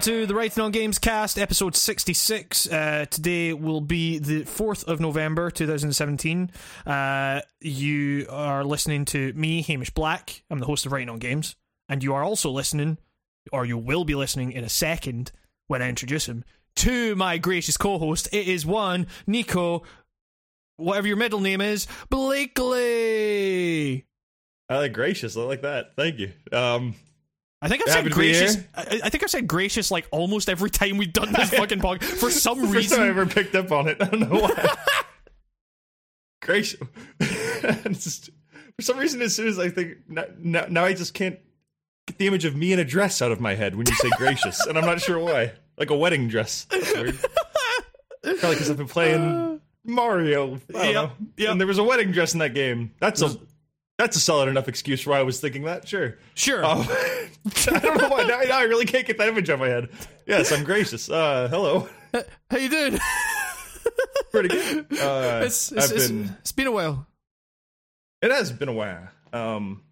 to the Writing on Games cast, episode 66. Uh, today will be the 4th of November 2017. Uh, you are listening to me, Hamish Black. I'm the host of Writing on Games. And you are also listening, or you will be listening in a second when I introduce him, to my gracious co host. It is one, Nico, whatever your middle name is, Blakely. I like gracious. I like that. Thank you. Um, I think I've Happy said gracious. I, I think I've said gracious like almost every time we've done this fucking podcast. For some first time I reason, ever picked up on it. I don't know why. gracious. Just- for some reason, as soon as I think now, now, I just can't get the image of me in a dress out of my head when you say gracious, and I'm not sure why. Like a wedding dress. That's weird. Probably because I've been playing Mario. Yeah, don't Yep, know. yep. And there was a wedding dress in that game. That's a that's a solid enough excuse for why I was thinking that. Sure. sure. Um, I don't know why. Now, now I really can't get that image out of my head. Yes, I'm gracious. Uh, hello. How you doing? Pretty good. Uh, it's, it's, I've it's- been. it's been a while. It has been a while. Um,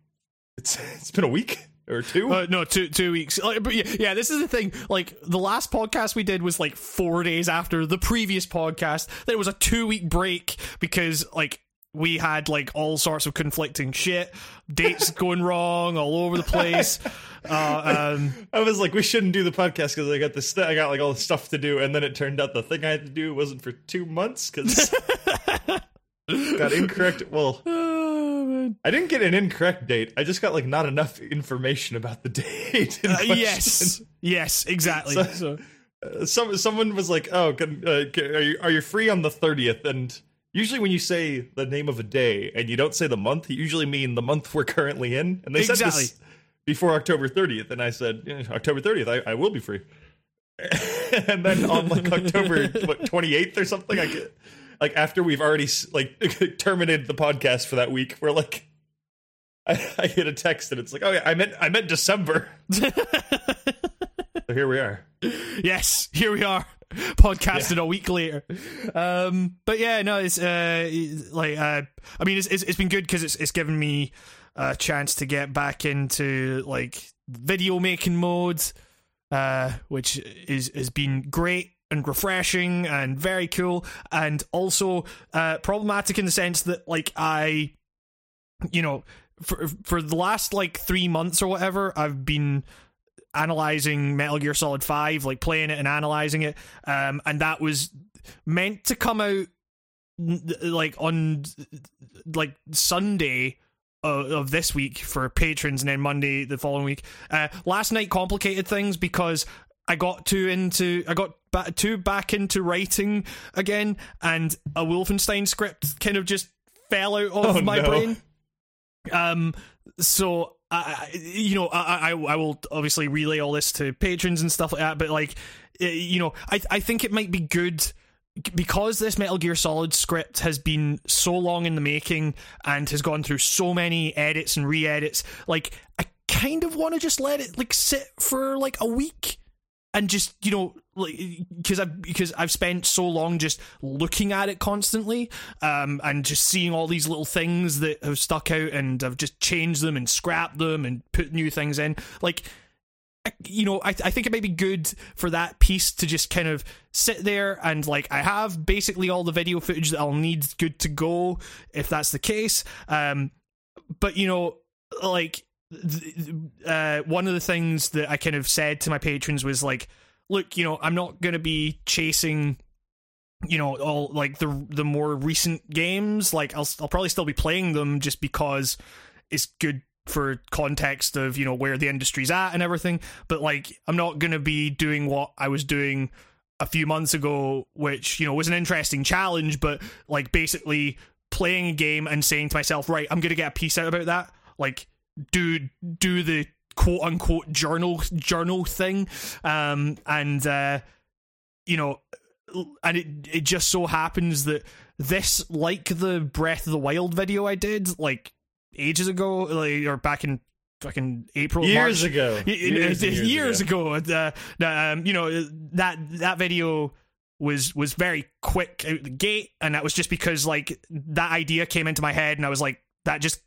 it's it's been a week or two. Uh, no, two two weeks. Like, but yeah, yeah, this is the thing. Like the last podcast we did was like four days after the previous podcast. There was a two week break because like we had like all sorts of conflicting shit, dates going wrong all over the place. Uh, um, I was like, we shouldn't do the podcast because I got this. St- I got like all the stuff to do, and then it turned out the thing I had to do wasn't for two months because got incorrect. Well, oh. I didn't get an incorrect date. I just got like not enough information about the date. Uh, yes, yes, exactly. So- So, Uh, some someone was like, "Oh, can, uh, can, are you are you free on the 30th?" And usually, when you say the name of a day and you don't say the month, you usually mean the month we're currently in. And they said this before October 30th, and I said, yeah, "October 30th, I, I will be free." and then on like October what 28th or something, I get like after we've already like terminated the podcast for that week, we're like. I, I get a text and it's like, oh yeah, I meant I meant December. so here we are. yes, here we are, podcasted a week later. Um, but yeah, no, it's uh, like uh, I mean, it's it's, it's been good because it's it's given me a chance to get back into like video making mode, uh, which is has been great and refreshing and very cool, and also uh, problematic in the sense that like I, you know. For for the last like three months or whatever, I've been analyzing Metal Gear Solid 5, like playing it and analyzing it. Um, and that was meant to come out like on like Sunday of, of this week for patrons and then Monday the following week. Uh, last night complicated things because I got too into I got ba- too back into writing again and a Wolfenstein script kind of just fell out of Oh, my no. brain. Um so I, you know, I, I I will obviously relay all this to patrons and stuff like that. But like, you know, I I think it might be good because this Metal Gear Solid script has been so long in the making and has gone through so many edits and re-edits. Like, I kind of want to just let it like sit for like a week and just you know like because I've because I've spent so long just looking at it constantly um and just seeing all these little things that have stuck out and I've just changed them and scrapped them and put new things in like you know I, I think it might be good for that piece to just kind of sit there and like I have basically all the video footage that I'll need good to go if that's the case um but you know like uh, one of the things that I kind of said to my patrons was like, look, you know, I'm not going to be chasing, you know, all like the the more recent games. Like, I'll I'll probably still be playing them just because it's good for context of you know where the industry's at and everything. But like, I'm not going to be doing what I was doing a few months ago, which you know was an interesting challenge, but like basically playing a game and saying to myself, right, I'm going to get a piece out about that, like do do the quote unquote journal journal thing um and uh you know and it it just so happens that this like the breath of the wild video i did like ages ago like or back in fucking april Years March. ago. Years, years, years ago, uh, um, you know that that video was was very quick out the gate, and that was just because like that idea came into my head, and I was like, that just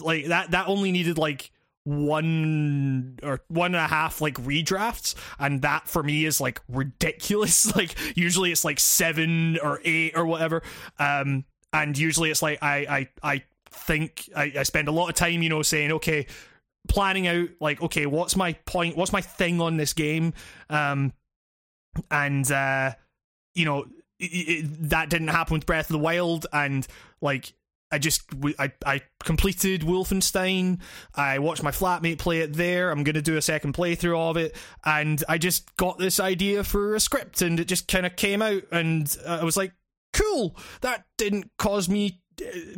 like that that only needed like one or one and a half like redrafts and that for me is like ridiculous like usually it's like seven or eight or whatever um and usually it's like i i i think i, I spend a lot of time you know saying okay planning out like okay what's my point what's my thing on this game um and uh you know it, it, that didn't happen with breath of the wild and like I just I I completed Wolfenstein. I watched my flatmate play it there. I'm gonna do a second playthrough of it, and I just got this idea for a script, and it just kind of came out, and I was like, cool. That didn't cause me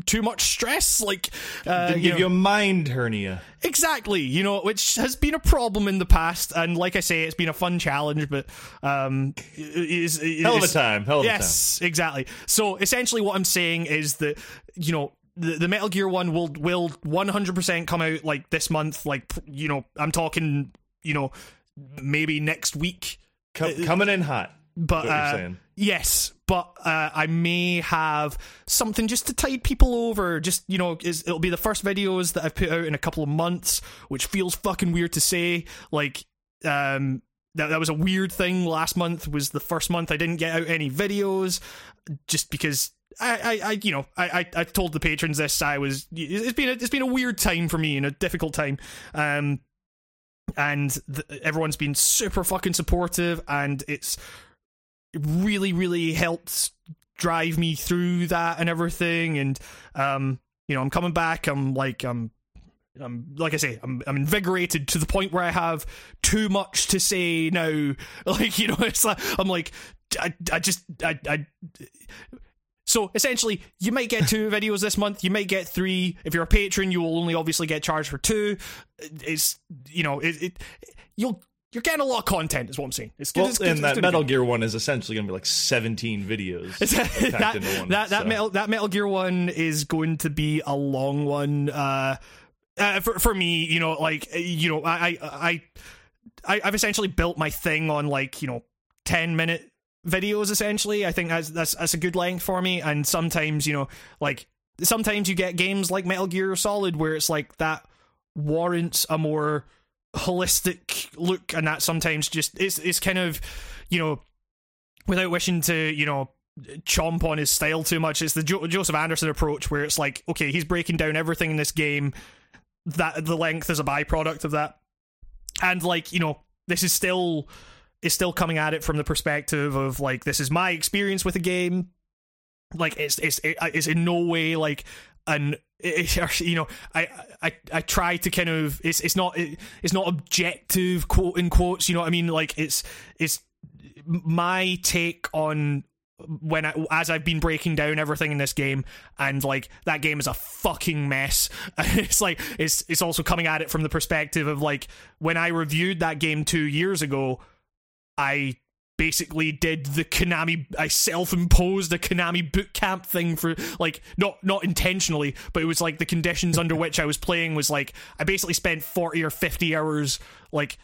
too much stress like uh, Didn't you give know- you a mind hernia. exactly you know which has been a problem in the past and like i say it's been a fun challenge but um is Hell of a time. Hell of yes exactly so essentially what i'm saying is that you know the, the metal gear one will will 100% come out like this month like you know i'm talking you know maybe next week a. Co- coming in hot. but uh, saying. yes, but uh, I may have something just to tide people over. Just you know, is it'll be the first videos that I've put out in a couple of months, which feels fucking weird to say. Like, um, that that was a weird thing. Last month was the first month I didn't get out any videos, just because. I, I, you know, I, I, I told the patrons this. I was, it's been, a, it's been a weird time for me and a difficult time. Um, and th- everyone's been super fucking supportive, and it's really really helped drive me through that and everything and um you know i'm coming back i'm like i'm I'm like I say, I'm I'm invigorated to the point where I have too much to say now. Like you know, it's like I'm like I I just I I. So essentially, you might get two videos this month. You might get three. If you're a patron, you will only obviously get charged for two. It's you know it, it you'll you're getting a lot of content. Is what I'm saying. It's, Well, it's, and it's that gonna be Metal. Gear one is essentially going to be like 17 videos packed that into one. that, that so. metal that Metal Gear one is going to be a long one. Uh, uh, for for me, you know, like you know, I I I I've essentially built my thing on like you know ten minute videos. Essentially, I think that's that's that's a good length for me. And sometimes you know, like sometimes you get games like Metal Gear Solid where it's like that warrants a more holistic look, and that sometimes just it's it's kind of you know without wishing to you know chomp on his style too much. It's the jo- Joseph Anderson approach where it's like, okay, he's breaking down everything in this game. That the length is a byproduct of that, and like you know, this is still is still coming at it from the perspective of like this is my experience with a game. Like it's it's it's in no way like an it, you know I, I I try to kind of it's it's not it's not objective quote in quotes you know what I mean like it's it's my take on when I, as I've been breaking down everything in this game, and like that game is a fucking mess. it's like it's it's also coming at it from the perspective of like when I reviewed that game two years ago, I basically did the Konami I self-imposed a Konami boot camp thing for like not not intentionally but it was like the conditions under which I was playing was like I basically spent 40 or 50 hours like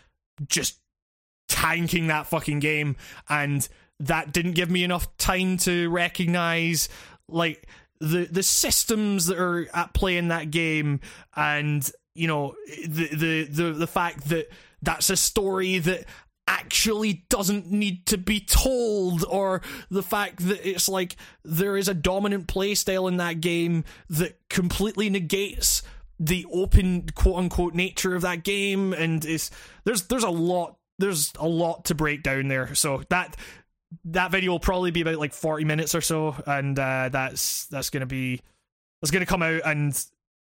just tanking that fucking game and that didn't give me enough time to recognize like the the systems that are at play in that game and you know the the the, the fact that that's a story that actually doesn't need to be told or the fact that it's like there is a dominant playstyle in that game that completely negates the open quote unquote nature of that game and is there's there's a lot there's a lot to break down there. So that that video will probably be about like 40 minutes or so and uh that's that's gonna be that's gonna come out and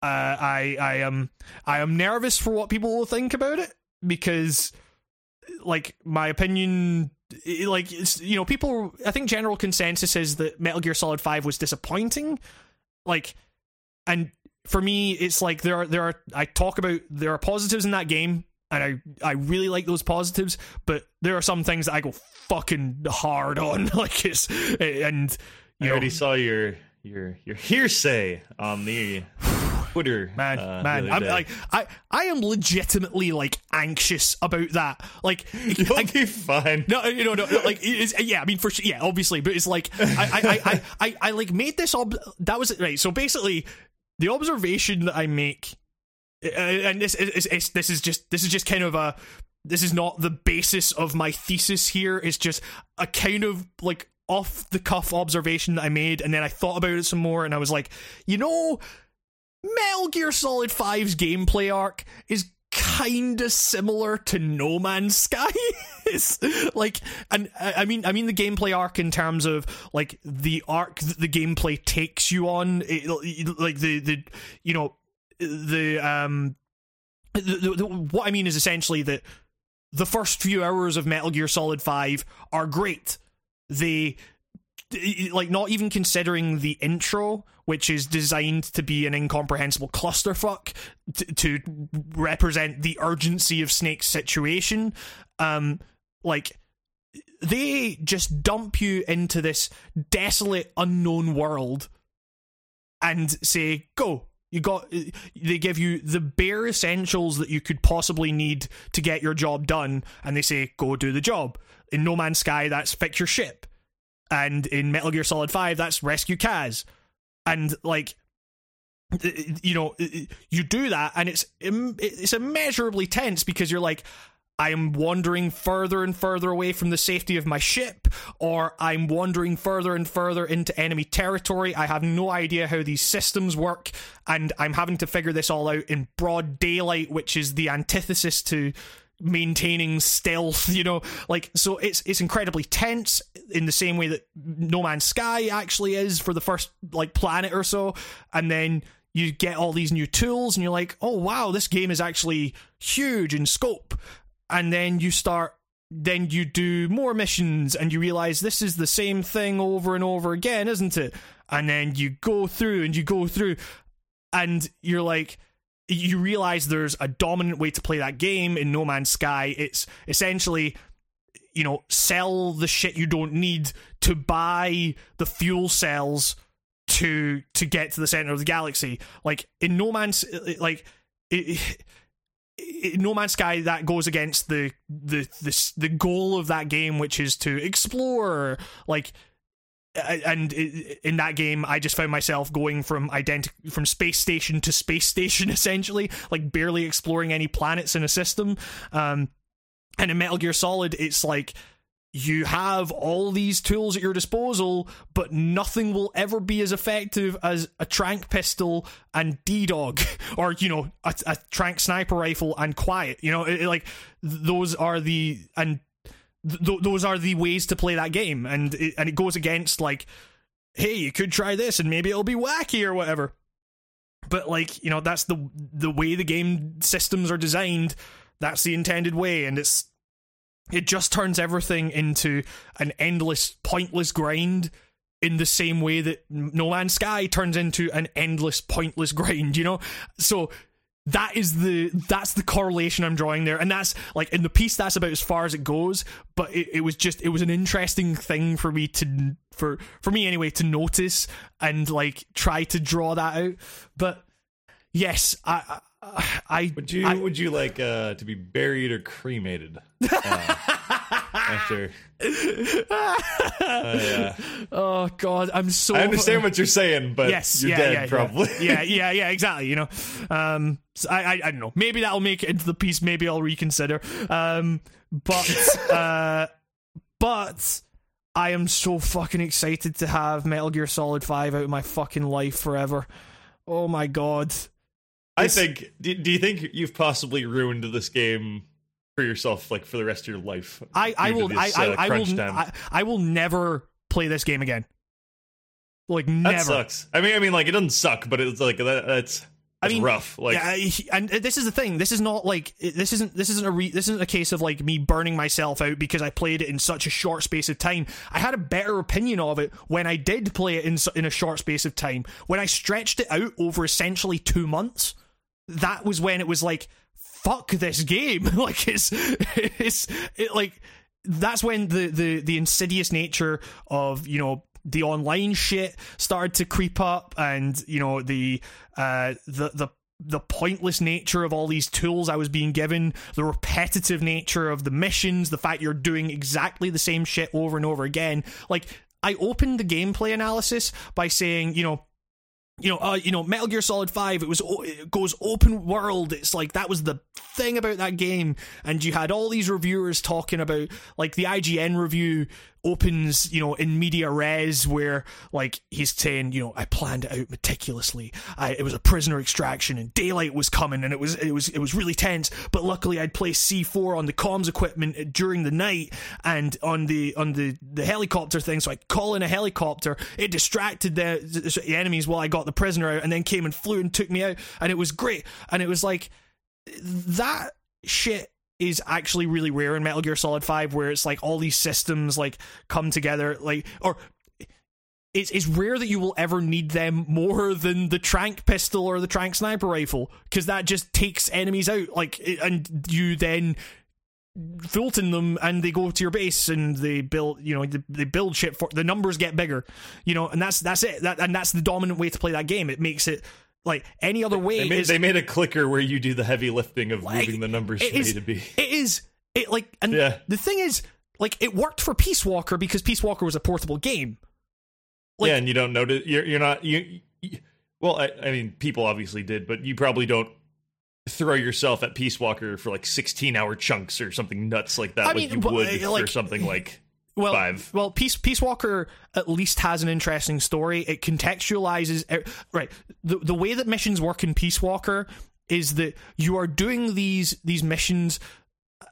uh i i am i am nervous for what people will think about it because like my opinion like it's you know people i think general consensus is that metal gear solid 5 was disappointing. Like and for me it's like there are there are i talk about there are positives in that game and i i really like those positives but there are some things that i go fucking hard on. Like it's and I you know, already saw your your your hearsay on the Twitter. man uh, man i'm like i i am legitimately like anxious about that like you'll I- be fine. No, you know, no, no, like yeah. I mean, for sure, yeah, obviously, but it's like I, I, I, I, I, I like made this. Ob- that was it, right. So basically, the observation that I make and this is, is this is just this is just kind of a this is not the basis of my thesis here. It's just a kind of like off the cuff observation that I made, and then I thought about it some more, and I was like, you know, Metal Gear Solid 5's gameplay arc is kind of similar to No Man's Sky. like, and I mean, I mean the gameplay arc in terms of like the arc that the gameplay takes you on, it, like the the you know the um the, the, the, what I mean is essentially that the first few hours of Metal Gear Solid 5 are great. They like not even considering the intro which is designed to be an incomprehensible clusterfuck to represent the urgency of Snake's situation. Um like they just dump you into this desolate unknown world and say go you got they give you the bare essentials that you could possibly need to get your job done and they say go do the job. In no man's sky that's fix your ship and in metal gear solid 5 that's rescue kaz and like you know you do that and it's it's immeasurably tense because you're like I'm wandering further and further away from the safety of my ship, or I'm wandering further and further into enemy territory. I have no idea how these systems work, and I'm having to figure this all out in broad daylight, which is the antithesis to maintaining stealth you know like so it's it's incredibly tense in the same way that no man's sky actually is for the first like planet or so and then you get all these new tools and you're like oh wow this game is actually huge in scope. And then you start then you do more missions and you realize this is the same thing over and over again isn't it? And then you go through and you go through and you're like you realize there's a dominant way to play that game in No Man's Sky. It's essentially you know sell the shit you don't need to buy the fuel cells to to get to the center of the galaxy like in No Man's like it, no Man's Sky that goes against the, the the the goal of that game, which is to explore. Like, and in that game, I just found myself going from identi- from space station to space station, essentially, like barely exploring any planets in a system. Um, and in Metal Gear Solid, it's like you have all these tools at your disposal, but nothing will ever be as effective as a trank pistol and D Dog, or you know, a, a, trank sniper rifle and quiet. You know, it, it, like those are the and th- those are the ways to play that game, and it, and it goes against like, hey, you could try this and maybe it'll be wacky or whatever. But like you know, that's the the way the game systems are designed. That's the intended way, and it's it just turns everything into an endless, pointless grind in the same way that No Man's Sky turns into an endless, pointless grind, you know? So that is the that's the correlation I'm drawing there, and that's like in the piece that's about as far as it goes. But it, it was just it was an interesting thing for me to for for me anyway to notice and like try to draw that out. But yes, I I would you I, would you like uh, to be buried or cremated uh, after? Uh, yeah. Oh God, I'm so. I understand what you're saying, but yes, you're yeah, dead yeah, probably. Yeah, yeah, yeah, exactly. You know, um, so I, I, I don't know. Maybe that'll make it into the piece. Maybe I'll reconsider. Um, but uh, but. I am so fucking excited to have Metal Gear Solid 5 out of my fucking life forever. Oh my god. I think. Do, do, you think you've possibly ruined this game for yourself, like for the rest of your life? I, I will. This, I, I, uh, I will. I, I, will never play this game again. Like never. That sucks. I mean, I mean, like it doesn't suck, but it's like that, that's. I mean, rough. Like, yeah, and this is the thing. This is not like this isn't this isn't a re, this isn't a case of like me burning myself out because I played it in such a short space of time. I had a better opinion of it when I did play it in in a short space of time. When I stretched it out over essentially two months, that was when it was like, fuck this game. like it's it's it, like that's when the the the insidious nature of you know the online shit started to creep up and you know the uh the the the pointless nature of all these tools I was being given, the repetitive nature of the missions, the fact you're doing exactly the same shit over and over again. Like, I opened the gameplay analysis by saying, you know, you know, uh, you know, Metal Gear Solid Five. It was it goes open world. It's like that was the thing about that game, and you had all these reviewers talking about like the IGN review opens, you know, in media res, where like he's saying, you know, I planned it out meticulously. I, it was a prisoner extraction, and daylight was coming, and it was it was it was really tense. But luckily, I'd placed C four on the comms equipment during the night and on the on the the helicopter thing, so I call in a helicopter. It distracted the, the enemies while I got the prisoner out, and then came and flew and took me out, and it was great. And it was like that shit is actually really rare in Metal Gear Solid 5 where it's like all these systems like come together like or it's, it's rare that you will ever need them more than the trank pistol or the trank sniper rifle because that just takes enemies out like and you then Fulton them and they go to your base and they build you know they build shit for the numbers get bigger you know and that's that's it. That, and that's the dominant way to play that game. It makes it like any other way they made, is, they made a clicker where you do the heavy lifting of like, moving the numbers from is, A to B. It is it like and yeah. the thing is like it worked for Peace Walker because Peace Walker was a portable game. Like, yeah, and you don't notice you're you're not you. you well, I, I mean, people obviously did, but you probably don't throw yourself at Peace Walker for like 16 hour chunks or something nuts like that, I like mean, you would eh, like, for something like well, five. Well, Peace Peace Walker at least has an interesting story. It contextualizes er, right. The the way that missions work in Peace Walker is that you are doing these these missions uh,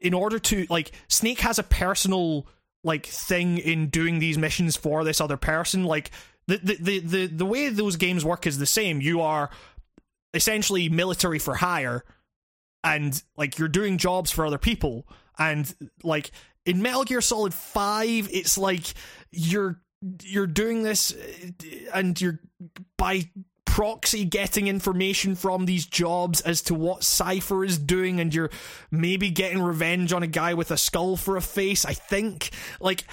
in order to like Snake has a personal like thing in doing these missions for this other person. Like the the the the, the way those games work is the same. You are essentially military for hire and like you're doing jobs for other people and like in Metal Gear Solid 5 it's like you're you're doing this and you're by proxy getting information from these jobs as to what Cipher is doing and you're maybe getting revenge on a guy with a skull for a face I think. Like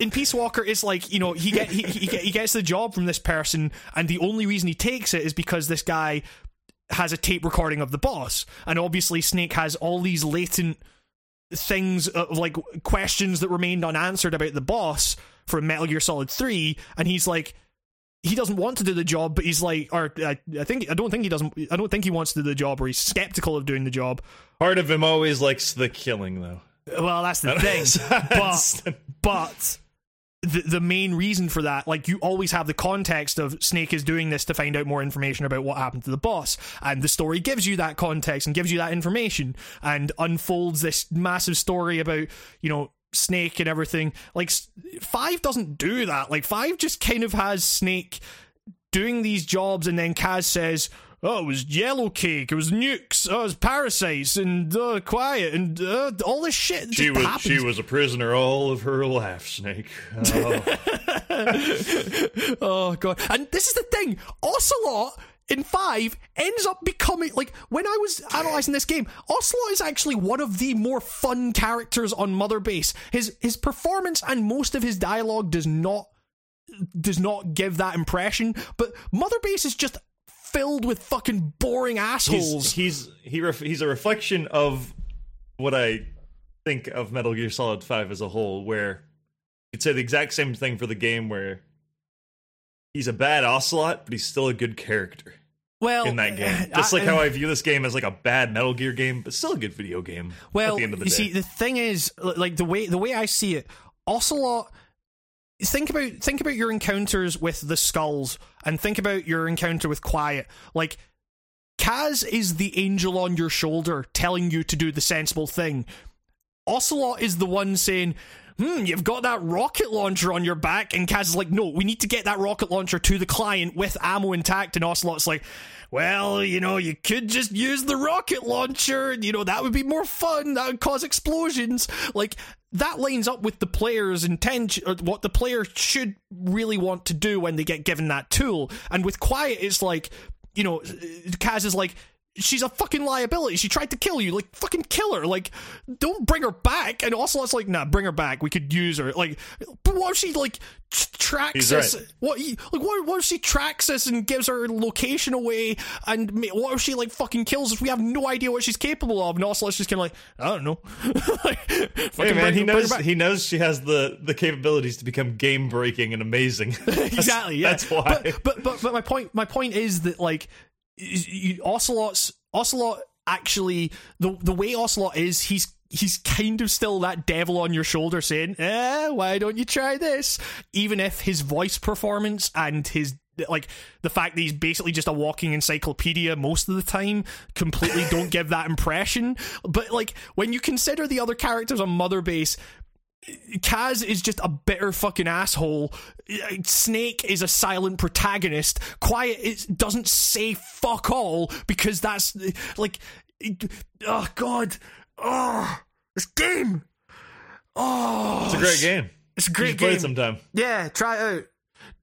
in Peace Walker, it's like you know he get he, he, he gets the job from this person, and the only reason he takes it is because this guy has a tape recording of the boss, and obviously Snake has all these latent things of like questions that remained unanswered about the boss from Metal Gear Solid 3 and he's like he doesn't want to do the job but he's like or I, I think I don't think he doesn't I don't think he wants to do the job or he's skeptical of doing the job. Part of him always likes the killing though. Well that's the thing. but but the the main reason for that, like you always have the context of Snake is doing this to find out more information about what happened to the boss, and the story gives you that context and gives you that information and unfolds this massive story about you know Snake and everything. Like five doesn't do that. Like five just kind of has Snake doing these jobs, and then Kaz says oh, it was yellow cake, it was nukes, oh, it was parasites, and uh, quiet, and uh, all this shit. She was she was a prisoner all of her life, Snake. Oh. oh god! And this is the thing, Ocelot in five ends up becoming like when I was analyzing this game, Ocelot is actually one of the more fun characters on Mother Base. His his performance and most of his dialogue does not does not give that impression, but Mother Base is just filled with fucking boring assholes. He's he's he ref, he's a reflection of what I think of Metal Gear Solid Five as a whole, where you could say the exact same thing for the game, where he's a bad Ocelot, but he's still a good character. Well, in that game, just I, like how uh, I view this game as like a bad Metal Gear game, but still a good video game. Well, at the end of the you day. see, the thing is, like the way the way I see it, Ocelot think about think about your encounters with the skulls and think about your encounter with quiet. Like kaz is the angel on your shoulder telling you to do the sensible thing. Ocelot is the one saying hmm you've got that rocket launcher on your back and kaz is like no we need to get that rocket launcher to the client with ammo intact and ocelot's like well, you know, you could just use the rocket launcher, you know, that would be more fun, that would cause explosions. Like, that lines up with the player's intention, what the player should really want to do when they get given that tool. And with Quiet, it's like, you know, Kaz is like, she's a fucking liability. She tried to kill you. Like, fucking kill her. Like, don't bring her back. And Ocelot's like, nah, bring her back. We could use her. Like, but what if she, like, t- tracks He's us? right. What, like, what, what if she tracks us and gives her location away? And ma- what if she, like, fucking kills us? We have no idea what she's capable of. And Ocelot's just kind of like, I don't know. like, Hey man, he her knows he knows she has the the capabilities to become game breaking and amazing. Exactly. Yeah. that's why. But, but but but my point my point is that like Ocelot's Ocelot actually the the way Ocelot is he's he's kind of still that devil on your shoulder saying eh why don't you try this? Even if his voice performance and his like the fact that he's basically just a walking encyclopedia most of the time completely don't give that impression. But like when you consider the other characters on mother base Kaz is just a bitter fucking asshole. Snake is a silent protagonist. Quiet is, doesn't say fuck all because that's like, oh god, oh this game, oh it's a great game. It's a great play game. it sometime. Yeah, try it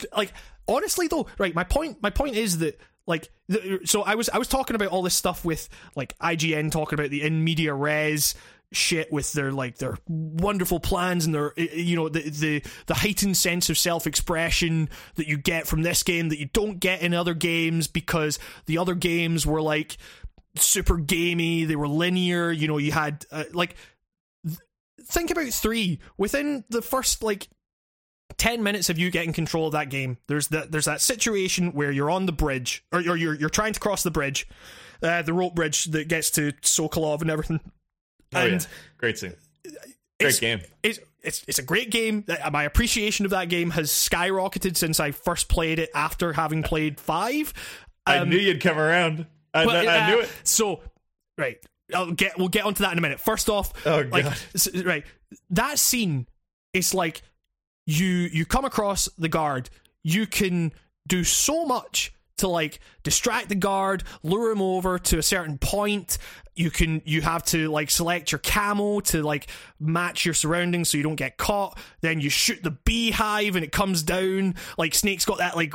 out. Like honestly though, right? My point. My point is that like the, so I was I was talking about all this stuff with like IGN talking about the in media res shit with their like their wonderful plans and their you know the the the heightened sense of self-expression that you get from this game that you don't get in other games because the other games were like super gamey they were linear you know you had uh, like th- think about 3 within the first like 10 minutes of you getting control of that game there's that there's that situation where you're on the bridge or you're you're, you're trying to cross the bridge uh, the rope bridge that gets to Sokolov and everything Oh and yeah, great scene. it's- Great game. it's, it's it's a great game. My appreciation of that game has skyrocketed since I first played it after having played five. I Um, knew you'd come around. I, I knew it. So, right, I'll get we'll get onto that in a minute. First off, Oh, like, right, that scene is like you you come across the guard, you can do so much to like distract the guard, lure him over to a certain point. You can you have to like select your camo to like match your surroundings so you don't get caught. Then you shoot the beehive and it comes down. Like Snake's got that like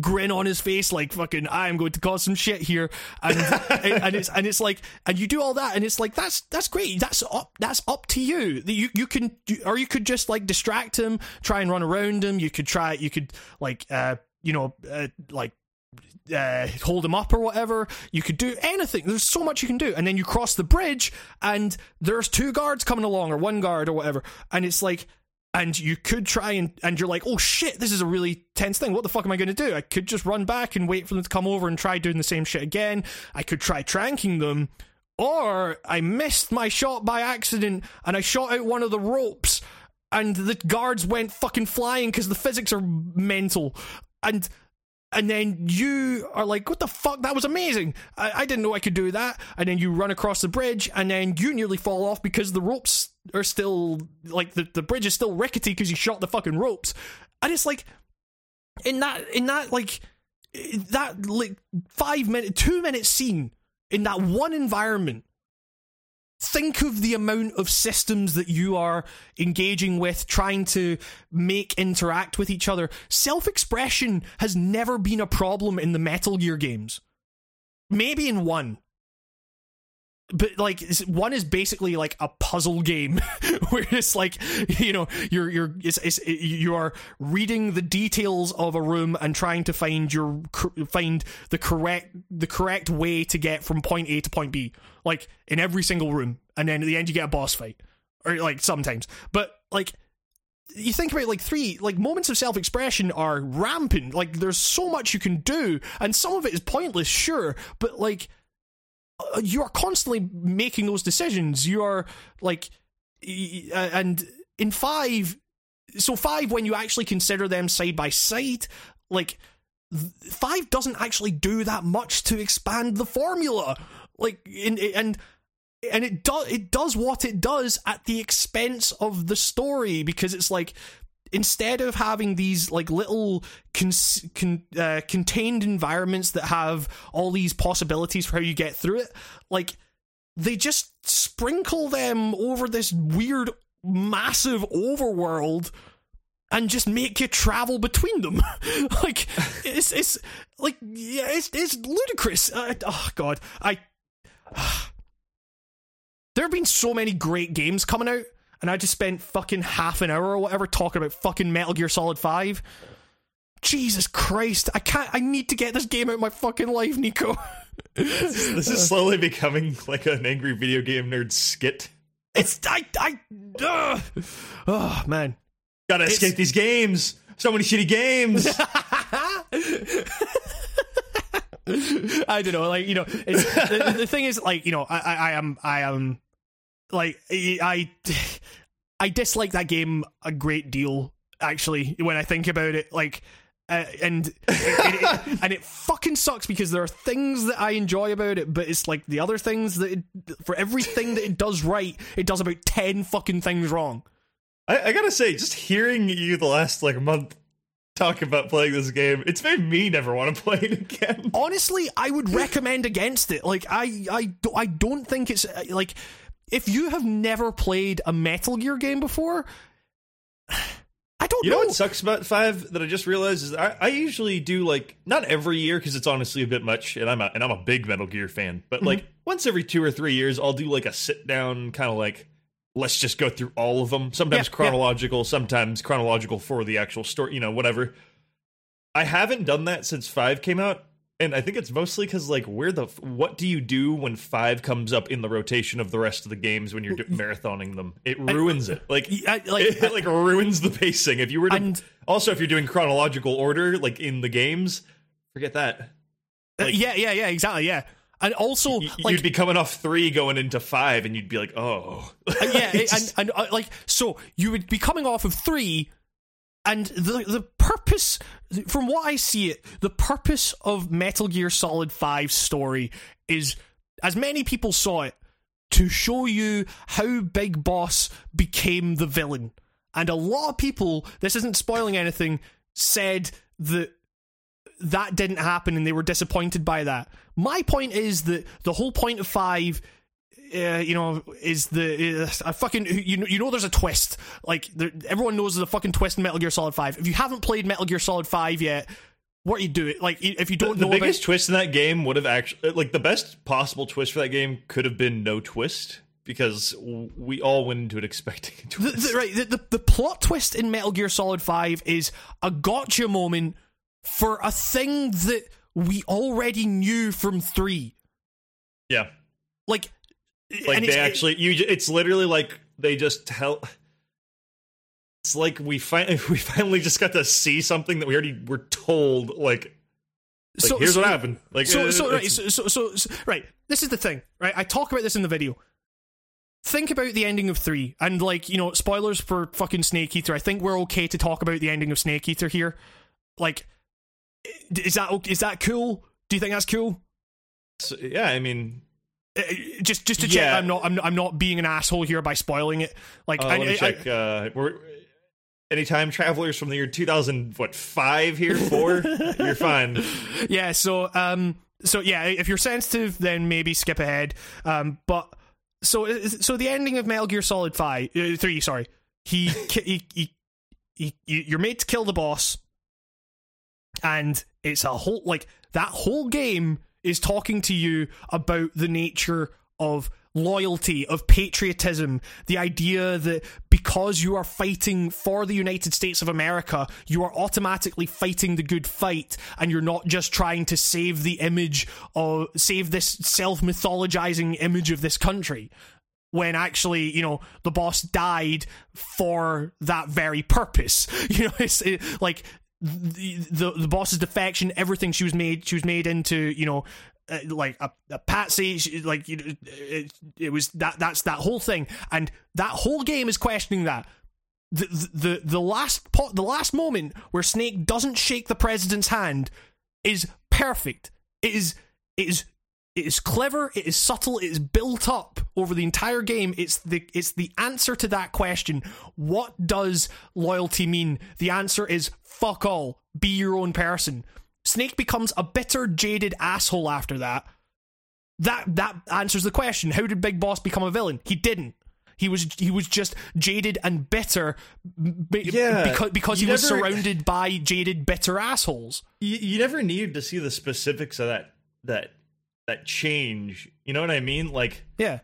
grin on his face, like fucking I am going to cause some shit here. And and it's and it's like and you do all that and it's like that's that's great. That's up that's up to you. You you can or you could just like distract him, try and run around him. You could try you could like uh you know uh, like uh, hold him up or whatever. You could do anything. There's so much you can do. And then you cross the bridge and there's two guards coming along or one guard or whatever. And it's like, and you could try and, and you're like, oh shit, this is a really tense thing. What the fuck am I going to do? I could just run back and wait for them to come over and try doing the same shit again. I could try tranking them. Or I missed my shot by accident and I shot out one of the ropes and the guards went fucking flying because the physics are mental. And and then you are like, "What the fuck? That was amazing! I, I didn't know I could do that." And then you run across the bridge, and then you nearly fall off because the ropes are still like the, the bridge is still rickety because you shot the fucking ropes. And it's like in that in that like that like five minute two minute scene in that one environment think of the amount of systems that you are engaging with, trying to make interact with each other. Self expression has never been a problem in the Metal Gear games. Maybe in one. But like one is basically like a puzzle game where it's like you know you're you're it's, it's you are reading the details of a room and trying to find your find the correct the correct way to get from point A to point B like in every single room. And then at the end you get a boss fight. Or like sometimes. But like you think about like three like moments of self-expression are rampant. Like there's so much you can do and some of it is pointless sure but like you are constantly making those decisions. You are like uh, and in five so five when you actually consider them side by side like five doesn't actually do that much to expand the formula. Like in, and and it does it does what it does at the expense of the story because it's like instead of having these like little cons- con- uh, contained environments that have all these possibilities for how you get through it like they just sprinkle them over this weird massive overworld and just make you travel between them. like it's it's like yeah, it's it's ludicrous. Uh, oh god, I. there have been so many great games coming out, and I just spent fucking half an hour or whatever talking about fucking Metal Gear Solid Five. Jesus Christ, I can't. I need to get this game out of my fucking life, Nico. this is slowly becoming like an angry video game nerd skit. It's I I. Uh, oh man, Gotta It's- escape these games. So many shitty games. I don't know, like you know, it's, the, the thing is, like you know, I, I, I am, I am, like I, I dislike that game a great deal. Actually, when I think about it, like, uh, and it, it, and it fucking sucks because there are things that I enjoy about it, but it's like the other things that it, for everything that it does right, it does about ten fucking things wrong. I, I gotta say, just hearing you the last like month talk about playing this game, it's made me never want to play it again. honestly i would recommend against it like i i, I don't think it's uh, like if you have never played a metal gear game before i don't You know know, what sucks about five that I just realized is I, I usually do like not every year because it's honestly a bit much, and I'm a, and I'm a big Metal Gear fan, but mm-hmm. like once every two or three years, I'll do like a sit down kind of like let's just go through all of them. Sometimes Yeah, yeah. chronological, sometimes chronological for the actual story, you know, whatever. I haven't done that since five came out, and I think it's mostly because like where the what do you do when five comes up in the rotation of the rest of the games when you're do- marathoning them? It ruins it. Like I, like it, like ruins the pacing. If you were to And- also if you're doing chronological order like in the games, forget that. uh, yeah yeah yeah exactly yeah and also Y- like you'd be coming off three going into five, and you'd be like, oh, Uh, yeah, It's and, and uh, like so you would be coming off of three, and the the purpose, from what I see it, the purpose of Metal Gear Solid 5's story is, as many people saw it, to show you how Big Boss became the villain, and a lot of people, this isn't spoiling anything, said that that didn't happen and they were disappointed by that. My point is that the whole point of five, uh, you know, is the uh, a fucking you know you know there's a twist. Like there, everyone knows there's a fucking twist in Metal Gear Solid Five. If you haven't played Metal Gear Solid Five yet, what are you doing? Like if you don't the know biggest about, twist in that game would have actually like the best possible twist for that game could have been no twist because we all went into it expecting a the, the, right, the, the the plot twist in Metal Gear Solid Five is a gotcha moment for a thing that we already knew from three. yeah, Like, like and they it's- actually you. It's literally like they just tell. It's like we finally we finally just got to see something that we already were told. Like, like so- here's so- what happened. Like, so, so, right, so, so, so, right. This is the thing, right? I talk about this in the video. Think about the ending of three, and like you know, spoilers for fucking Snake Eater. I think we're okay to talk about the ending of Snake Eater here. Like, is that is that cool? Do you think that's cool? so- yeah, I mean, Just just to check, Yeah. I'm not I'm, I'm not being an asshole here by spoiling it. Like, uh, I, let me I- check. uh, we're any time travelers from the year 2000 what five here four you're fine yeah so um so yeah if you're sensitive then maybe skip ahead um but so so the ending of metal gear solid 5 uh, 3 sorry he, ki- he, he he you're made to kill the boss and it's a whole like that whole game is talking to you about the nature of loyalty of patriotism the idea that because you are fighting for the United States of America you are automatically fighting the good fight and you're not just trying to save the image or save this self-mythologizing image of this country when actually, you know, the boss died for that very purpose. You know, it's it, like the, the boss's defection, everything she was made, she was made into, you know, uh, like a, a patsy. She, like you know, it, it was that that's that whole thing, and that whole game is questioning that. The, the the last pot, the last moment where Snake doesn't shake the president's hand is perfect. It is it is it is clever, it is subtle, it is built up over the entire game. It's the it's the answer to that question. What does loyalty mean? The answer is fuck all. Be your own person. Snake becomes a bitter, jaded asshole after that. That that answers the question. How did Big Boss become a villain? He didn't. He was he was just jaded and bitter, b- Yeah, because because he you was surrounded by jaded, bitter assholes. you, you never needed to see the specifics of that that that change. You know what I mean? Like Yeah,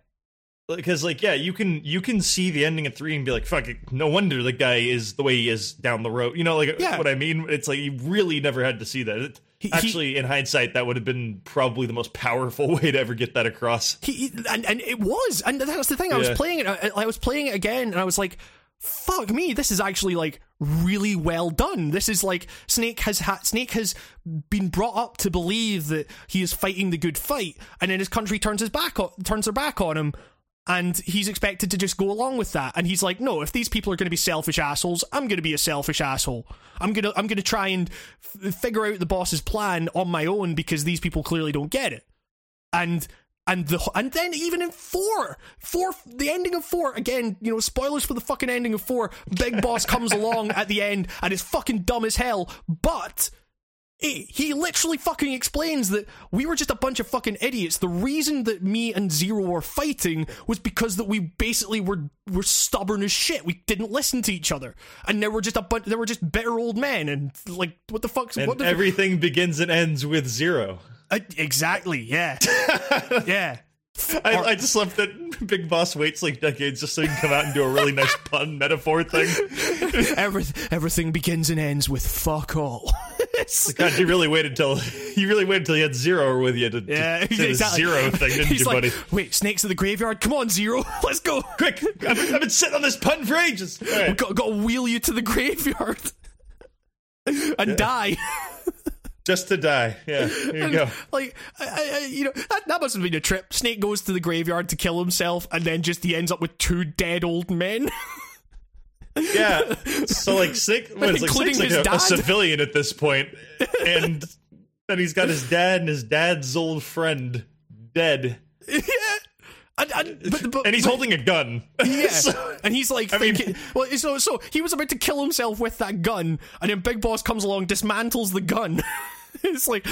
because like yeah, you can you can see the ending of three and be like, fuck it, no wonder the guy is the way he is down the road. You know, like Yeah. what I mean? It's like you really never had to see that. It, He- he- actually, in hindsight, that would have been probably the most powerful way to ever get that across. he, he- and and it was, and that's the thing. I was playing it. I, I was playing it again, and I was like, "Fuck me! This is actually like really well done. This is like Snake has ha- Snake has been brought up to believe that he is fighting the good fight, and then his country turns his back turns their back on him." And he's expected to just go along with that. And he's like, no, if these people are going to be selfish assholes, I'm going to be a selfish asshole. I'm going to, I'm to try and f- figure out the boss's plan on my own because these people clearly don't get it and and the and then even in four, four, the ending of four again. You know, spoilers for the fucking ending of four. Big Boss comes along at the end and is fucking dumb as hell, but. He, he literally fucking explains that we were just a bunch of fucking idiots. The reason that me and Zero were fighting was because that we basically were were stubborn as shit. We didn't listen to each other, and there were just a bunch. There were just bitter old men, and like what the fuck's And what the everything begins and ends with zero. Uh, exactly, yeah, yeah. I, I just love that Big Boss waits like decades just so he can come out and do a really nice pun metaphor thing. Every, everything begins and ends with fuck all. It's- God, you really waited till you really waited till you had zero with you to, to yeah, exactly. zero thing, didn't He's you, like, buddy? Wait, snakes in the graveyard? Come on, Zero, let's go. Quick, I've, I've been sitting on this pun for ages. All right. Got, got to wheel you to the graveyard and die. Just to die. Yeah, here you go. Like, I, I, I- you know, that, that must have been a trip. Snake goes to the graveyard to kill himself, and then just he ends up with two dead old men. Yeah. So like Snake, is like, Including Snake's like his a, a civilian at this point, and then he's got his dad and his dad's old friend dead, yeah. And, and, but, but, and he's but- holding a gun. Yeah, So- and he's like mean- thinking. well, so so he was about to kill himself with that gun, and then Big Boss comes along, dismantles the gun. it's like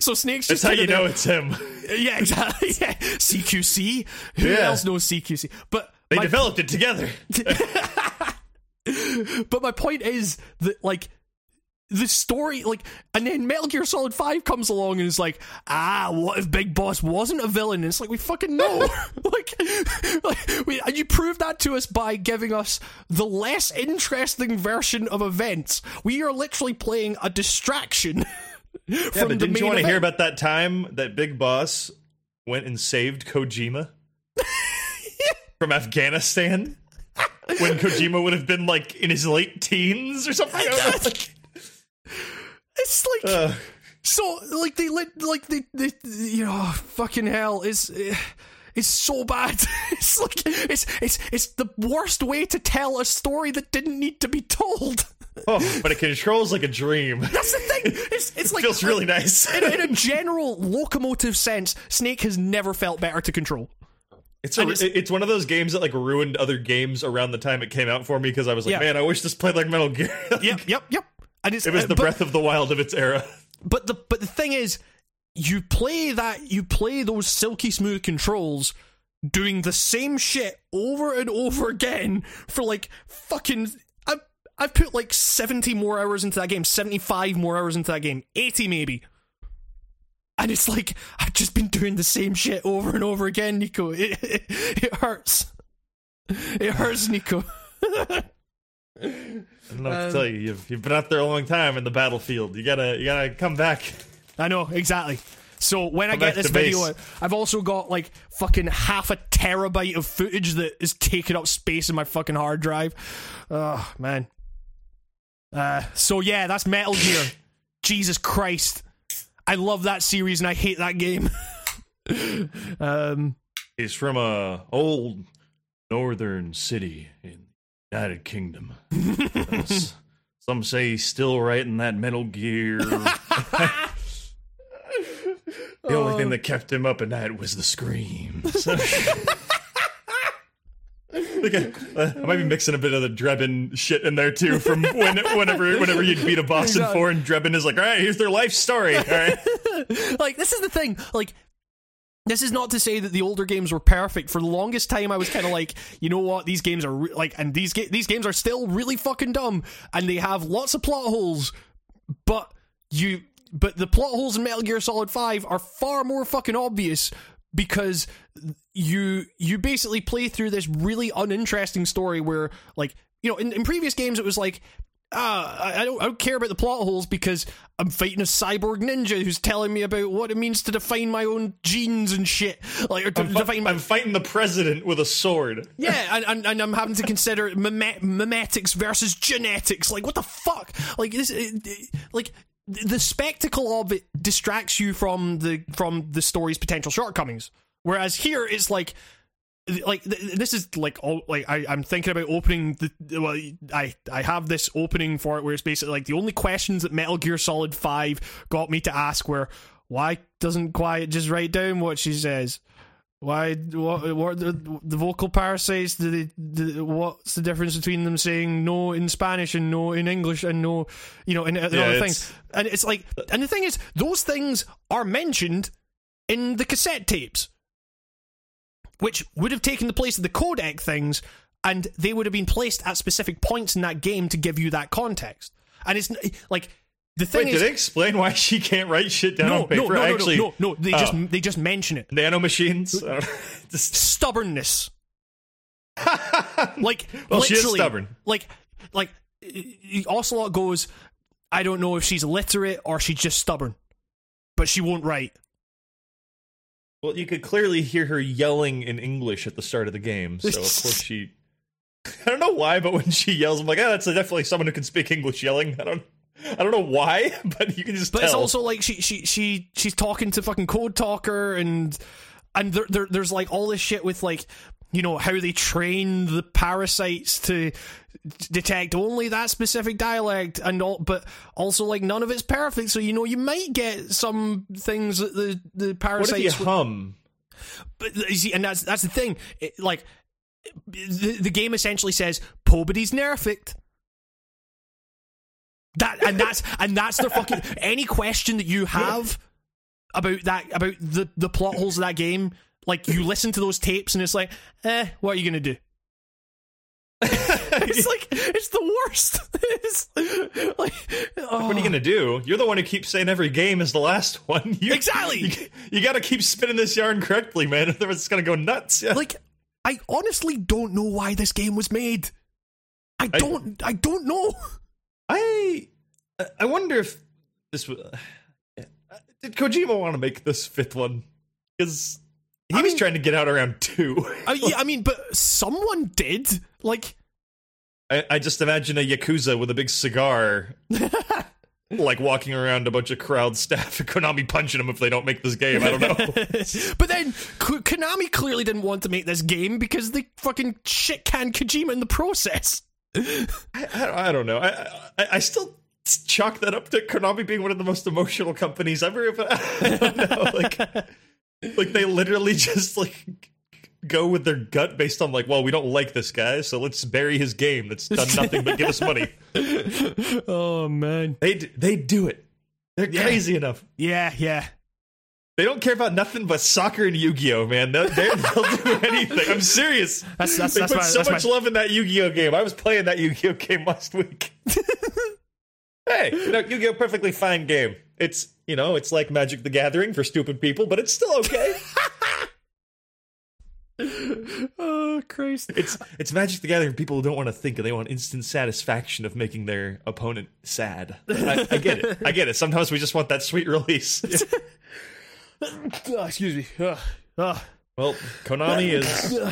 so Snake's that's how you know it's him. Yeah, exactly. Yeah. CQC. Who Yeah. else knows CQC? But They my, developed it together. but my point is that like the story like and then Metal Gear Solid 5 comes along and is like ah what if Big Boss wasn't a villain and it's like we fucking know like, like we, and you proved that to us by giving us the less interesting version of events we are literally playing a distraction Yeah, but didn't you want to hear about that time that Big Boss went and saved Kojima? From Afghanistan? when Kojima would have been like in his late teens or something. Like, it's like Uh, So like they lit like they, they you know fucking hell is it's so bad. It's like it's it's it's the worst way to tell a story that didn't need to be told. oh, but it controls like a dream. That's the thing. It's it's like feels really nice. in, a, in a general locomotive sense, Snake has never felt better to control. It's a, it's, it's- one of those games that like ruined other games around the time it came out for me because I was like, Yeah. man, I wish this played like Metal Gear. Yep, yep, yep. And it's it was uh, the but- breath of the wild of its era. But the but the thing is, you play that you play those silky smooth controls doing the same shit over and over again for like fucking I've I've put like 70 more hours into that game, 75 more hours into that game, 80 maybe. And it's like I've just been doing the same shit over and over again, Nico. It it, it hurts. It hurts, Nico. I don't know what to tell you. You've you've been out there a long time in the battlefield. You gotta you gotta come back. I know, exactly. So when I Come get this video, base. I've also got like fucking half a terabyte of footage that is taking up space in my fucking hard drive. Oh man. Uh, so yeah, that's Metal Gear. Jesus Christ, I love that series and I hate that game. um, He's from a old northern city in the United Kingdom. Some say he's still writing that Metal Gear. The only thing that kept him up at night was the screams. Like, uh, I might be mixing a bit of the Drebin shit in there too. From when, whenever, whenever you'd beat a boss in four, and Drebin is like, "All right, here's their life story." All right, like this is the thing. Like this is not to say that the older games were perfect. For the longest time, I was kind of like, you know what, these games are re- like, and these ga- these games are still really fucking dumb, and they have lots of plot holes. But you, but the plot holes in Metal Gear Solid Five are far more fucking obvious because you you basically play through this really uninteresting story where, like, you know, in, in previous games it was like, uh, I, I don't I don't care about the plot holes because I'm fighting a cyborg ninja who's telling me about what it means to define my own genes and shit. Like or to I'm, fu- define my I'm fighting the president with a sword. yeah, and, and, and I'm having to consider memetics versus genetics. Like what the fuck? Like this, it- it- like the spectacle of it distracts you from the from the story's potential shortcomings. Whereas here it's like like this is like all like I, I'm thinking about opening the well I I have this opening for it where it's basically like the only questions that Metal Gear Solid Five got me to ask were why doesn't Quiet just write down what she says? Why what what the, the vocal parasites? Do they, do, what's the difference between them saying no in Spanish and no in English and no you know and, Yeah, other things? And it's like and the thing is those things are mentioned in the cassette tapes which would have taken the place of the codec things, and they would have been placed at specific points in that game to give you that context. And it's like the thing Wait, is, did they explain why she can't write shit down no, on paper? no, no, no, Actually, no, no, no, they Oh. just they just mention it. don't- Just- Stubbornness, like Well, she is stubborn. Like, like uh, Ocelot goes, I don't know if she's illiterate or she's just stubborn, but she won't write. well, you could clearly hear her yelling in English at the start of the game, so of course she. I don't know why, but when she yells, I'm like, ah, that's definitely someone who can speak English yelling. I don't, I don't know why, but you can just But tell. it's also like she she she she's talking to fucking Code Talker and and there, there there's like all this shit with like you know how they train the parasites to detect only that specific dialect and all but also like none of it's perfect so you know you might get some things that the the what parasites if you hum? but you see, and that's that's the thing. It, like the, the game essentially says Pobody's nerfed. That and that's and that's their fucking any question that you have about that about the the plot holes of that game. Like you listen to those tapes and it's like, eh, what are you gonna do? it's like it's the worst. It's like, oh. What are you gonna do? You're the one who keeps saying every game is the last one. You, Exactly. You, you got to keep spinning this yarn correctly, man. Otherwise, it's gonna go nuts. Yeah. like I honestly don't know why this game was made. I don't. I, don't know. I I wonder if this was. Did Kojima want to make this fifth one? Because he I was mean- trying to get out around two. I, yeah, I mean, but someone did. Like, I, I just imagine a yakuza with a big cigar, like walking around a bunch of crowd staff, and Konami punching them if they don't make this game. I don't know. but then Ko- Konami clearly didn't want to make this game because they fucking shit canned Kojima in the process. I, I, I don't know. I, I I still chalk that up to Konami being one of the most emotional companies ever. But I don't know, like like they literally just like go with their gut based on like, well, we don't like this guy, so let's bury his game that's done nothing but give us money. oh man. They d- they do it. They're Yeah. crazy enough. Yeah, yeah. They don't care about nothing but soccer and Yu-Gi-Oh, man. They'll, do anything. I'm serious. That's that's they that's put my, so much my, love in that Yu-Gi-Oh game. I was playing that Yu-Gi-Oh game last week. hey, you know, Yu-Gi-Oh perfectly fine game. It's you know, it's like Magic the Gathering for stupid people, but it's still okay. Oh Christ. it's it's Magic the Gathering for people who don't want to think and they want instant satisfaction of making their opponent sad. I, I get it. I get it. Sometimes we just want that sweet release. Oh, excuse me. Ugh. well, Konami is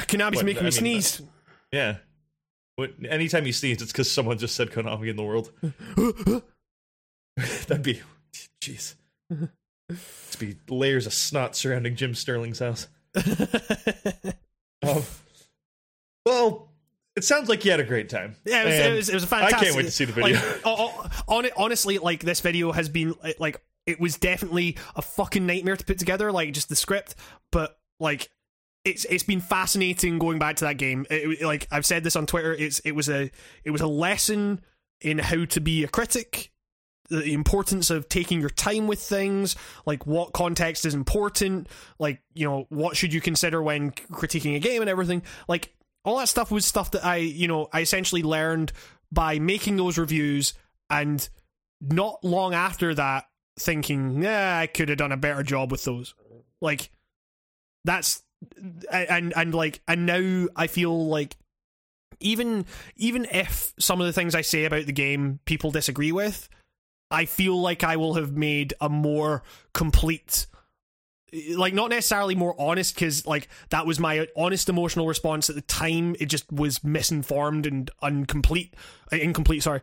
Konami's What, making I me mean, sneeze. yeah. What, anytime you sneeze, it's because someone just said Konami in the world. That'd be, jeez. It'd be layers of snot surrounding Jim Sterling's house. Um, well, it sounds like you had a great time. Yeah, it was, it was, it was a I fantastic. can't wait to see the video. Like, o- o- on it, honestly, like this video has been like it was definitely a fucking nightmare to put together. Like just the script, but like it's it's been fascinating going back to that game. It, like I've said this on Twitter, it's it was a it was a lesson in how to be a critic the importance of taking your time with things, like what context is important, like you know what should you consider when critiquing a game and everything. Like all that stuff was stuff that I you know I essentially learned by making those reviews and not long after that thinking, yeah, I could have done a better job with those. Like that's and and like and now I feel like even even if some of the things I say about the game people disagree with, I feel like I will have made a more complete like not necessarily more honest because like that was my honest emotional response at the time it just was misinformed and incomplete incomplete sorry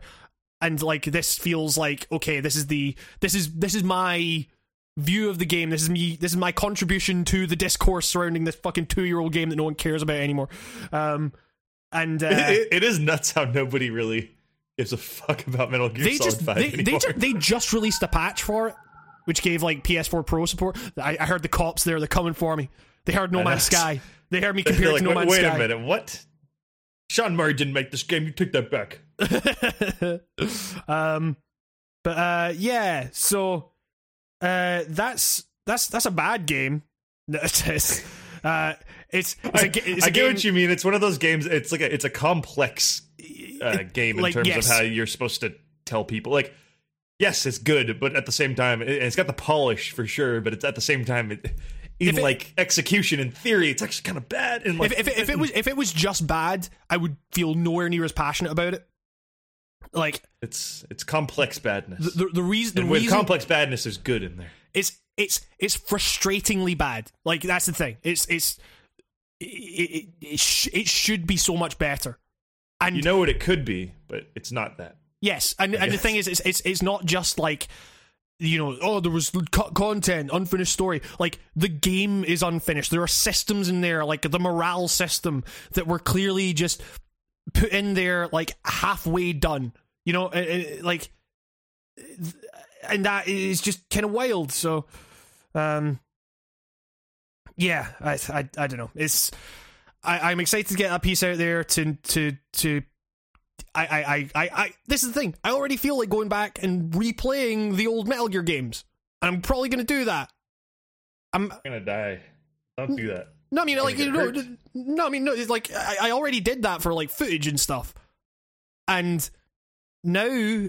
and like this feels like okay this is the this is this is my view of the game this is me this is my contribution to the discourse surrounding this fucking two-year-old game that no one cares about anymore um and uh, it, it is nuts how nobody really gives a fuck about Metal Gear they Solid just 5 they, anymore. they, they just released a patch for it which gave like PS4 Pro support. I, I heard the cops there; they're coming for me. They heard No. Man's Sky. They heard me They're compared like, to No wait, Man's wait Sky. a minute, what? Sean Murray didn't make this game. You take that back. um, but uh, yeah. So uh, that's that's that's a bad game. It is. Uh, it's it's a, it's I a get what you mean. It's one of those games. It's like a, it's a complex uh, game in like, terms yes. of how you're supposed to tell people. Like, yes, it's good, but at the same time, it, it's got the polish for sure. But it's at the same time, it, even it- like execution in theory, it's actually kind of bad. And like, if, if, it- if it was if it was just bad, I would feel nowhere near as passionate about it. Like it's it's complex badness. the the, the reason and with reason complex badness, there's good in there. it's it's it's frustratingly bad. Like that's the thing. It's it's it it, it, sh- it should be so much better. And You know what it could be, but it's not that. yes, and and the thing is, it's it's it's not just like you know, oh, there was cut content, unfinished story. Like the game is unfinished. There are systems in there, like the morale system, that were clearly just put in there, like halfway done. You know, uh, uh, like, and that is just kind of wild. So, um, yeah, I, I, I don't know. It's, I, I'm excited to get that piece out there to, to, to. I, I, I, I, I, this is the thing. I already feel like going back and replaying the old Metal Gear games. And I'm probably going to do that. I'm I'm gonna die. Don't do that. no, I mean, like you know, hurt. no, I mean, no, it's like I, I already did that for like footage and stuff, and now,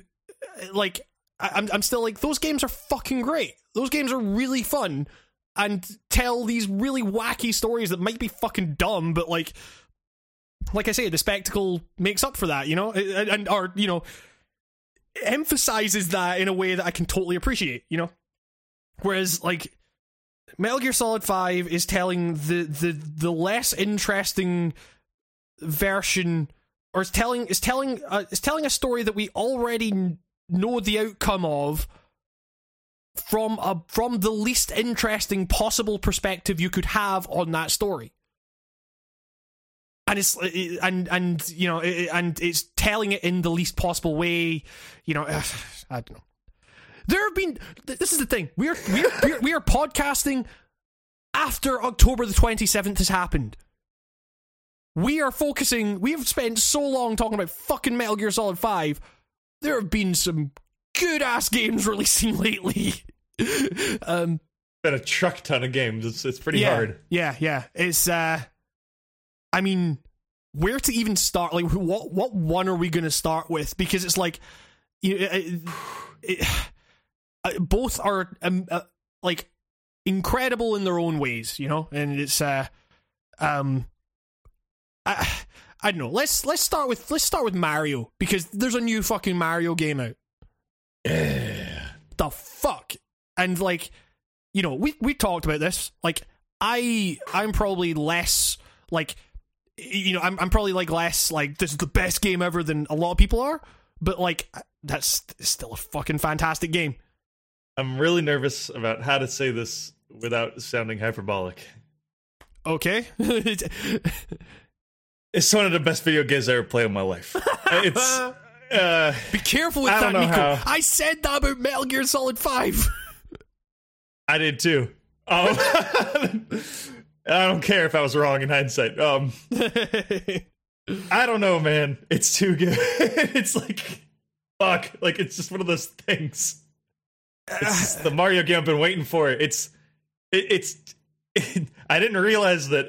like, I, I'm, I'm still like those games are fucking great. Those games are really fun and tell these really wacky stories that might be fucking dumb, but like, like I say, the spectacle makes up for that, you know, and, and or you know, emphasizes that in a way that I can totally appreciate, you know. Whereas, like, Metal Gear Solid Five is telling the the the less interesting version, or is telling is telling uh, is telling a story that we already know the outcome of from a from the least interesting possible perspective you could have on that story. And it's and and you know and it's telling it in the least possible way. You know, I don't know. There have been. This is the thing. We are we are we are, we are podcasting after October the twenty seventh has happened. We are focusing. We have spent so long talking about fucking Metal Gear Solid Five. There have been some good ass games releasing lately. um, Been a truck ton of games. It's it's pretty yeah, hard. Yeah, yeah. It's uh I mean, where to even start? Like what what one are we going to start with? Because it's like you know, it, it, uh, both are um, uh, like incredible in their own ways, you know? And it's uh um I I don't know. Let's let's start with let's start with Mario because there's a new fucking Mario game out the fuck? And like, you know, we we talked about this. Like, I I'm probably less like, you know, I'm I'm probably like less like this is the best game ever than a lot of people are. But like, that's still a fucking fantastic game. I'm really nervous about how to say this without sounding hyperbolic. Okay, It's one of the best video games I ever played in my life. It's uh, be careful with I that, Nico. how. I said that about Metal Gear Solid Five. I did too. Um, I don't care if I was wrong in hindsight. Um, I don't know, man. It's too good. it's like fuck. Like it's just one of those things. It's the Mario game I've been waiting for. It's it, it's I didn't realize that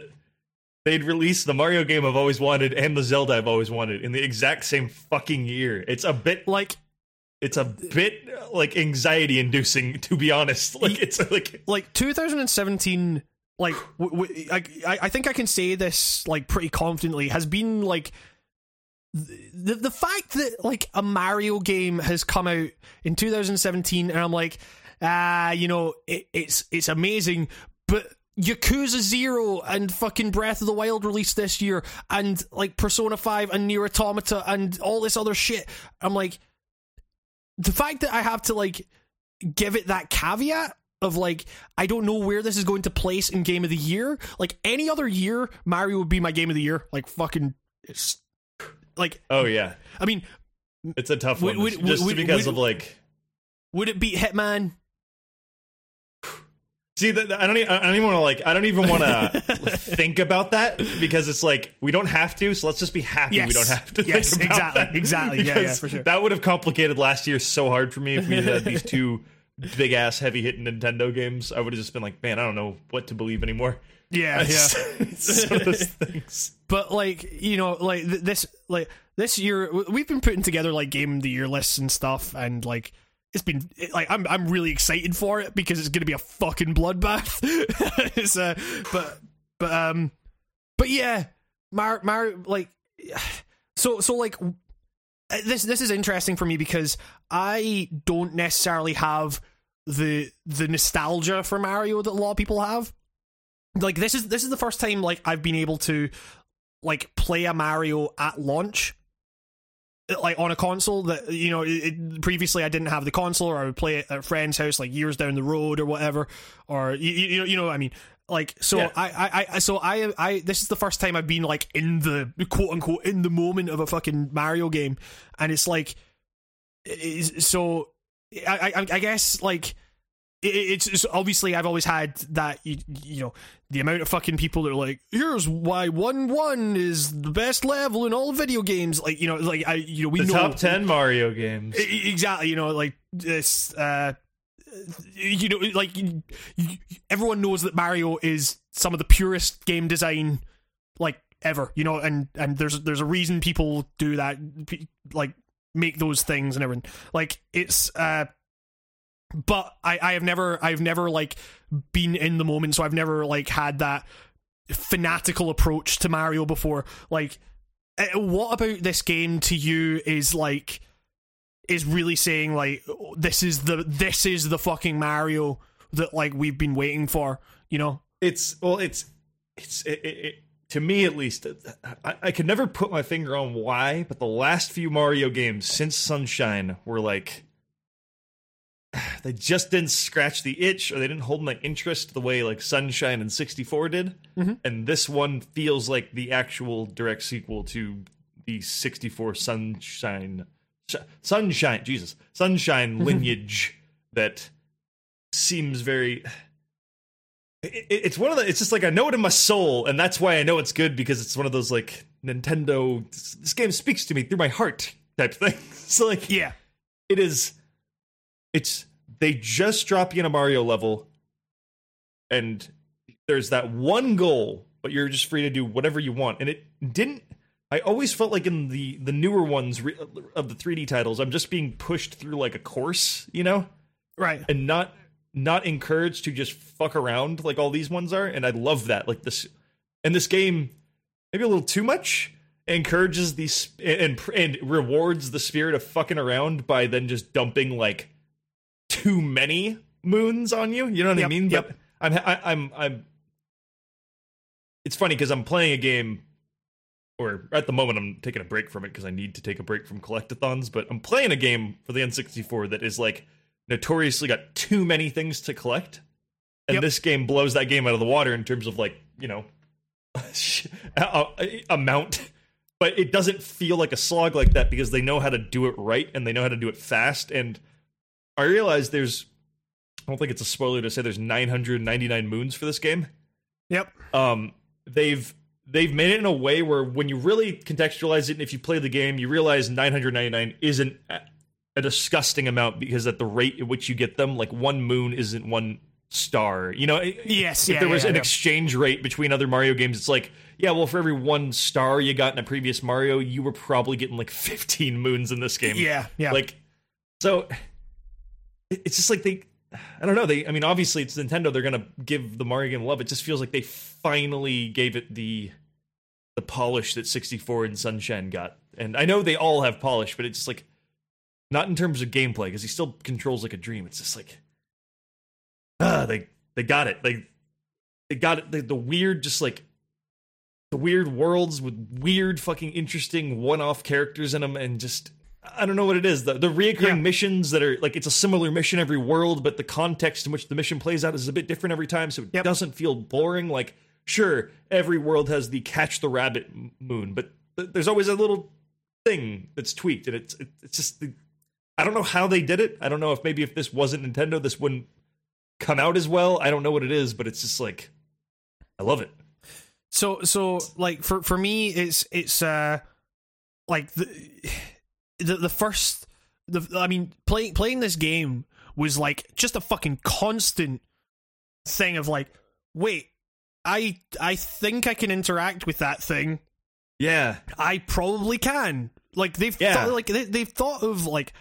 they'd release the Mario game I've always wanted and the Zelda I've always wanted in the exact same fucking year. It's a bit like it's a bit like anxiety inducing to be honest. Like it's like like 2017 like w- w- I, I think I can say this like pretty confidently has been like the the fact that like a Mario game has come out in 2017 and I'm like ah you know it, it's it's amazing but Yakuza Zero and fucking Breath of the Wild released this year and like Persona 5 and Nier Automata and all this other shit. I'm like the fact that I have to like give it that caveat of like I don't know where this is going to place in game of the year. Like any other year, Mario would be my game of the year. Like fucking, it's like oh yeah. I mean, It's a tough Would- one would- just would- because of like would it beat Hitman? See, that I don't. Even, I don't even want to like. I don't even want to think about that because it's like we don't have to. So let's just be happy Yes. we don't have to. Yes, think about exactly, exactly. Yeah, yeah, for sure. That would have complicated last year so hard for me if we had these two big ass heavy hitting Nintendo games. I would have just been like, man, I don't know what to believe anymore. Yeah, It's, yeah. it's just one of those things. But like you know, like th- this, like this year, we've been putting together like game of the year lists and stuff, and like it's been like I'm I'm really excited for it because it's gonna be a fucking bloodbath. it's uh, but but um, but yeah, Mar Mar like so so like Uh, this this is interesting for me because I don't necessarily have the the nostalgia for Mario that a lot of people have. Like this is this is the first time like I've been able to like play a Mario at launch uh, like on a console that you know it- previously I didn't have the console or I would play it at a friend's house like years down the road or whatever or you, you know you know what I mean like so Yeah. I, I I so I I this is the first time I've been like in the quote unquote in the moment of a fucking Mario game and it's like it's, so I, I I guess like it's, it's obviously I've always had that you, you know the amount of fucking people that are like here's why one one is the best level in all video games like you know like I you know we The know top ten Mario games. Exactly you know like this uh you know like you, you, everyone knows that Mario is some of the purest game design like ever you know and and there's there's a reason people do that like make those things and everything like it's uh but I, I have never I've never like been in the moment, so I've never like had that fanatical approach to Mario before. Like, eh, what about this game to you is like is really saying like this is the this is the fucking Mario that like we've been waiting for, you know? it's well it's it's it, it, it, to me at least I, I could never put my finger on why but the last few mario games since sunshine were like they just didn't scratch the itch or they didn't hold my interest the way like sunshine and 64 did Mhm. and this one feels like the actual direct sequel to the 64 sunshine Sh- sunshine jesus. Sunshine mm-hmm. lineage that seems very it, it- it's one of the it's just like i know it in my soul and that's why i know it's good because it's one of those like nintendo this, this game speaks to me through my heart type thing so like Yeah. it is it's they just drop you in a mario level and there's that one goal but you're just free to do whatever you want and it didn't i always felt like in the the newer ones re- of the 3d titles i'm just being pushed through like a course you know Right. and not not encouraged to just fuck around like all these ones are and i love that like this and this game maybe a little too much encourages these and and rewards the spirit of fucking around by then just dumping like too many moons on you you know what i mean yep. but i'm I, i'm i'm it's funny because i'm playing a game or at the moment i'm taking a break from it because i need to take a break from collectathons but i'm playing a game for the n64 that is like notoriously got too many things to collect and Yep. this game blows that game out of the water in terms of like you know amount but it doesn't feel like a slog like that because they know how to do it right and they know how to do it fast and i realize there's i don't think it's a spoiler to say there's 999 moons for this game Yep. um they've they've made it in a way where when you really contextualize it and if you play the game you realize 999 isn't a- disgusting amount because at the rate at which you get them, like one moon isn't one star. You know, Yes, if yeah, there was yeah, an yeah. exchange rate between other Mario games, it's like, yeah, well, for every one star you got in a previous Mario, you were probably getting like 15 moons in this game. Yeah, yeah. Like, so it's just like they, I don't know. They, I mean, obviously it's Nintendo. They're gonna give the Mario game love. It just feels like they finally gave it the the polish that 64 and Sunshine got. And I know they all have polish, but it's just like not in terms of gameplay because he still controls like a dream. It's just like, ah, they they got it. They they got it. The, the weird, just like the weird worlds with weird, fucking interesting one-off characters in them, and just I don't know what it is. The the reoccurring Yeah. missions that are like it's a similar mission every world, but the context in which the mission plays out is a bit different every time, so it Yep. doesn't feel boring. Like sure, every world has the catch the rabbit moon, but th- there's always a little thing that's tweaked, and it's it, it's just the, I don't know how they did it. I don't know if maybe if this wasn't Nintendo, this wouldn't come out as well. I don't know what it is, but it's just like I love it. So so like for for me it's it's uh like the the, the first the I mean playing playing this game was like just a fucking constant thing of like wait I I think I can interact with that thing. Yeah, I probably can. Like they've Yeah. thought, like they, they've thought of like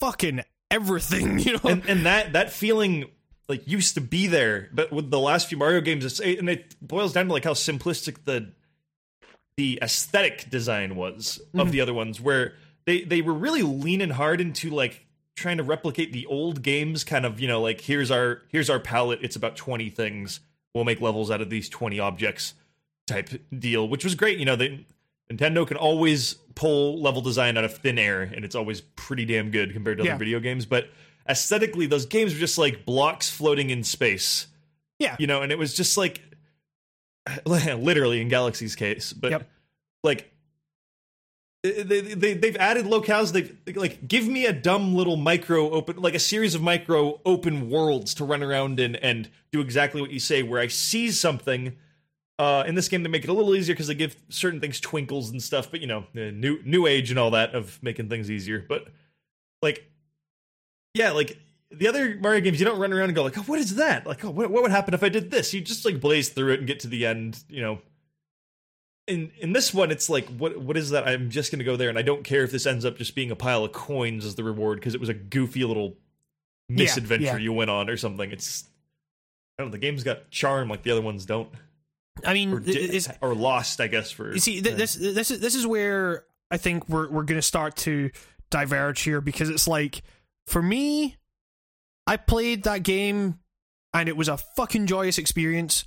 fucking everything you know? And and that that feeling like used to be there, but with the last few Mario games, it's and it boils down to like how simplistic the the aesthetic design was of mm-hmm. the other ones, where they they were really leaning hard into like trying to replicate the old games, kind of you know like here's our here's our palette, it's about twenty things, we'll make levels out of these twenty objects type deal, which was great. You know, they, Nintendo can always pull level design out of thin air, and it's always pretty damn good compared to Yeah. other video games. But aesthetically, those games were just like blocks floating in space. Yeah. you know, and it was just like literally in Galaxy's case, but Yep. like. They, they, they've added locales. They've like give me a dumb little micro open, like a series of micro open worlds to run around in and do exactly what you say. Where I see something, uh, in this game they make it a little easier because they give certain things twinkles and stuff. But you know, new new age and all that of making things easier. But like, yeah, like the other Mario games, you don't run around and go like, "Oh, what is that?" Like, "Oh, what, what would happen if I did this?" You just like blaze through it and get to the end. You know. In in this one, it's like, what what is that? I'm just gonna go there, and I don't care if this ends up just being a pile of coins as the reward because it was a goofy little misadventure yeah. you went on or something. It's I don't know. The game's got charm like the other ones don't, I mean or, di- or lost, I guess. For You see, th- this this is this is where I think we're we're going to start to diverge here because it's like for me, I played that game and it was a fucking joyous experience.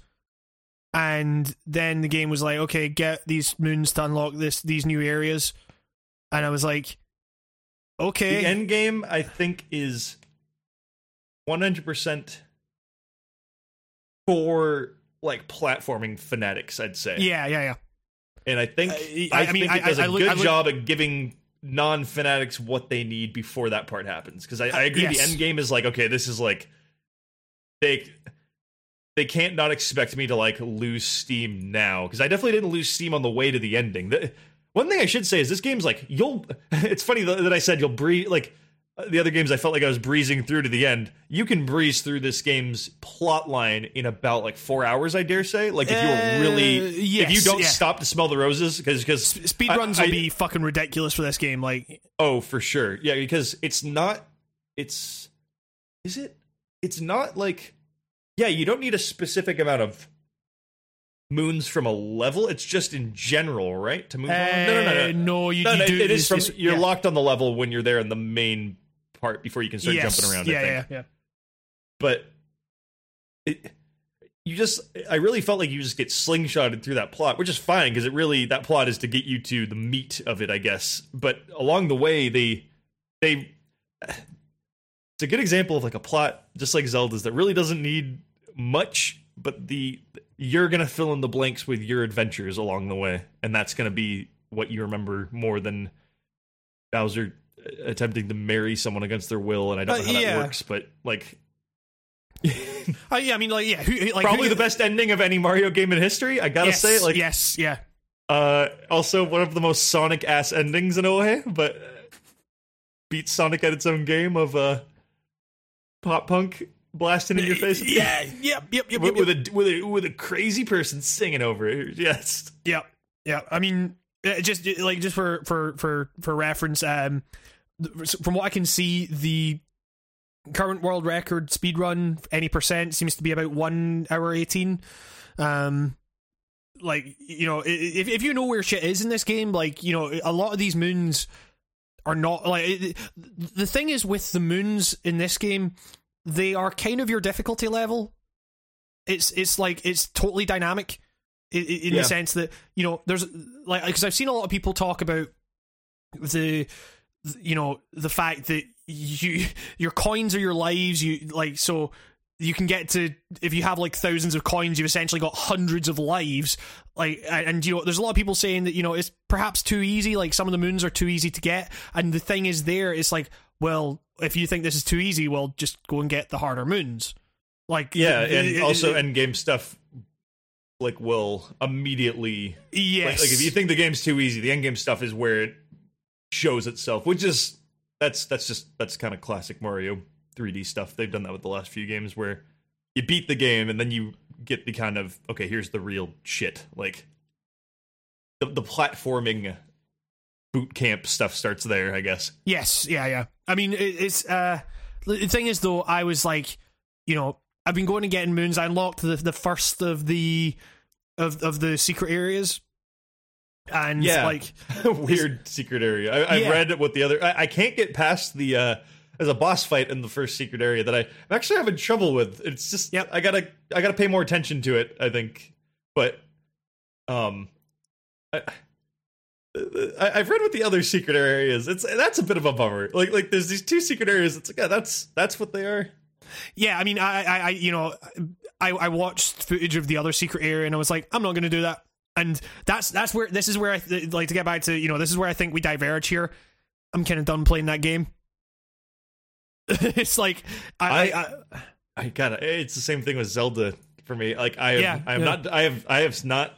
And then the game was like, okay, get these moons to unlock this these new areas, and I was like, okay, the end game, I think, is 100 percent for like platforming fanatics. I'd say, yeah, yeah, yeah. and I think Uh, I, I- I mean, think it does I- a look- good look- job at giving non fanatics what they need before that part happens. Because I, I agree, yes. the end game is like, okay, this is like they they can't not expect me to like lose steam now because I definitely didn't lose steam on the way to the ending. The, one thing I should say is this game's like you'll. It's funny that that I said you'll breeze like uh, the other games. I felt like I was breezing through to the end. You can breeze through this game's plot line in about like four hours. I dare say. Like if you Uh, were really, if you don't yeah. stop to smell the roses, because because Speed runs will be fucking ridiculous for this game. Like, Oh, for sure. Yeah, because it's not it's is it? It's not like yeah, you don't need a specific amount of moons from a level. It's just in general, right? To move on. No, no, no, no. no, you, No, you no, do. it is from just- you're yeah. locked on the level when you're there in the main part before you can start Yes, jumping around. Yeah, yeah, yeah. But it you just I really felt like you just get slingshotted through that plot, which is fine because it really that plot is to get you to the meat of it, I guess. But along the way, they they it's a good example of like a plot just like Zelda's that really doesn't need much, but the you're gonna fill in the blanks with your adventures along the way, and that's gonna be what you remember more than Bowser attempting to marry someone against their will. And I don't Uh, know how yeah. that works, but like Uh, yeah, I mean, like, yeah, who, who- like probably who, the best ending of any Mario game in history. I gotta yes, say, like, yes, yeah. uh, also one of the most Sonic ass endings in a way. But beats Sonic at its own game of uh, pop punk blasting in your face. Yeah, yep, yep, yep, with, yep, with a with a with a crazy person singing over it. Yes, Yeah, yeah. I mean, just like just for for for for reference, um, from what I can see, the current world record speed run any percent seems to be about one hour eighteen. Um, like you know, if if you know where shit is in this game, like you know, a lot of these moons are not like it- the thing is with the moons in this game, they are kind of your difficulty level. It's it's like it's totally dynamic i- i- in Yeah. the sense that you know there's like because I've seen a lot of people talk about the you know the fact that you your coins are your lives you like so you can get to if you have like thousands of coins you've essentially got hundreds of lives like and, you know there's a lot of people saying that you know it's perhaps too easy like some of the moons are too easy to get. And the thing is there it's like well if you think this is too easy well just go and get the harder moons. Like yeah, it- and it- also it- end game stuff like will immediately yes. like, like if you think the game's too easy, the end game stuff is where it shows itself, which is that's that's just that's kind of classic Mario 3D stuff. They've done that with the last few games where you beat the game and then you get the kind of okay, here's the real shit. Like the the platforming boot camp stuff starts there, I guess. Yes, yeah, yeah. I mean, it, it's uh, the thing is though, I was like, you know, I've been going and getting moons. I unlocked the the first of the of of the secret areas, and Yeah. like, Weird secret area. I, Yeah. read what the other. I, I can't get past the. uh There's a boss fight in the first secret area that I, I'm actually having trouble with. It's just. Yep. I gotta. I gotta pay more attention to it. I think, but, um, I, I I've read what the other secret area is. It's that's a bit of a bummer. Like like there's these two secret areas. It's like yeah, that's that's what they are. yeah, I mean, I, I, I you know, I, I watched footage of the other secret area, and I was like, I'm not going to do that. And that's that's where this is where I th- like to get back to you know this is where I think we diverge here. I'm kind of done playing that game. it's like I, I, I I gotta. It's the same thing with Zelda for me. Like I, have, Yeah, I am yeah. not. I have. I have not.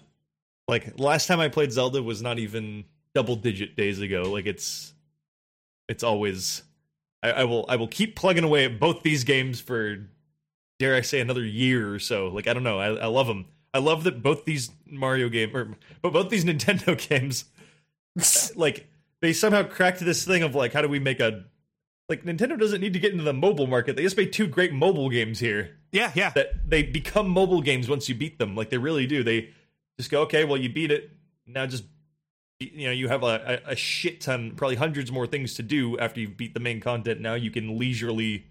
Like last time I played Zelda was not even double digit days ago. Like it's, it's always. I, I will. I will keep plugging away at both these games for, dare I say, another year or so. Like I don't know. I, I love them. I love that both these Mario game or but both these Nintendo games, like they somehow cracked this thing of like how do we make a like Nintendo doesn't need to get into the mobile market. They just made two great mobile games here yeah, yeah, that they become mobile games once you beat them. Like they really do. They just go, okay, well you beat it. Now just you know you have a, a, shit ton, probably hundreds more things to do after you've beat the main content. Now you can leisurely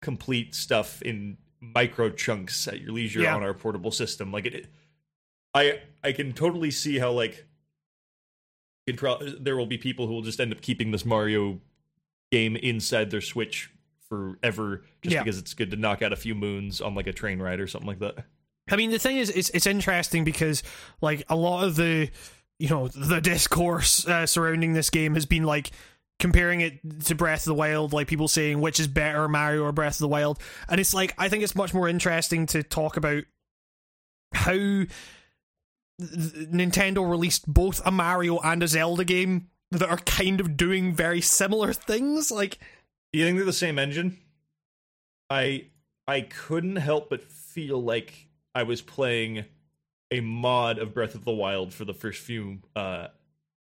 complete stuff in micro chunks at your leisure Yeah. on our portable system. Like it, it- I I can totally see how like pro- there will be people who will just end up keeping this Mario game inside their Switch forever just Yeah. because it's good to knock out a few moons on like a train ride or something like that. I mean, the thing is, it's it's interesting because like a lot of the you know the discourse uh, surrounding this game has been like comparing it to Breath of the Wild, like people saying which is better, Mario or Breath of the Wild, and it's like I think it's much more interesting to talk about how Nintendo released both a Mario and a Zelda game that are kind of doing very similar things. Like, Do you think they're the same engine? I I couldn't help but feel like I was playing a mod of Breath of the Wild for the first few uh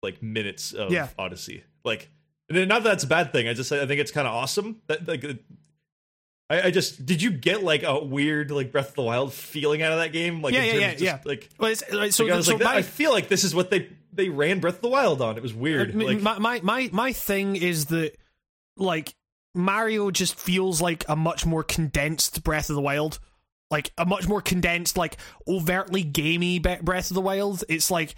like minutes of Yeah. Odyssey. Like not that that's a bad thing. I just I think it's kind of awesome. That like I, I just did you get like a weird like Breath of the Wild feeling out of that game? Like Yeah, in yeah, terms yeah, of just, yeah. Like, well, it's, like, so, I so like, my- I feel like this is what they they ran Breath of the Wild on. It was weird. Uh, I mean, like, my, my my my thing is that like Mario just feels like a much more condensed Breath of the Wild, like a much more condensed, like overtly gamey Breath of the Wild. It's like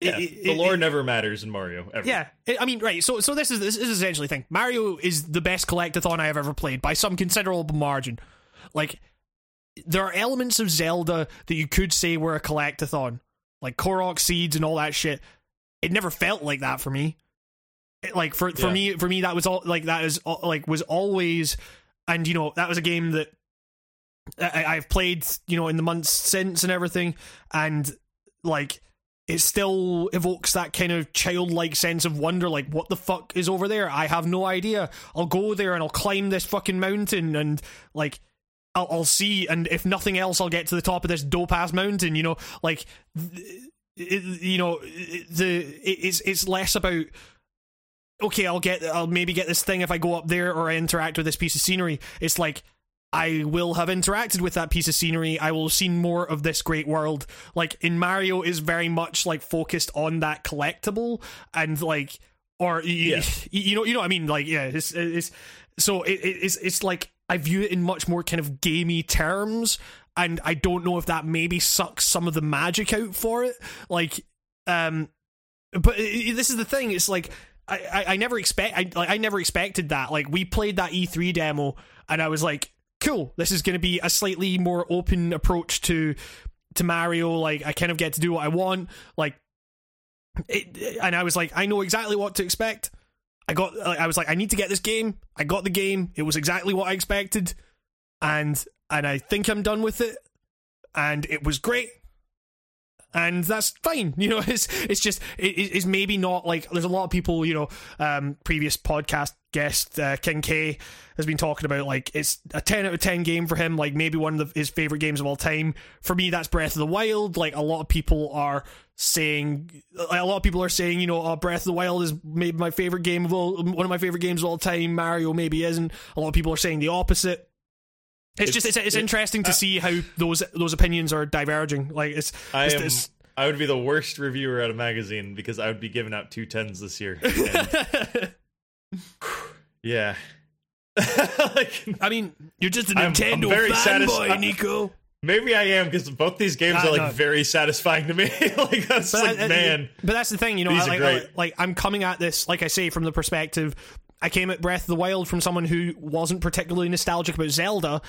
yeah, it- the lore it- never matters in Mario ever. yeah, I mean, right. So, so this is this is essentially the thing. Mario is the best collectathon I have ever played by some considerable margin. Like, there are elements of Zelda that you could say were a collectathon, like Korok seeds and all that shit. It never felt like that for me. It- like for for Yeah. me, for me, that was all like that is all, like was always, and you know that was a game that I, I've played, you know, in the months since and everything, and like it still evokes that kind of childlike sense of wonder like what the fuck is over there i have no idea i'll go there and i'll climb this fucking mountain and like i'll, I'll see and if nothing else i'll get to the top of this dope ass mountain you know like it, you know the it's it's less about okay i'll get i'll maybe get this thing if i go up there or i interact with this piece of scenery it's like I will have interacted with that piece of scenery. I will have seen more of this great world. Like in Mario is very much like focused on that collectible and like or yeah. you, you know you know what I mean like yeah it's it's so it, it's it's like I view it in much more kind of gamey terms and I don't know if that maybe sucks some of the magic out for it like um but this is the thing it's like I, I, I never expect I like I never expected that like we played that E3 demo and I was like cool, this is going to be a slightly more open approach to to Mario. Like I kind of get to do what I want. Like, it, and I was like, I know exactly what to expect. I got, I was like, I need to get this game. I got the game. It was exactly what I expected, and and I think I'm done with it. And it was great and that's fine. You know, it's it's just it, it's maybe not like there's a lot of people. You know, um, previous podcast guest uh, King K has been talking about like it's a ten out of ten game for him. Like maybe one of the, his favorite games of all time. For me, that's Breath of the Wild. Like a lot of people are saying, a lot of people are saying, you know, oh, Breath of the Wild is maybe my favorite game of all, one of my favorite games of all time. Mario maybe isn't. A lot of people are saying the opposite. It's, it's just it's, it's it, interesting to uh, see how those those opinions are diverging. Like it's, I am, it's, I would be the worst reviewer at a magazine because I would be giving out two tens this year. yeah. like, I mean, you're just a Nintendo I'm, I'm very fanboy, Nico. Maybe I am because both these games are like no. very satisfying to me. like that's but like I, man. But that's the thing, you know. I, like, I, like I'm coming at this, like I say, from the perspective. I came at Breath of the Wild from someone who wasn't particularly nostalgic about Zelda.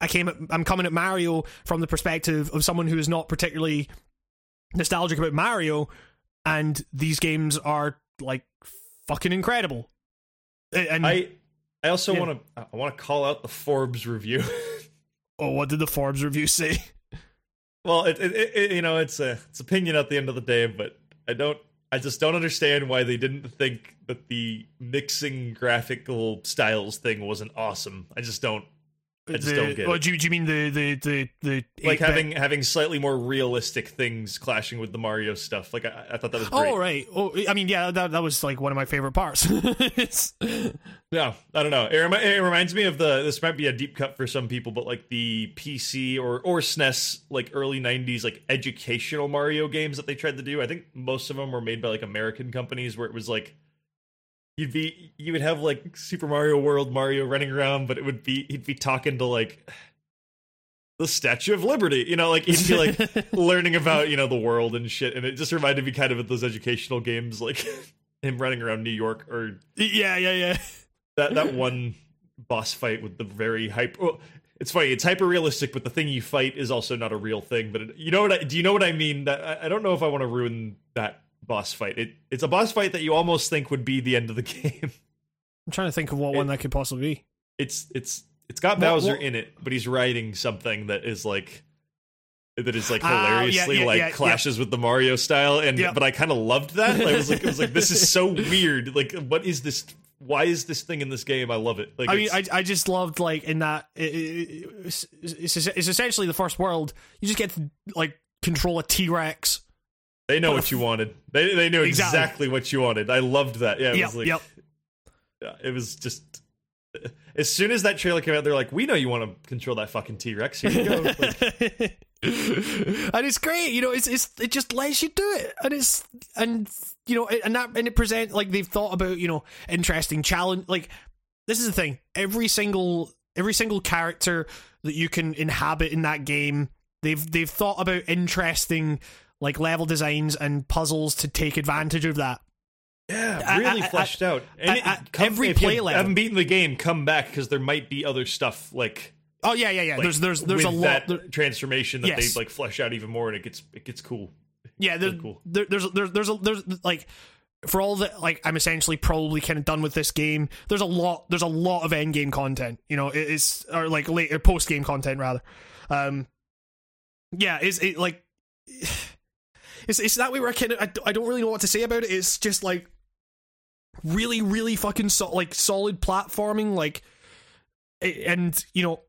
I came at, I'm coming at Mario from the perspective of someone who is not particularly nostalgic about Mario, and these games are like fucking incredible. And I I also yeah. want to I want to call out the Forbes review. oh, what did the Forbes review say? Well, it, it, it, you know it's a it's opinion at the end of the day, but I don't I just don't understand why they didn't think that the mixing graphical styles thing wasn't awesome. I just don't I just the, don't get it. Do you, do you mean the the the, the like having having slightly more realistic things clashing with the Mario stuff? Like I, I thought that was great. Oh right. Oh, I mean, yeah, that that was like one of my favorite parts. yeah, I don't know. It, it reminds me of the. This might be a deep cut for some people, but like the PC or or SNES like early '90s like educational Mario games that they tried to do. I think most of them were made by like American companies, where it was like you'd be you would have like Super Mario World Mario running around, but it would be he'd be talking to like the Statue of Liberty, you know, like he'd be like learning about you know the world and shit, and it just reminded me kind of of those educational games, like him running around New York or yeah, yeah, yeah. That that one boss fight with the very hype. Well, it's funny. It's hyper realistic, but the thing you fight is also not a real thing. But it, you know what? I, do you know what I mean? That I, I don't know if I want to ruin that boss fight. It it's a boss fight that you almost think would be the end of the game. I'm trying to think of what it, one that could possibly be. It's it's it's got what, Bowser what? in it, but he's riding something that is like that is like hilariously uh, yeah, yeah, like yeah, clashes with the Mario style and but I kind of loved that. I was like I was like this is so weird. Like what is this why is this thing in this game? I love it. Like, I mean, I, I just loved like in that it, it, it's, it's, it's essentially the first world. You just get to like control a T Rex they know what you wanted. They they knew exactly. exactly, what you wanted. I loved that. Yeah, it yep, was like, yep. yeah, it was just. As soon as that trailer came out, they're like, "We know you want to control that fucking T Rex. Here you go." Like, and it's great, you know. It's it's it just lets you do it, and it's and you know, and that and it presents like they've thought about you know interesting challenge. Like this is the thing. Every single every single character that you can inhabit in that game, they've they've thought about interesting like level designs and puzzles to take advantage of that. Yeah, really I, I, fleshed I, out. And it, come, every play level. haven't beaten the game, come back because there might be other stuff like. Oh yeah, yeah, yeah. Like, there's there's there's a lot that transformation that yes. they like flesh out even more, and it gets it gets cool. Yeah, there's cool. There, there's there's there's a, there's like for all that like I'm essentially probably kind of done with this game. There's a lot there's a lot of end game content. You know, it's or like late post game content rather. Um, yeah, is it like it's it's that way where I kind of I, I don't really know what to say about it. It's just like really really fucking so, like solid platforming like and you know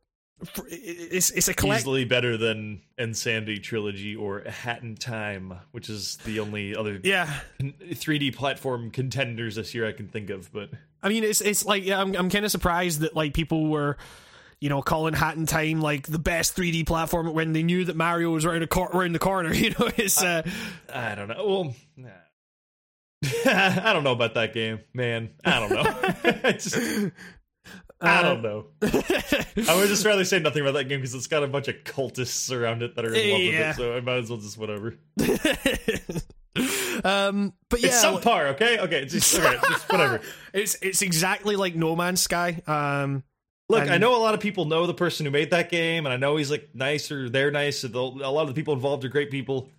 it's it's a collect- easily better than Insanity trilogy or Hat in Time, which is the only other yeah 3D platform contenders this year I can think of. But I mean, it's it's like yeah, I'm I'm kind of surprised that like people were. You know, calling Hat in Time like the best 3D platform when they knew that Mario was right cor- around the corner. You know, it's. Uh, I, I don't know. Well, nah. I don't know about that game, man. I don't know. just, I don't know. I would just rather say nothing about that game because it's got a bunch of cultists around it that are in love Yeah. with it. So I might as well just whatever. um, but yeah, It's subpar, okay? Okay, just, okay, just whatever. it's it's exactly like No Man's Sky. Um, Look, And- I know a lot of people know the person who made that game, and I know he's like nice or they're nice. A lot of the people involved are great people.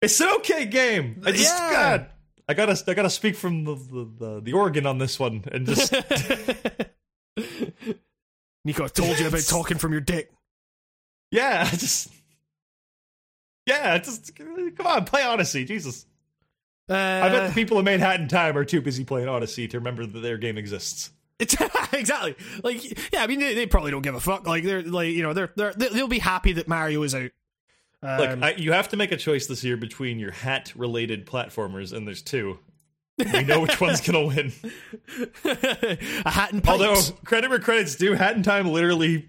It's an okay game. I just Yeah. God, I gotta I gotta speak from the the, the, the organ on this one and just Nico, I told you about talking from your dick. yeah, I just yeah, just come on, play Odyssey, Jesus. Uh, I bet the people in A Hat in Time are too busy playing Odyssey to remember that their game exists. It's, exactly. Like, yeah, I mean, they, they probably don't give a fuck. Like, they're like, you know, they're they're they'll be happy that Mario is out. Um, Look, I, you have to make a choice this year between your hat-related platformers, and there's two. We know which one's gonna win. a hat and pipes. Although credit where credit's due, Hat in Time literally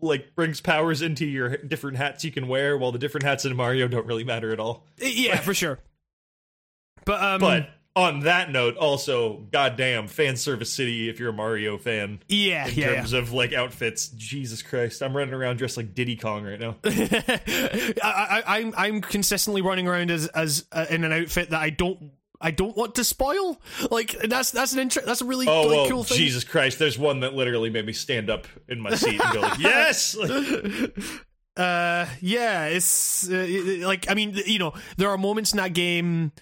like brings powers into your different hats you can wear, while the different hats in Mario don't really matter at all. yeah, for sure. But um, But on that note, also, goddamn, fan service city if you're a Mario fan. yeah, In yeah, yeah. terms of like outfits, Jesus Christ, I'm running around dressed like Diddy Kong right now. I, I, I'm I'm consistently running around as as uh, in an outfit that I don't I don't want to spoil. Like that's that's an inter- that's a really Oh well, cool thing. Jesus Christ! There's one that literally made me stand up in my seat and go, like, "Yes!" Uh yeah it's uh, like i mean you know there are moments in that game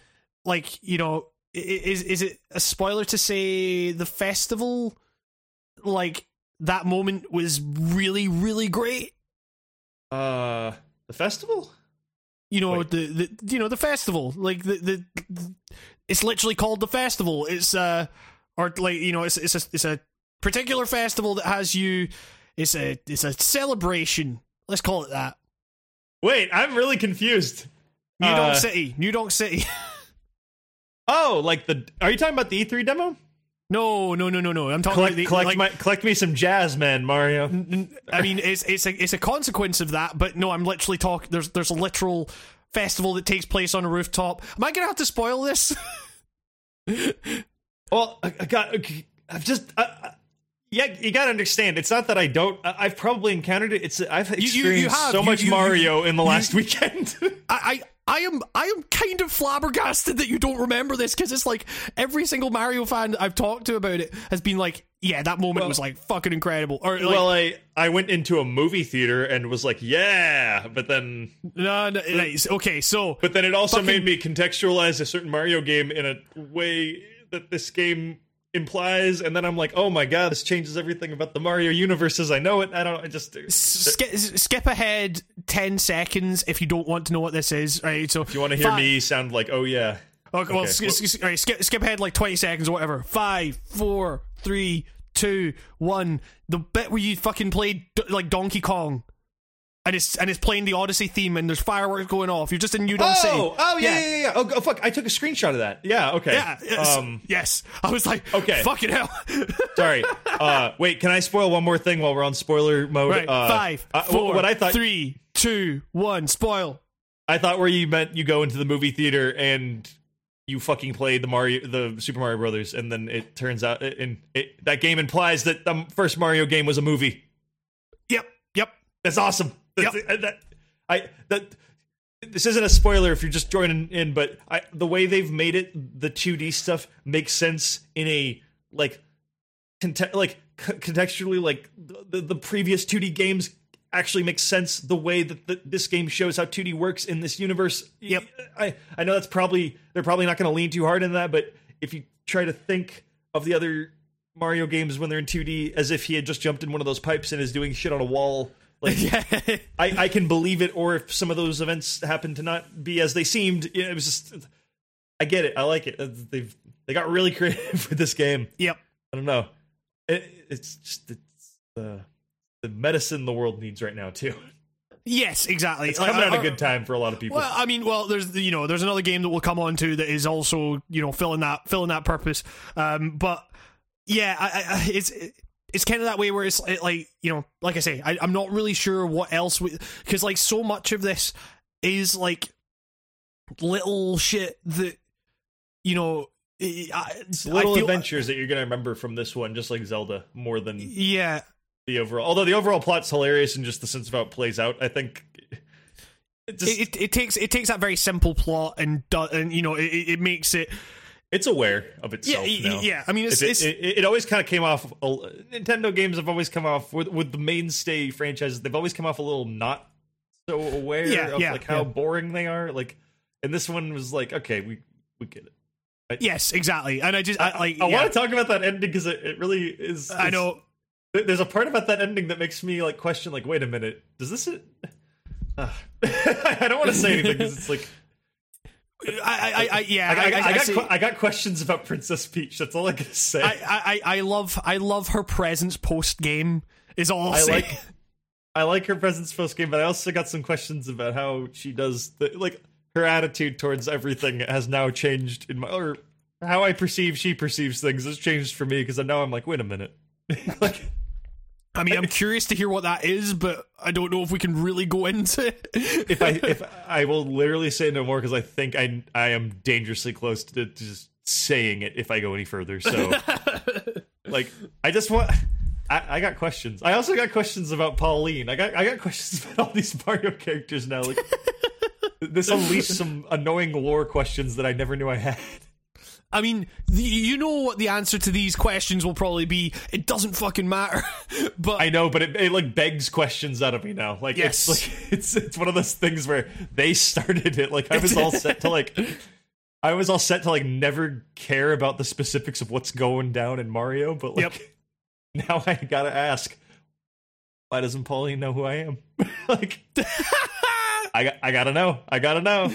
like you know is is it a spoiler to say the festival like that moment was really really great? Uh, the festival. you know Wait. the, the you know the festival. Like the, the the it's literally called the festival. It's uh or like you know it's it's a it's a particular festival that has you it's a it's a celebration. Let's call it that. Wait, I'm really confused. New Donk Uh, City. New Donk City Oh, like the? Are you talking about the E3 demo? No, no, no, no, no. I'm talking Collect, about the, collect like, my, collect me some jazz, man, Mario. n- I mean, it's it's a it's a consequence of that. But no, I'm literally talking. There's there's a literal festival that takes place on a rooftop. Am I gonna have to spoil this? Well, I, I got. I've just. I, I, yeah, you gotta understand. It's not that I don't. I've probably encountered it. It's I've you- you experienced have. so You- much you- Mario in the you- last weekend. I, I am I am kind of flabbergasted that you don't remember this because it's like every single Mario fan I've talked to about it has been like, yeah, that moment Well- was like fucking incredible. Or like, well, I I went into a movie theater and was like, yeah, but then no, no, nice. okay, so but then it also Fucking- made me contextualize a certain Mario game in a way that this game implies, and then I'm like, oh my god, this changes everything about the Mario universe as I know it. I don't. I just skip skip ahead ten seconds if you don't want to know what this is. Right, so if you want to hear me sound like, oh yeah, Okay, well, Okay, sk- sk- right, skip, skip ahead like 20 seconds or whatever. Five, four, three, two, one. The bit where you fucking played d- like Donkey Kong. And it's and it's playing the Odyssey theme and there's fireworks going off. You're just in New Donk City. Oh, oh yeah, yeah, yeah. yeah. Oh, oh, fuck! I took a screenshot of that. Yeah, okay. Yeah, yes, Um, yes. I was like, Okay. fucking hell. sorry. Uh, wait, can I spoil one more thing while we're on spoiler mode? right, Uh, five, uh, four, what I thought, three, two, one. Spoil. I thought where you meant you go into the movie theater and you fucking play the Mario, the Super Mario Brothers, and then it turns out, and it, that game implies that the first Mario game was a movie. Yep, yep. That's awesome. That's, Yep. that, I that this isn't a spoiler if you're just joining in, but I, the way they've made it, the 2D stuff makes sense in a like, conte- like c- contextually, like the, the previous 2D games actually make sense. The way that the, this game shows how 2D works in this universe. Yep. I I know that's probably they're probably not going to lean too hard into that, but if you try to think of the other Mario games when they're in 2D as if he had just jumped in one of those pipes and is doing shit on a wall Like yeah, I, I can believe it, or if some of those events happen to not be as they seemed, it was just. I get it. I like it. Uh, They've they got really creative with this game. yep. I don't know. It, it's just it's the the medicine the world needs right now too. Yes, exactly. It's Like, coming at a good time for a lot of people. Well, I mean, well, there's you know, there's another game that we'll come on to that is also you know filling that filling that purpose. Um, but yeah, I, I, I- it's it's kind of that way where it's it, like you know, like I say, I, I'm not really sure what else because like so much of this is like little shit that you know. I, little feel- adventures that you're gonna remember from this one, just like Zelda, more than Yeah, the overall. Although the overall plot's hilarious and just the sense of how it plays out, I think. It just, it, it, it takes it takes that very simple plot and do, and you know it it makes it it's aware of yeah itself y- now. yeah. I mean, it's, It, it's it, it, it always kind of came off. Nintendo games have always come off with with the mainstay franchises. They've always come off a little not so aware Yeah, of yeah, like how yeah. boring they are. Like, and this one was like, okay, we we get it. yes, exactly. And I just I, like I yeah. want to talk about that ending because it, it really is. I know. There's a part about that ending that makes me like question, like, wait a minute, does this? Uh, I don't want to say anything because it's like I, I, I, yeah, I, got, I, I, got I got questions about Princess Peach. That's all I can say. I, I, I love, I love her presence post game. Is all I'll I say. like I like her presence post game, but I also got some questions about how she does the like her attitude towards everything has now changed in my or how I perceive she perceives things has changed for me because now I'm like, wait a minute, like I mean, I'm curious to hear what that is, but I don't know if we can really go into it. if I if I will literally say no more because I think I I am dangerously close to just saying it if I go any further. So like I just want. I, I got questions. I also got questions about Pauline. I got I got questions about all these Mario characters now. Like this unleashed some annoying lore questions that I never knew I had. I mean, the, you know what the answer to these questions will probably be. It doesn't fucking matter. but I know, but it, it like begs questions out of me now. Like Yes. it's like it's it's one of those things where they started it. Like I was all set to like I was all set to like never care about the specifics of what's going down in Mario, but like Yep. now I gotta ask, why doesn't Pauline know who I am? like I got I gotta know. I gotta know.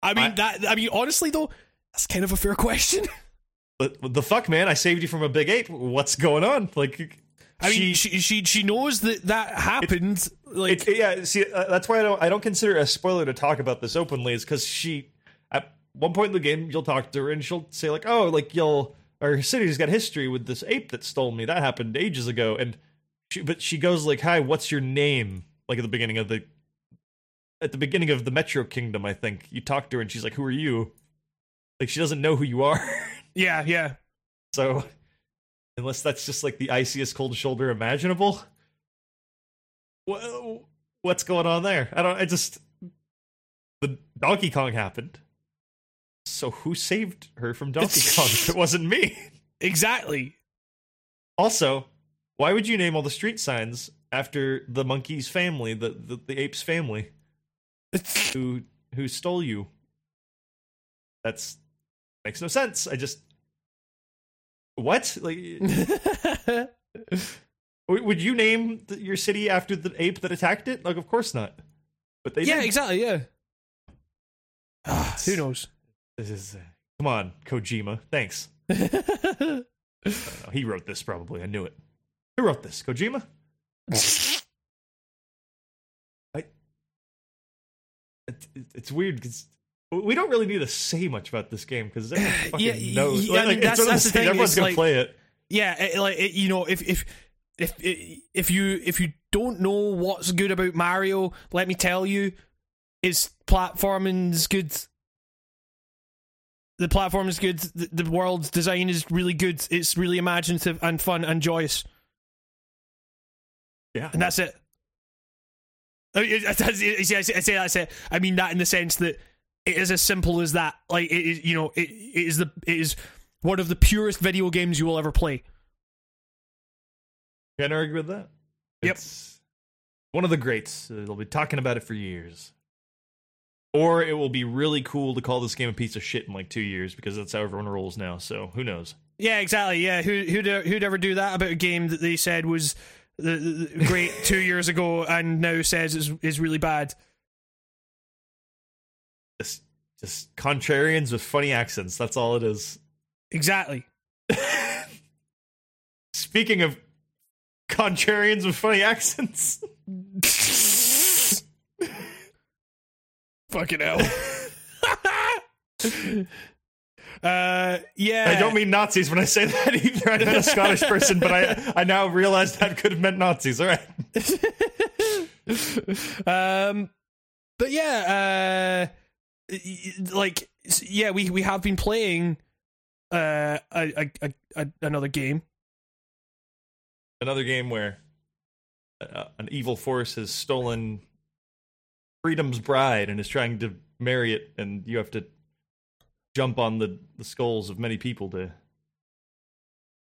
I mean I- that. I mean, honestly though, that's kind of a fair question. But the fuck, man! I saved you from a big ape. What's going on? Like, I she, mean, she, she she knows that that happened. like, It's yeah. See, uh, that's why I don't. I don't consider it a spoiler to talk about this openly. Is because she at one point in the game you'll talk to her and she'll say like, "Oh, like you'll our city's got history with this ape that stole me. That happened ages ago." And she, but she goes like, "Hi, what's your name?" Like at the beginning of the at the beginning of the Metro Kingdom, I think you talk to her and she's like, "Who are you?" Like she doesn't know who you are. yeah, yeah. So, unless that's just like the iciest cold shoulder imaginable, wha- what's going on there? I don't. I just the Donkey Kong happened. So who saved her from Donkey Kong? if it wasn't me. Exactly. Also, why would you name all the street signs after the monkey's family, the the, the ape's family, who who stole you? That's makes no sense. I just what like. Would you name your city after the ape that attacked it? Like, of course not. But they yeah, did. exactly. Yeah. Who knows? This is, uh, come on, Kojima. Thanks. Uh, he wrote this probably. I knew it. Who wrote this? Kojima? I, it, it- it's weird because we don't really need to say much about this game because everyone fucking Yeah, knows. y- I mean, that's- that's the things, thing, Everyone's gonna like- play it. yeah, it, like it, you know, if if if if you if you don't know what's good about Mario, let me tell you, is platforming's good. The platform is good. The, the world design is really good. It's really imaginative and fun and joyous, Yeah. and that's it. I mean, it- it- you see, I I say that's it. I mean that in the sense that it is as simple as that. Like it is, you know, it, it is the it is one of the purest video games you will ever play. Can't argue with that. Yep. It's one of the greats. They'll be talking about it for years. Or it will be really cool to call this game a piece of shit in like two years because that's how everyone rolls now. So who knows? Yeah, exactly. Yeah, who who'd who'd ever do that about a game that they said was the, the great two years ago and now says is is really bad. Just, contrarians with funny accents. That's all it is. Exactly. Speaking of contrarians with funny accents, Fucking hell. uh, yeah. I don't mean Nazis when I say that either. I meant a Scottish person, but I I now realize that could have meant Nazis. All right. um, but yeah, uh, like yeah, we we have been playing uh a, a, a, another game. Another game where uh, an evil force has stolen freedom's bride and is trying to marry it, and you have to jump on the, the skulls of many people to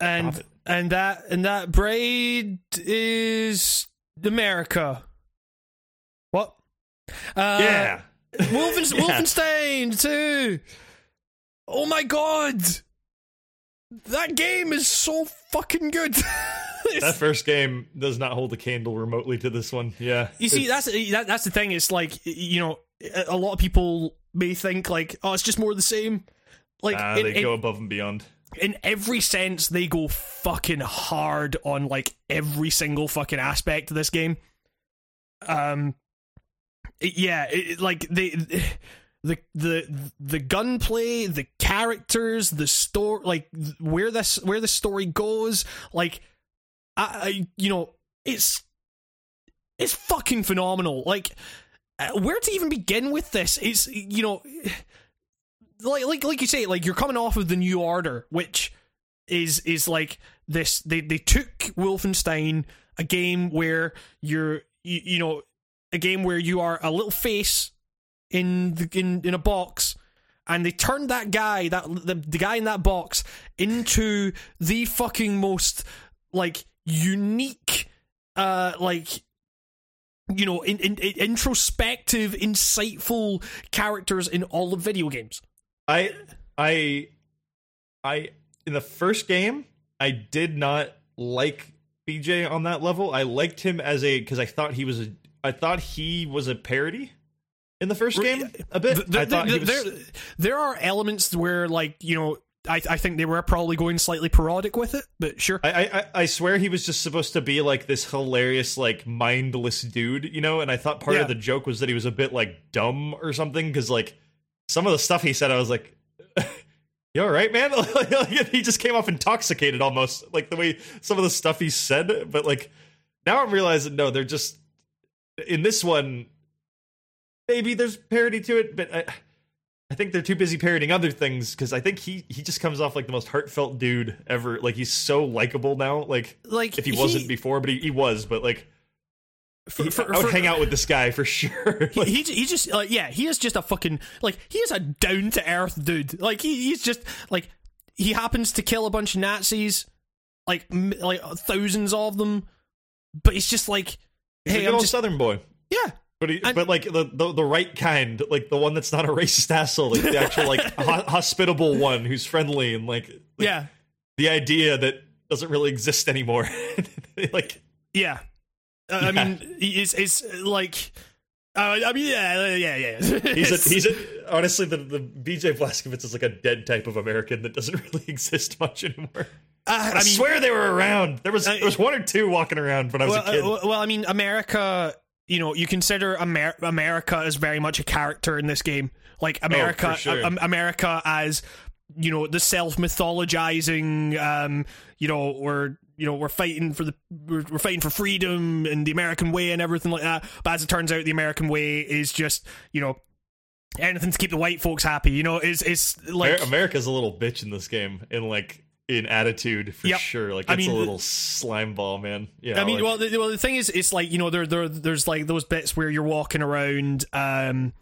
and and that and that braid is America. What? Uh, yeah. Yeah. Wolfenstein II. Oh my god, that game is so fucking good. That first game does not hold a candle remotely to this one. Yeah. you see, that's that, that's the thing. It's like you know, a lot of people may think like, oh, it's just more of the same. Like in, they in- go above and beyond. in every sense they go fucking hard on like every single fucking aspect of this game um yeah it, like they the the the gunplay the characters the story like where this where the story goes like I, I you know it's it's fucking phenomenal like uh, where to even begin with this it's you know like like like you say, like you're coming off of the New Order, which is is like this. They they took Wolfenstein, a game where you're you, you know a game where you are a little face in the, in in a box, and they turned that guy that the the guy in that box into the fucking most like unique uh like you know in, in, in introspective insightful characters in all of video games I I I in the first game I did not like BJ on that level. I liked him as a because I thought he was a I thought he was a parody in the first game a bit. Th- I th- thought was, there, there are elements where, like, you know, I, I think they were probably going slightly parodic with it, but sure. I, I I swear he was just supposed to be like this hilarious like mindless dude, you know. And I thought part Yeah. of the joke was that he was a bit like dumb or something because like some of the stuff he said, I was like. You all right, man? He just came off intoxicated almost, like the way some of the stuff he said. But like now I'm realizing, no, they're just in this one. Maybe there's parody to it, but I, I think they're too busy parodying other things because I think he he just comes off like the most heartfelt dude ever. Like he's so likable now. Like like, if he wasn't before, but he, he was. But like for, for- I would for- hang out with this guy for sure. He, Like, he, he just like yeah he is just a fucking like he is a down to earth dude like he, he's just like he happens to kill a bunch of Nazis like m- like thousands of them but he's just like he's a hey good I'm old just Southern boy. yeah But he, but like the, the the right kind, like the one that's not a racist asshole, like the actual like ho- hospitable one who's friendly and like, like yeah the idea that doesn't really exist anymore. like yeah uh, I mean it's it's like uh, I mean yeah yeah yeah he's a he's a honestly the the BJ Blazkowicz is like a dead type of American that doesn't really exist much anymore. Uh, I, swear they were around. There was there was one or two walking around when I was well, a kid. uh, well, I mean, America. You know, you consider Amer- America as very much a character in this game. Like America, Oh, sure. Am- America as you know the self mythologizing. Um, you know, we're you know we're fighting for the we're, we're fighting for freedom and the American way and everything like that. But as it turns out, the American way is just you know anything to keep the white folks happy. You know, is is like Amer- America's a little bitch in this game, in like in attitude for Yep. sure. Like I mean, a little slime ball, man. Yeah, I mean, like- well, the, well, the thing is, it's like you know, there, there, there's like those bits where you're walking around. Um,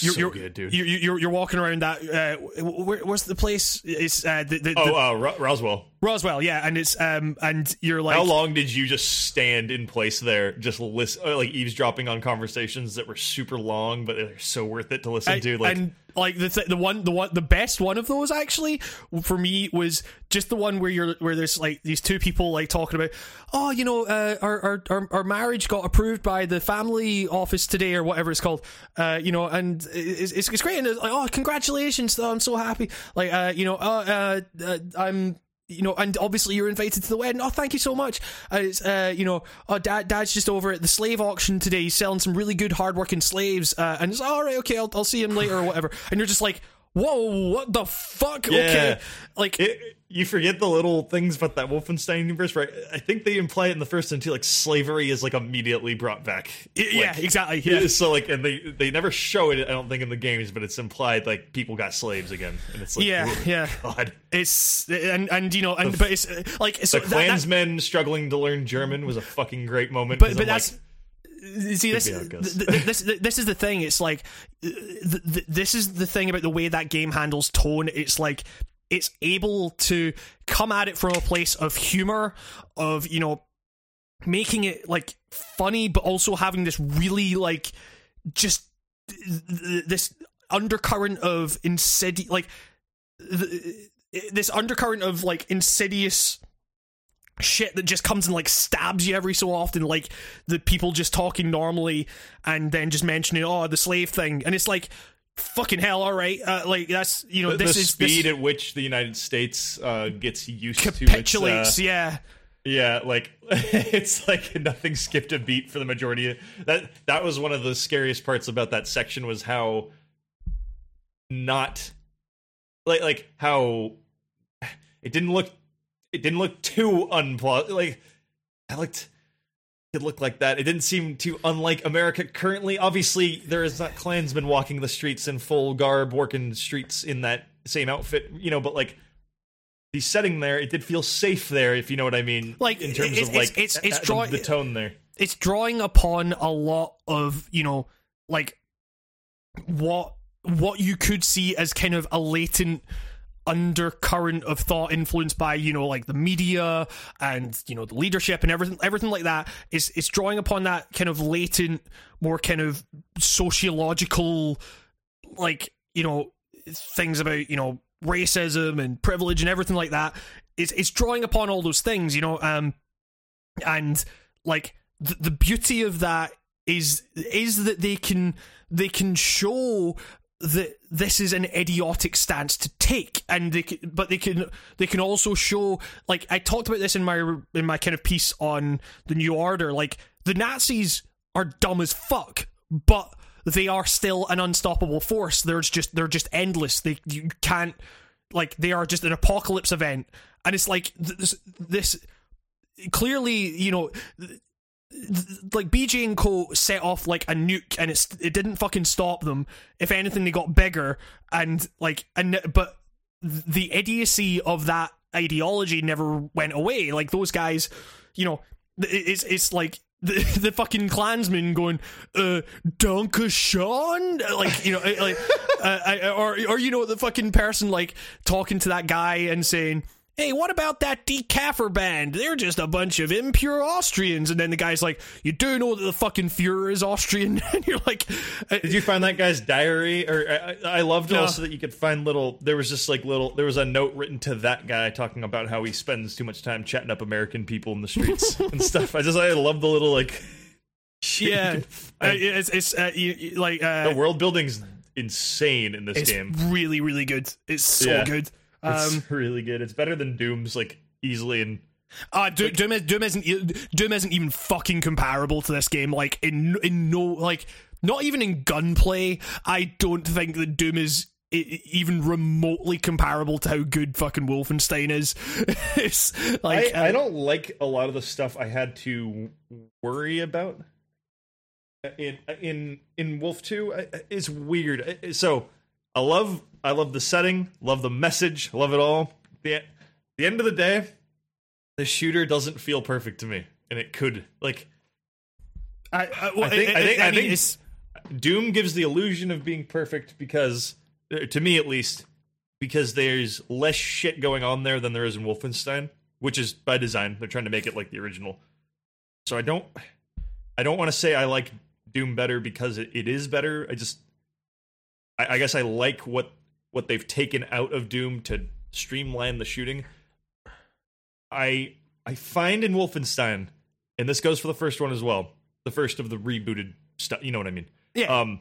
you're, so you're, good, dude. You're, you're, you're walking around that. Uh, where, where's the place? It's uh, the, the, oh, the uh, Ro- Roswell. Roswell, yeah, and it's um and you're like How long did you just stand in place there, just listen, uh, like eavesdropping on conversations that were super long, but they're so worth it to listen I- to? Like, and like the th- the one the one the best one of those actually for me was just the one where you're where there's like these two people like talking about oh you know uh, our, our our our marriage got approved by the family office today or whatever it's called uh you know and it's it's, it's great and it's like oh congratulations I'm so happy like uh you know uh, uh, uh I'm you know, and obviously you're invited to the wedding. Oh, thank you so much. Uh, it's, uh, you know, oh, dad, dad's just over at the slave auction today. He's selling some really good, hardworking slaves. Uh, and it's all right, okay, I'll, I'll see him later or whatever. And you're just like, whoa, what the fuck? Okay, like it, you forget the little things about that Wolfenstein universe, right? I think they imply it in the first one too. Like slavery is like immediately brought back. yeah, exactly. Yeah, So like, and they they never show it. I don't think in the games, but it's implied like people got slaves again, and it's like, Yeah, yeah. God. it's and and you know, and but it's like so The that- that- Klansmen struggling to learn German was a fucking great moment. But but I'm that's like, see this, be how it goes. th- th- this this is the thing it's like th- th- this is the thing about the way that game handles tone it's like it's able to come at it from a place of humor of you know making it like funny but also having this really like just th- th- this undercurrent of insidious like th- this undercurrent of like insidious shit that just comes and like stabs you every so often like the people just talking normally and then just mentioning oh the slave thing. And it's like fucking hell all right uh, like that's you know the, this the is speed this at which the United States uh, gets used to its, capitulates uh, yeah Yeah, like it's like nothing skipped a beat for the majority. Of, that that was one of the scariest parts about that section was how not like like how it didn't look it didn't look too unplausible. Like I looked it looked like that. It didn't seem too unlike America currently. Obviously, there is not Klansmen walking the streets in full garb, working streets in that same outfit, you know. But like the setting there, it did feel safe there, if you know what I mean. Like, in terms it's- of like it's- it's uh, the- draw- the tone there. it's drawing upon a lot of you know like what what you could see as kind of a latent undercurrent of thought influenced by you know like the media and you know the leadership and everything everything like that is is drawing upon that kind of latent more kind of sociological like you know things about you know racism and privilege and everything like that. It's it's drawing upon all those things you know um and like the, the beauty of that is is that they can they can show that this is an idiotic stance to take and they can, but they can they can also show like I talked about this in my in my kind of piece on the new order like the Nazis are dumb as fuck but they are still an unstoppable force. There's just they're just endless. They you can't like they are just an apocalypse event. And it's like this this clearly you know like BJ and Co set off like a nuke and it's it didn't fucking stop them. If anything, they got bigger and like and but the idiocy of that ideology never went away. Like those guys, you know, it's it's like. The, the fucking Klansman going, uh, Danke schön? Like, you know, like, uh, or, or, you know, the fucking person, like, talking to that guy and saying, hey, what about that Die Käfer band? They're just a bunch of impure Austrians. And then the guy's like, you do know that the fucking Fuhrer is Austrian? and you're like, uh, Did you find that guy's diary? Or I, I loved No. also that you could find little. There was just like little. There was a note written to that guy talking about how he spends too much time chatting up American people in the streets and stuff. I just I love the little like. shit yeah, uh, it's, it's uh, you, you- like, uh, the world building's insane in this it's game. really, really good. It's so Yeah. good. Um, It's really good. It's better than Doom's like easily and Uh, Do- Doom, is, Doom isn't Doom isn't even fucking comparable to this game. Like in in no like not even in gunplay. I don't think that Doom is even remotely comparable to how good fucking Wolfenstein is. it's like I, I uh, don't like a lot of the stuff I had to worry about in in in Wolf Two. It's weird. So I love I love the setting, love the message, love it all. The the end of the day, the shooter doesn't feel perfect to me, and it could like I, I, well, I think- I, I think- I I mean, think- Doom gives the illusion of being perfect because, uh, to me at least, because there's less shit going on there than there is in Wolfenstein, which is by design. They're trying to make it like the original. So I don't I don't want to say I like Doom better because it, it is better. I just I, I guess I like what what they've taken out of Doom to streamline the shooting. I I find in Wolfenstein, and this goes for the first one as well, the first of the rebooted stuff. You know what I mean? Yeah. Um,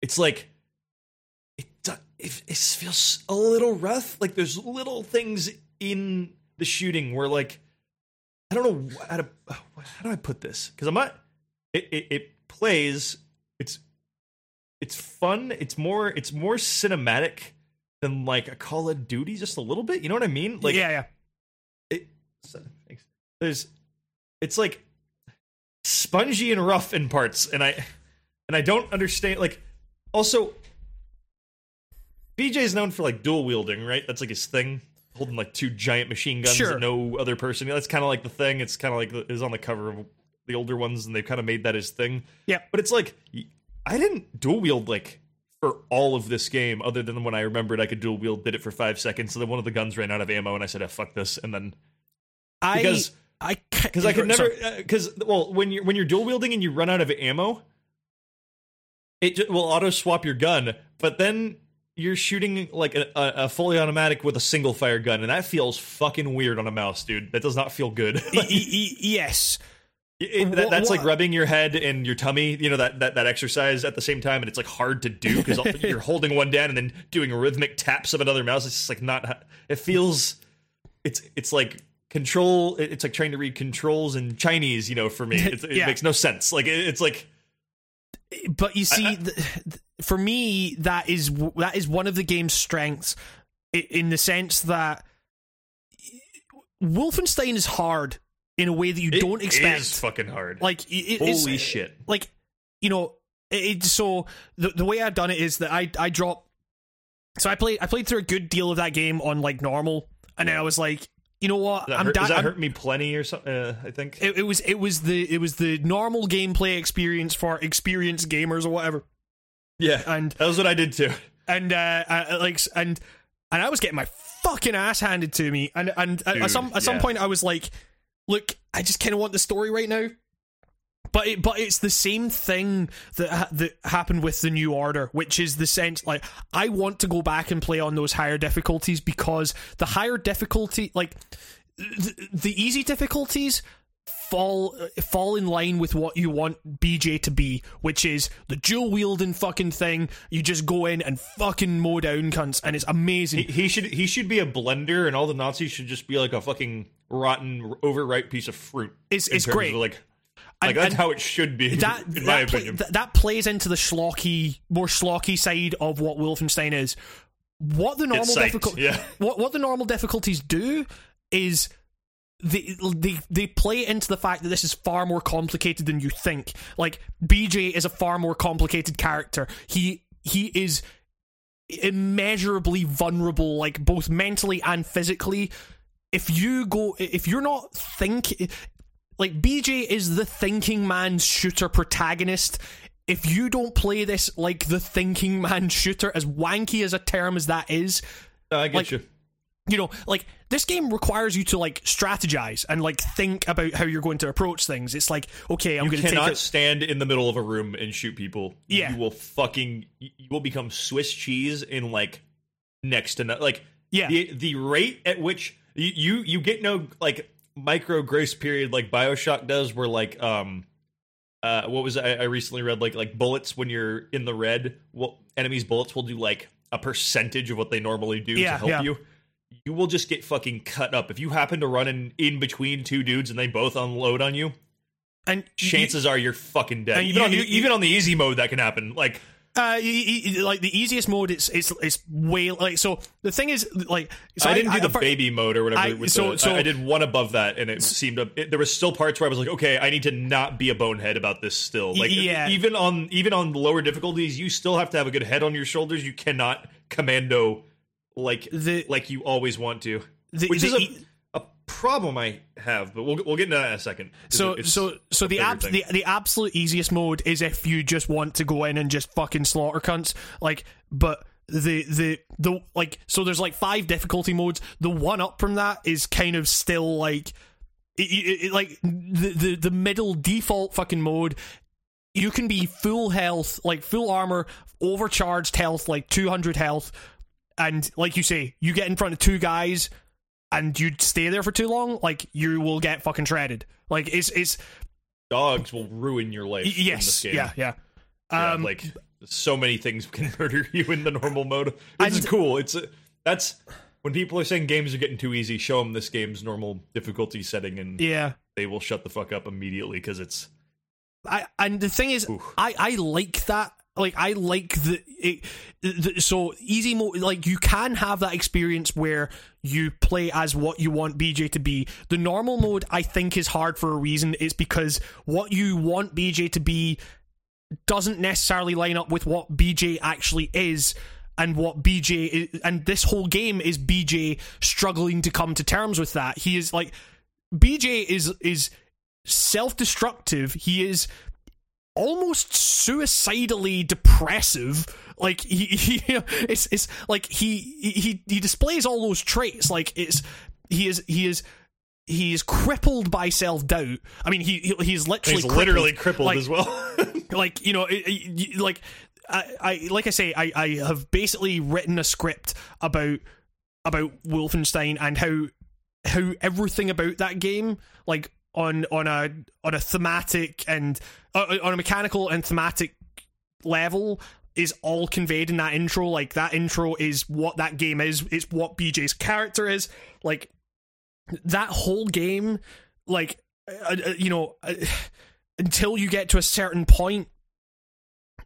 it's like it it, it feels a little rough. Like there's little things in the shooting where like I don't know how to how do I put this because I'm not. It, it it plays. It's it's fun. It's more it's more cinematic than like a Call of Duty, just a little bit. You know what I mean? Like yeah, yeah. it, thanks. there's it's like spongy and rough in parts and i and i don't understand like also bj is known for like dual wielding right that's like his thing holding like two giant machine guns Sure. no other person that's kind of like the thing it's kind of like the, is on the cover of the older ones and they've kind of made that his thing Yeah. but it's like i didn't dual wield like for all of this game other than when i remembered i could dual wield did it for five seconds so then one of the guns ran out of ammo and i said oh, fuck this and then I because I because I could never because uh, well when you're when you're dual wielding and you run out of ammo, it ju- will auto swap your gun, but then you're shooting like a, a, fully automatic with a single fire gun, and that feels fucking weird on a mouse, dude. That does not feel good. Y- y- y- yes. It- that- that's like rubbing your head and your tummy, you know that, that that exercise at the same time, and it's like hard to do because you're holding one down and then doing rhythmic taps of another mouse. It's just like not. It feels. It's it's like control. It's like trying to read controls in Chinese. You know, for me, it's, it Yeah. makes no sense. Like it, it's like But you see, th th for me, that is that is one of the game's strengths, in the sense that Wolfenstein is hard in a way that you it don't expect. It's fucking hard. Like it, holy shit. like you know it, so the the way I've done it is that I I drop so I played I played through a good deal of that game on like normal and then I was like you know what that, I'm hurt, da- that I'm- hurt me plenty or something? Uh, I think. it, it was it was the it was the normal gameplay experience for experienced gamers or whatever yeah, and that was what I did too. and uh, uh like and and I was getting my fucking ass handed to me and and at- at some at some point I was like look I just kind of want the story right now but it, but it's the same thing that ha- that happened with the new order which is the sense like I want to go back and play on those higher difficulties because the higher difficulty like the, the easy difficulties fall fall in line with what you want BJ to be, which is the dual wielding fucking thing. You just go in and fucking mow down cunts, and it's amazing. He, he should he should be a blender, and all the Nazis should just be like a fucking rotten, overripe piece of fruit. It's- it's great. of, like, And- like that's and how it should be. that in my that, opinion. th- that plays into the schlocky, more schlocky side of what Wolfenstein is. What the normal psyched, difficult, yeah. what what the normal difficulties do is they, they they play into the fact that this is far more complicated than you think. Like BJ is a far more complicated character. He he is immeasurably vulnerable, like both mentally and physically. If you go, if you're not think, like BJ is the thinking man's shooter protagonist. If you don't play this like the thinking man shooter, as wanky as a term as that is, No, I get like- you. you know, like this game requires you to like strategize and like think about how you're going to approach things. It's like, okay, I'm going to take cannot it. stand in the middle of a room and shoot people. Yeah. you will fucking you you will become Swiss cheese in like next to no, like Yeah. the the rate at which you you, you get no like micro grace period like Bioshock does, where like um uh what was? I, I recently read like like bullets when you're in the red, well enemies bullets will do like a percentage of what they normally do Yeah, to help yeah. you. You will just get fucking cut up if you happen to run in in between two dudes and they both unload on you And chances are you're fucking dead. And even you- on the, you- even on the easy mode, that can happen. Like uh, y- y- like the easiest mode, it's it's it's way like so. The thing is, like, so I didn't do the for- baby mode or whatever. I- with so- the, so- I, I did one above that, and it seemed to, it, there was still parts where I was like, okay, I need to not be a bonehead about this. Still, like Yeah. even on even on lower difficulties, you still have to have a good head on your shoulders. You cannot commando like The- like you always want to, The- which the is a, a problem I have. But we'll we'll get into that in a second. So it's so so the ab- the the absolute easiest mode is if you just want to go in and just fucking slaughter cunts. Like, but the the the like so there's like five difficulty modes. The one up from that is kind of still like it, it, it, like the, the the middle default fucking mode you can be full health like full armor overcharged health like 200 health and like you say you get in front of two guys and you stay there for too long like you will get fucking shredded like it's it's dogs will ruin your life in yes this game. yeah yeah Yeah, um like so many things can murder you in the normal mode. Which is cool. It's a, that's when people are saying games are getting too easy. Show them this game's normal difficulty setting, and yeah they will shut the fuck up immediately because it's I and the thing is, Oof. I I like that. Like I like the, it, the so easy mode. Like you can have that experience where you play as what you want BJ to be. The normal mode I think is hard for a reason. It's because what you want BJ to be doesn't necessarily line up with what BJ actually is. And what BJ is, and this whole game is BJ struggling to come to terms with that. He is like BJ is is self-destructive. He is almost suicidally depressive. Like he, he it's it's like he he he displays all those traits. Like it's he is he is he is crippled by self doubt. I mean, he he- he's literally he's literally crippled. crippled Like, as well. like you know it, it- like I, I like I say I, I have basically written a script about about Wolfenstein and how how everything about that game like on on a on a thematic and on a mechanical and thematic level is all conveyed in that intro. Like that intro is what that game is. It's what BJ's character is. Like that whole game like uh, uh, you know uh, until you get to a certain point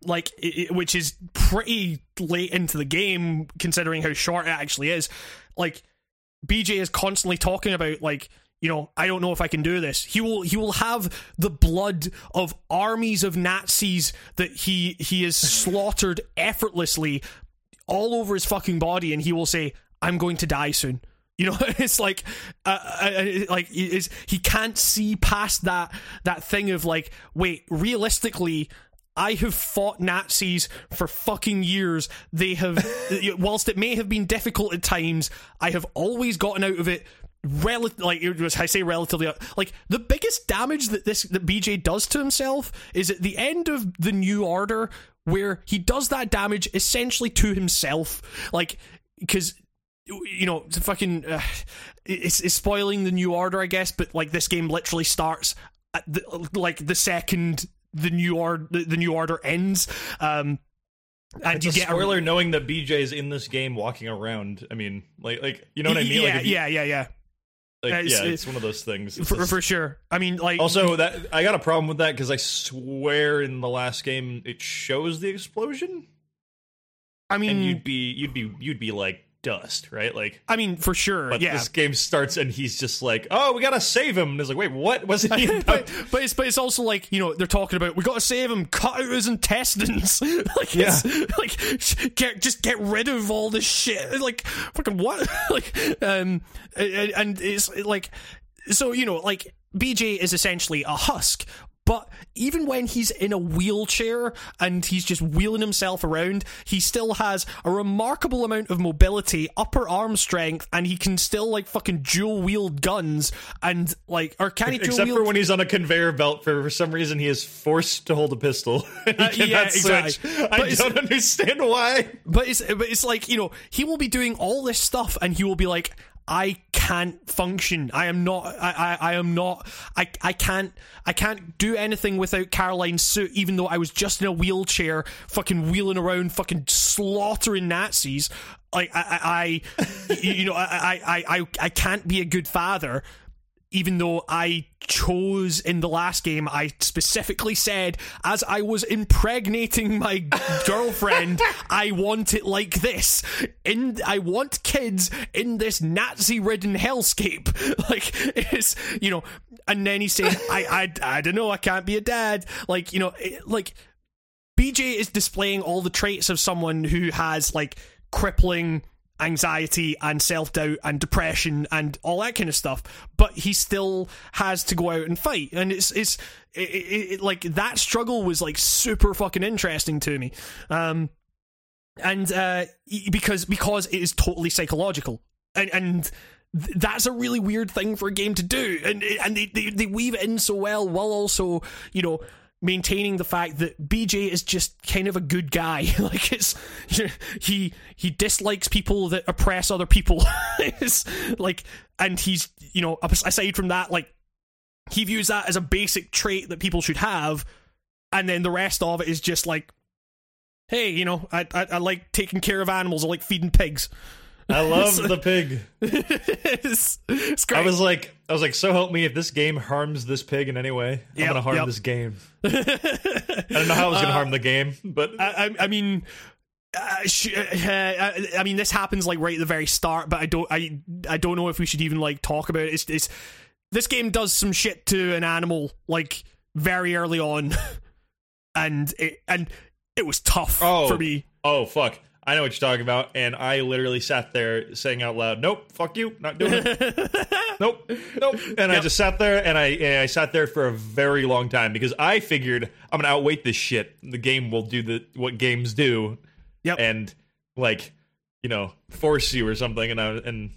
like it- which is pretty late into the game considering how short it actually is like bj is constantly talking about like you know i don't know if i can do this he will he will have the blood of armies of nazis that he he has slaughtered effortlessly all over his fucking body and he will say i'm going to die soon you know it's like uh, uh, uh, like is he can't see past that that thing of like wait realistically I have fought Nazis for fucking years. They have, whilst it may have been difficult at times, I have always gotten out of it. Rel- like it was, I say relatively, like the biggest damage that this that BJ does to himself is at the end of the New Order, where he does that damage essentially to himself, like because you know, it's fucking, uh, it's, it's spoiling the new order, I guess. But like, this game literally starts at the, like the second the new order the, the new order ends. Um, and it's you a get spoiler knowing that BJ is in this game walking around. I mean, like, like you know what I mean? Yeah, like, you- yeah, yeah, yeah, like, It's- yeah. it- It's one of those things. For, just- for sure. I mean, like, also, that I got a problem with that because I swear in the last game it shows the explosion, I mean, and you'd be you'd be you'd be like dust, right? Like, I mean, for sure, but yeah. this game starts and he's just like, "Oh, we gotta save him." And it's like, "Wait, what? Wasn't he about?" but, but it's but it's also like you know they're talking about we got to save him, cut out his intestines, like it's, like get just get rid of all this shit, like fucking what, like um and it's like so you know like BJ is essentially a husk. But even when he's in a wheelchair and he's just wheeling himself around, he still has a remarkable amount of mobility, upper arm strength, and he can still like fucking dual wield guns and like or can he dual Except for when he's on a conveyor belt, for, for some reason he is forced to hold a pistol. he Uh, cannot yeah, switch. exactly. I But it's- don't understand why. But it's but it's like you know he will be doing all this stuff and he will be like I can't function. I am not. I, I, I am not. I, I can't. I can't do anything without Caroline's suit. Even though I was just in a wheelchair, fucking wheeling around, fucking slaughtering Nazis. Like I, I, I you know, I, I, I, I can't be a good father even though I chose in the last game, I specifically said, as I was impregnating my girlfriend, I want it like this. In I want kids in this Nazi-ridden hellscape. Like it's you know, and then he's saying, I I I don't know, I can't be a dad. Like you know, it, like BJ is displaying all the traits of someone who has like crippling anxiety and self doubt and depression and all that kind of stuff, but he still has to go out and fight. And it's it's it, it, it, like that struggle was like super fucking interesting to me. Um, and uh, because because it is totally psychological, and and that's a really weird thing for a game to do, and and they, they they weave it in so well while also you know maintaining the fact that BJ is just kind of a good guy. like it's he he dislikes people that oppress other people. like and he's you know aside from that like he views that as a basic trait that people should have and then the rest of it is just like hey, you know, I I, I like taking care of animals. I like feeding pigs. I love the pig. it's, it's great. I was like, I was like, so help me if this game harms this pig in any way, I'm Yep, gonna harm yep. this game. I don't know how I was gonna harm the game, but I, I, I mean. Uh, sh- uh, I, I mean, this happens like right at the very start, but I don't, I, I don't know if we should even like talk about it. It's, it's this game does some shit to an animal like very early on, and it, and it was tough Oh. for me. oh fuck, I know what you're talking about, and I literally sat there saying out loud, "Nope, fuck you, not doing it." nope, nope. And I just sat there, and I and I sat there for a very long time because I figured I'm gonna outweight this shit. The game will do the what games do, Yep. and like you know force you or something, and I and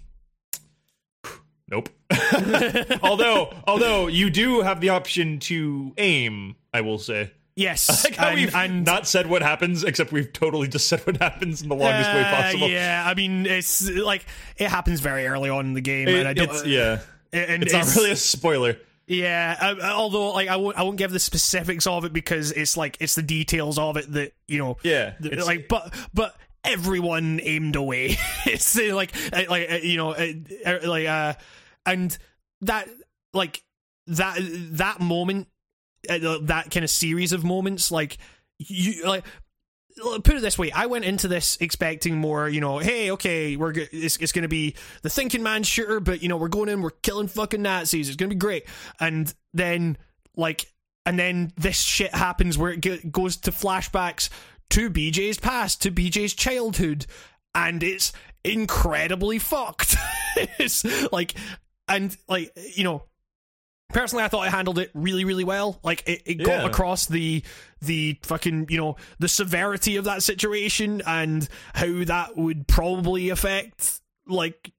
nope. although although you do have the option to aim, I will say. Yes, Like and, we've and not said what happens, except we've totally just said what happens in the longest way Uh, possible. Yeah, I mean, it's like it happens very early on in the game, It- and I don't. it's, yeah, and it's, not really a spoiler. Yeah, uh, although like I won't, I won't give the specifics of it because it's like it's the details of it that you know. Yeah, it's- like but but everyone aimed away. it's uh, like uh, like uh, you know uh, uh, like uh and that like that that moment uh, Uh, that kind of series of moments like you like put it this way i went into this expecting more you know hey okay we're it's, it's gonna be the thinking man shooter but you know we're going in we're killing fucking nazis it's gonna be great. And then like and then this shit happens where it go- goes to flashbacks to bj's past to bj's childhood and it's incredibly fucked. It's like and like you know personally i thought i handled it really really well like it, it got Yeah. across the the fucking you know the severity of that situation and how that would probably affect like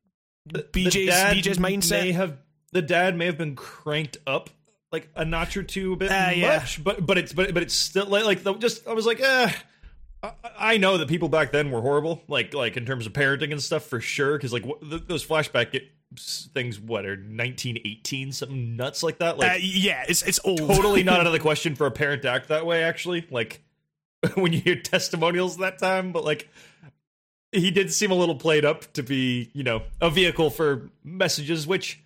The bj's dad bj's mindset may have the dad may have been cranked up like a notch or two a bit Uh, yeah. much, but but it's but but it's still like like the, just I was like eh. I- I know that people back then were horrible, like like in terms of parenting and stuff for sure. Because like th- those flashback get- things, what are nineteen eighteen, something nuts like that. Like uh, yeah it's it's old. totally not out of the question for a parent to act that way actually. Like when you hear testimonials that time but like he did seem a little played up to be you know a vehicle for messages which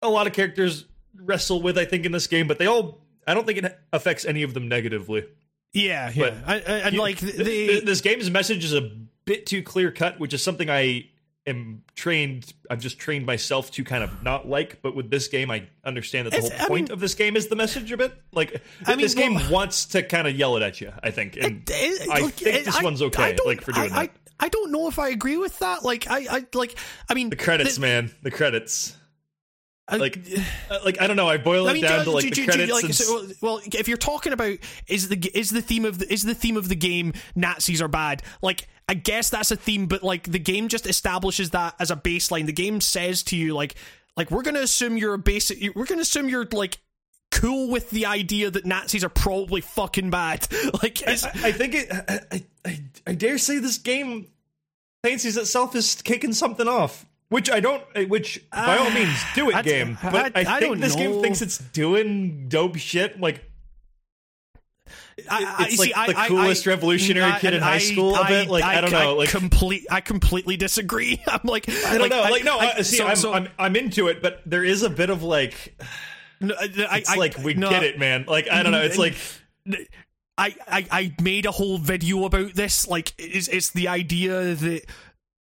a lot of characters wrestle with i think in this game but they all i don't think it affects any of them negatively. Yeah yeah. But I- I- and You- like th- the th- this game's message is a bit too clear cut which is something i am trained i've just trained myself to kind of not like but with this game i understand that the It's- whole I point mean- of this game is the message a bit like I mean, this game well- wants to kind of yell it at you i think and It- i look, think it- this I- one's okay like for doing I, that I, I don't know if I agree with that. Like I, I like I mean the credits the- man the credits I- like uh, like i don't know i boil it I mean, down do- to like do- the do- credits like, and so- well, if you're talking about is the is the theme of the is the theme of the game Nazis are bad? Like, I guess that's a theme, but like the game just establishes that as a baseline. The game says to you like like we're gonna assume you're a basic. We're gonna assume you're like cool with the idea that Nazis are probably fucking bad. Like, I, I think it. I, I, I, dare say this game fancies itself as kicking something off, which I don't. uh, Which by all means, do it, I- game. But I, I think this know. game thinks it's doing dope shit. Like I, it's see, like I, the I- coolest I- revolutionary kid in high school a bit. Like, I don't know, like- complete. I completely disagree. I'm like, I don't know. Like no, I, see, so- I'm, so- I'm I'm into it, but there is a bit of like no, I- it's like we no, get it, man. Like I don't know. It's like I, I I made a whole video about this. Like, it's it's the idea that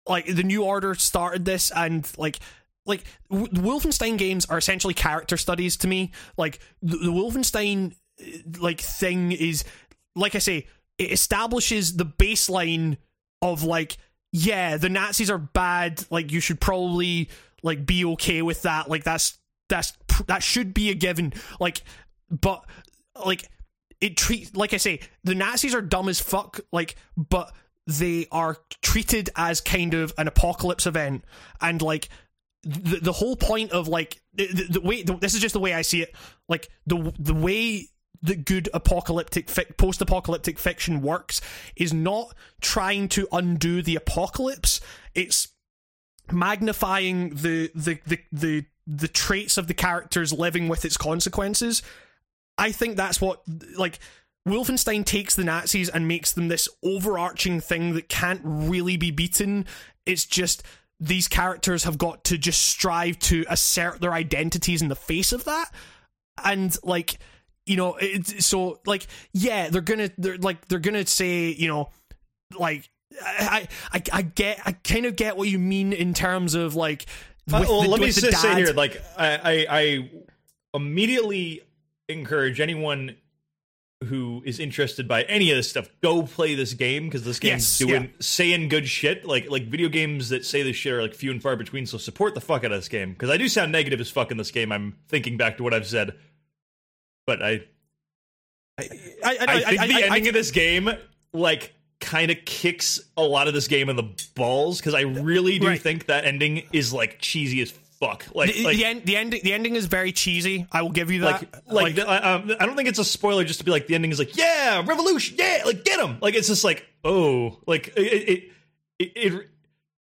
like the New Order started this, and like like w- the Wolfenstein games are essentially character studies to me. Like the, the Wolfenstein uh, like thing is like I say, it establishes the baseline of like yeah, the Nazis are bad. Like you should probably like be okay with that. Like that's that's that should be a given. Like, but like it treat like I say, the Nazis are dumb as fuck. Like, but they are treated as kind of an apocalypse event and like the the whole point of like the, the, way the, this is just the way I see it like the the way the good apocalyptic fic- post-apocalyptic fiction works is not trying to undo the apocalypse. It's magnifying the the the the, the traits of the characters living with its consequences. I think that's what like wolfenstein takes the nazis and makes them this overarching thing that can't really be beaten. It's just these characters have got to just strive to assert their identities in the face of that. And like you know it, so like yeah they're gonna they're like they're gonna say you know like I, I I get I kind of get what you mean in terms of like Uh, well, the, let me just say here, like I, I, I immediately encourage anyone who is interested by any of this stuff go play this game because this game's Yes, doing yeah. saying good shit. Like like video games that say this shit are like few and far between. So support the fuck out of this game because I do sound negative as fuck in this game. I'm thinking back to what I've said, but I I, I, I think the ending of this game like kind of kicks a lot of this game in the balls because I really do Right. think that ending is like cheesy as fuck. Like the, like the end the ending the ending is very cheesy I will give you like that like, the- I, um, I don't think it's a spoiler just to be like the ending is like yeah revolution yeah like get him like it's just like oh like it it, it, it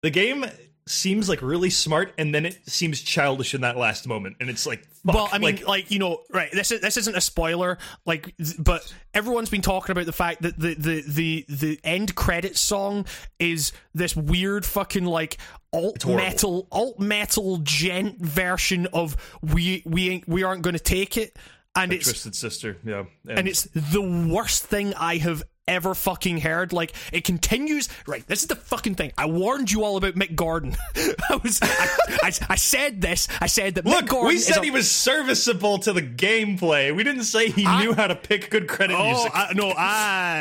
the game seems like really smart and then it seems childish in that last moment and it's like fuck, well, I mean, like, like, you know, right? This is this isn't a spoiler, like, but everyone's been talking about the fact that the the the the end credits song is this weird fucking like alt metal alt metal djent version of we we ain't we aren't going to take it, and it's twisted sister yeah and it's the worst thing I have ever fucking heard. Like it continues. Right, this is the fucking thing. I warned you all about Mick Gordon. I was, I, I, I said this. I said that Mick Look, Gordon we said a- he was serviceable to the gameplay. We didn't say he knew how to pick good credit Oh music. I, no! I,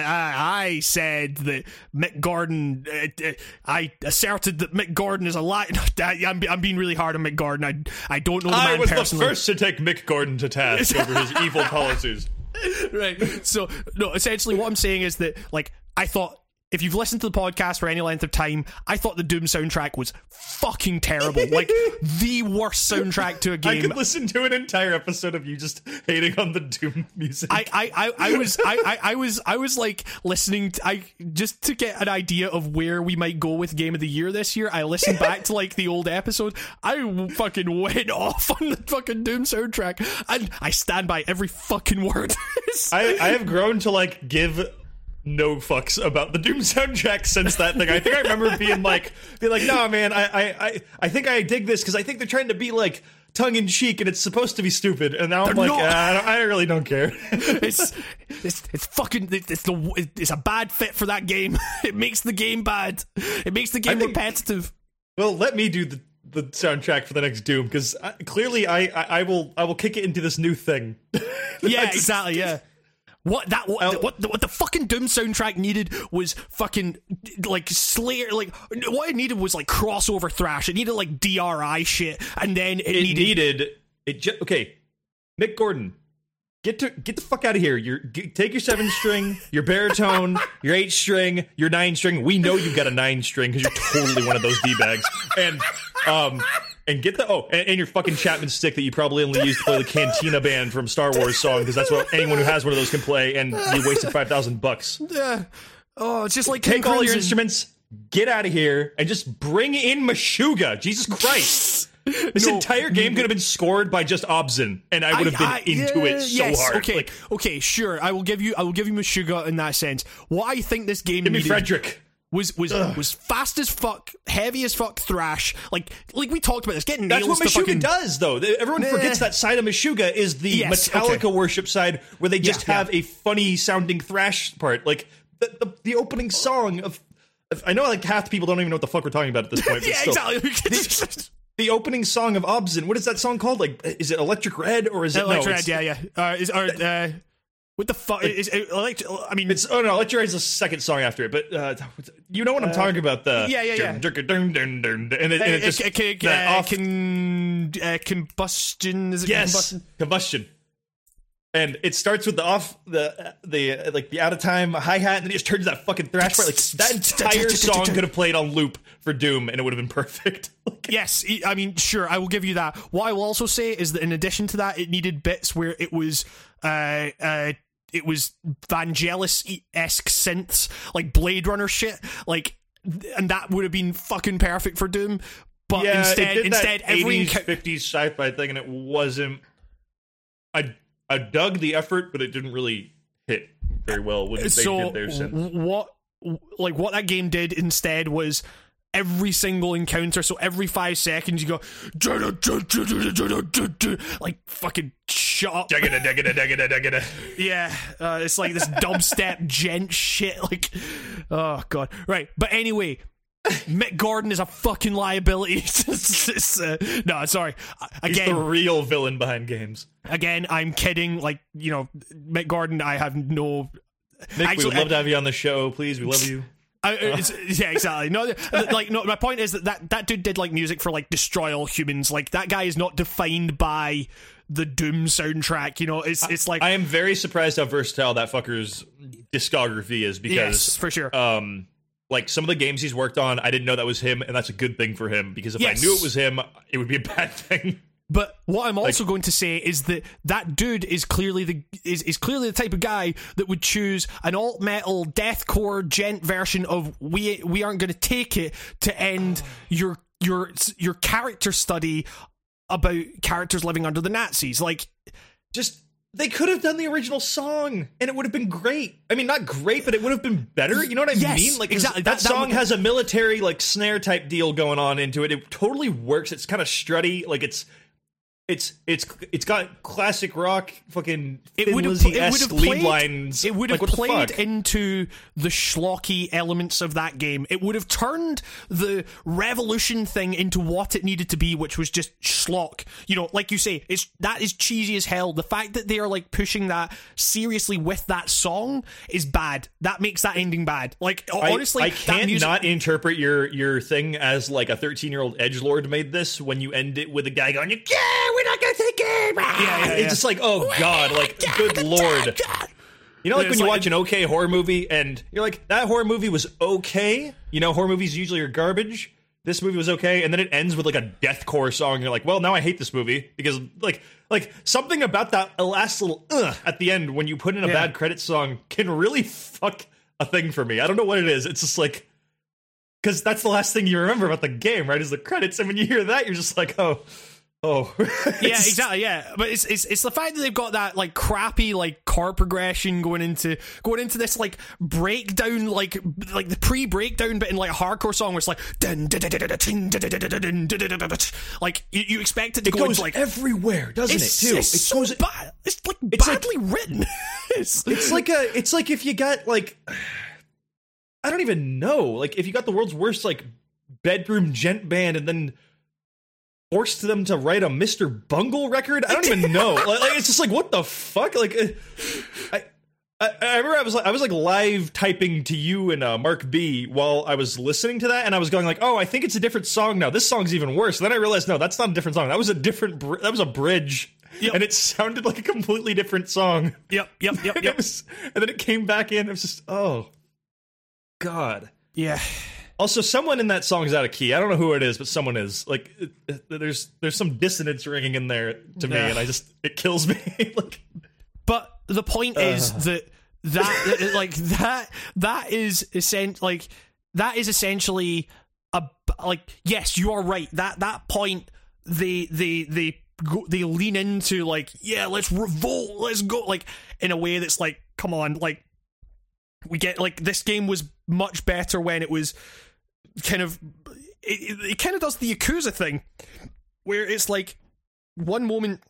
I I said that Mick Gordon. Uh, uh, I asserted that Mick Gordon is a lie. I'm, I'm being really hard on Mick Gordon. I I don't know the I man was the personally. first to take Mick Gordon to task over his evil policies. right. So no, essentially what I'm saying is that like I thought if you've listened to the podcast for any length of time, I thought the Doom soundtrack was fucking terrible. like the worst soundtrack to a game. I could listen to an entire episode of you just hating on the Doom music. I, I, I, I was I, I, was I was like listening to, I just to get an idea of where we might go with game of the year this year. I listened back to like the old episode. I fucking went off on the fucking Doom soundtrack, and I stand by every fucking word. I, I have grown to like give no fucks about the Doom soundtrack since that thing. I think I remember being like, being like, no, man, I, I, I, I think I dig this because I think they're trying to be like tongue in cheek and it's supposed to be stupid. And now I'm like. "Ah, I, don't- I really don't care. it's it's it's fucking it's the it's a bad fit for that game. It makes the game bad. It makes the game think- repetitive. well, let me do the the soundtrack for the next Doom because clearly I, I, I will, I will kick it into this new thing. Yeah, exactly. Yeah. What that what, I'll- what the, what the fucking Doom soundtrack needed was fucking like Slayer like what it needed was like crossover thrash. It needed like DRI shit, and then it, it needed, needed it. Ju- okay, Mick Gordon, get to get the fuck out of here. You're take your seven string, your baritone, your eight string, your nine string. We know you've got a nine string because you're totally one of those d bags. And um. And get the oh, and, and your fucking Chapman stick that you probably only used to play the Cantina band from Star Wars song because that's what anyone who has one of those can play. And you wasted five thousand bucks. Yeah. Oh, it's just like Take all your instruments, get out of here, and just bring in Meshuggah. Jesus Christ. This No. entire game could have been scored by just obZen, and I would have been I- into yeah, it so yes, hard. Okay, Like, okay, sure. I will give you. I will give you Meshuggah in that sense. What I think this game give me needed Frederick. Was was was fast as fuck, heavy as fuck thrash. Like like we talked about this. Getting That's what Meshuggah fucking does, though. Everyone forgets that side of Meshuggah is the Yes, Metallica okay. worship side, where they just Yeah, have a funny sounding thrash part, like the, the, the opening song of. of- I know, like half the people don't even know what the fuck we're talking about at this point. Yeah, still. exactly. The opening song of obZen. What is that song called? Like, is it Electric Red or is it Electric no? Red, yeah, yeah. Uh, is or, uh, what the fuck is, is electric? I mean, It's oh no, Electric Red is the second song after it, but uh, you know what I'm talking about. The yeah, yeah, yeah. dun, dun, dun, dun, dun, and it, and it uh, just uh, uh, that uh, off- con- uh, combustion. Is it yes combustion? combustion. and it starts with the off the the like the out of time hi hat, and then it just turns that fucking thrash part. Like that entire song could have played on loop for Doom, and it would have been perfect. Like, Yes, I mean, sure, I will give you that. What I will also say is that in addition to that, it needed bits where it was, uh, uh, it was Vangelis esque synths, like Blade Runner shit, like, and that would have been fucking perfect for Doom. But yeah, instead, instead, every 80s, encou- 50s sci-fi thing, and it wasn't. I I dug the effort, but it didn't really hit very well when they so did their synth. what, like, what that game did instead was. Every single encounter, so every five seconds you go, like fucking shut up. Yeah, uh, it's like this dubstep djent shit. Like, oh god, right. But anyway, Mick Gordon is a fucking liability. It's- it's, uh, no, sorry. He's the real villain behind games. again, I'm kidding. Like, you know, Mick Gordon. I have no. Nick, we would love to have you on the show. Please, we love you. I, yeah, exactly. No, like, no. My point is that, that that dude did like music for like Destroy All Humans. Like that guy is not defined by the Doom soundtrack. You know, it's it's like I am very surprised how versatile that fucker's discography is because yes, for sure. um like some of the games he's worked on, I didn't know that was him, and that's a good thing for him because if Yes. I knew it was him, it would be a bad thing. But what I'm also going to say is that that dude is clearly the is, is clearly the type of guy that would choose an alt metal deathcore djent version of we we aren't going to take it to end your your your character study about characters living under the Nazis. Like Just they could have done the original song and it would have been great. I mean, not great, but it would have been better. You know what I Yes, mean? Like exactly. That, That- that song would- has a military like snare type deal going on into it. It totally works. It's kind of strutty. Like it's it's it's it's got classic rock fucking it would have Lizzy it would esque have lead played lines. it would have the played fuck? into the schlocky elements of that game. It would have turned the revolution thing into what it needed to be, which was just schlock. You know, like you say, it's that is cheesy as hell. The fact that they are like pushing that seriously with that song is bad. That makes that ending bad. Like honestly, I, that can't music- not interpret your your thing as like a 13 year old edge lord made this when you end it with a guy going, "Yeah, we're not gonna take it." Yeah, yeah, It's just like, oh god, like good lord. You know, like when you watch an okay horror movie and you're like, that horror movie was okay. You know, horror movies usually are garbage. This movie was okay, and then it ends with like a deathcore song. And you're like, well, now I hate this movie because like like something about that last little ugh at the end when you put in a Yeah. bad credit song can really fuck a thing for me. I don't know what it is. It's just like because that's the last thing you remember about the game, right? Is the credits, and when you hear that, you're just like, oh, Oh, yeah, exactly. Yeah, but it's, it's it's the fact that they've got that like crappy like chord progression going into going into this like breakdown like like the pre breakdown bit in like a hardcore song where it's like like you, you expect it to it go into, like everywhere, doesn't it's, it? Too, it's, it so goes. It's like it's badly like, written. it's, it's like a it's like if you got like I don't even know like if you got the world's worst like bedroom djent band and then forced them to write a Mr. Bungle record. I don't even know. like, like, it's just like what the fuck. Like uh, I. I, I remember I was like I was like live typing to you and uh, Mark B while I was listening to that, and I was going like, "Oh, I think it's a different song now. This song's even worse." And then I realized, no, that's not a different song. That was a different. Br- that was a bridge, Yep. and it sounded like a completely different song. yep, yep, yep, yep. was, and then it came back in. It was just, oh, God. Yeah, Also, someone in that song is out of key. I don't know who it is, but someone is. Like, it, it- there's there's some dissonance ringing in there to me, and I just it kills me. like, But the point is that that like that that is essen- like that is essentially a like yes you are right that that point they they they go, they lean into like yeah let's revolt let's go like in a way that's like come on like we get like this game was much better when it was kind of it, it, kind of does the Yakuza thing where it's like one moment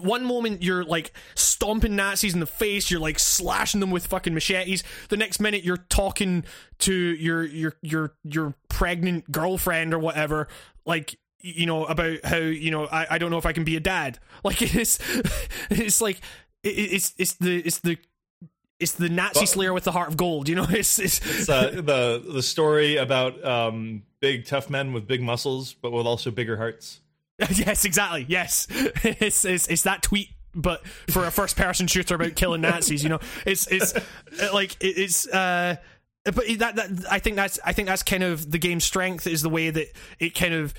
one moment you're like stomping Nazis in the face, you're like slashing them with fucking machetes. The next minute you're talking to your your your your pregnant girlfriend or whatever, like you know about how you know I, I don't know if I can be a dad. Like it's it's like it, it's it's the it's the it's the Nazi But- slayer with the heart of gold. You know it's it's, it's uh, the the story about um, big tough men with big muscles, but with also bigger hearts. yes exactly yes it's, it's it's that tweet but for a first person shooter about killing Nazis, you know, it's it's uh, like it- it's. uh but that, that I think that's I think that's kind of the game's strength is the way that it kind of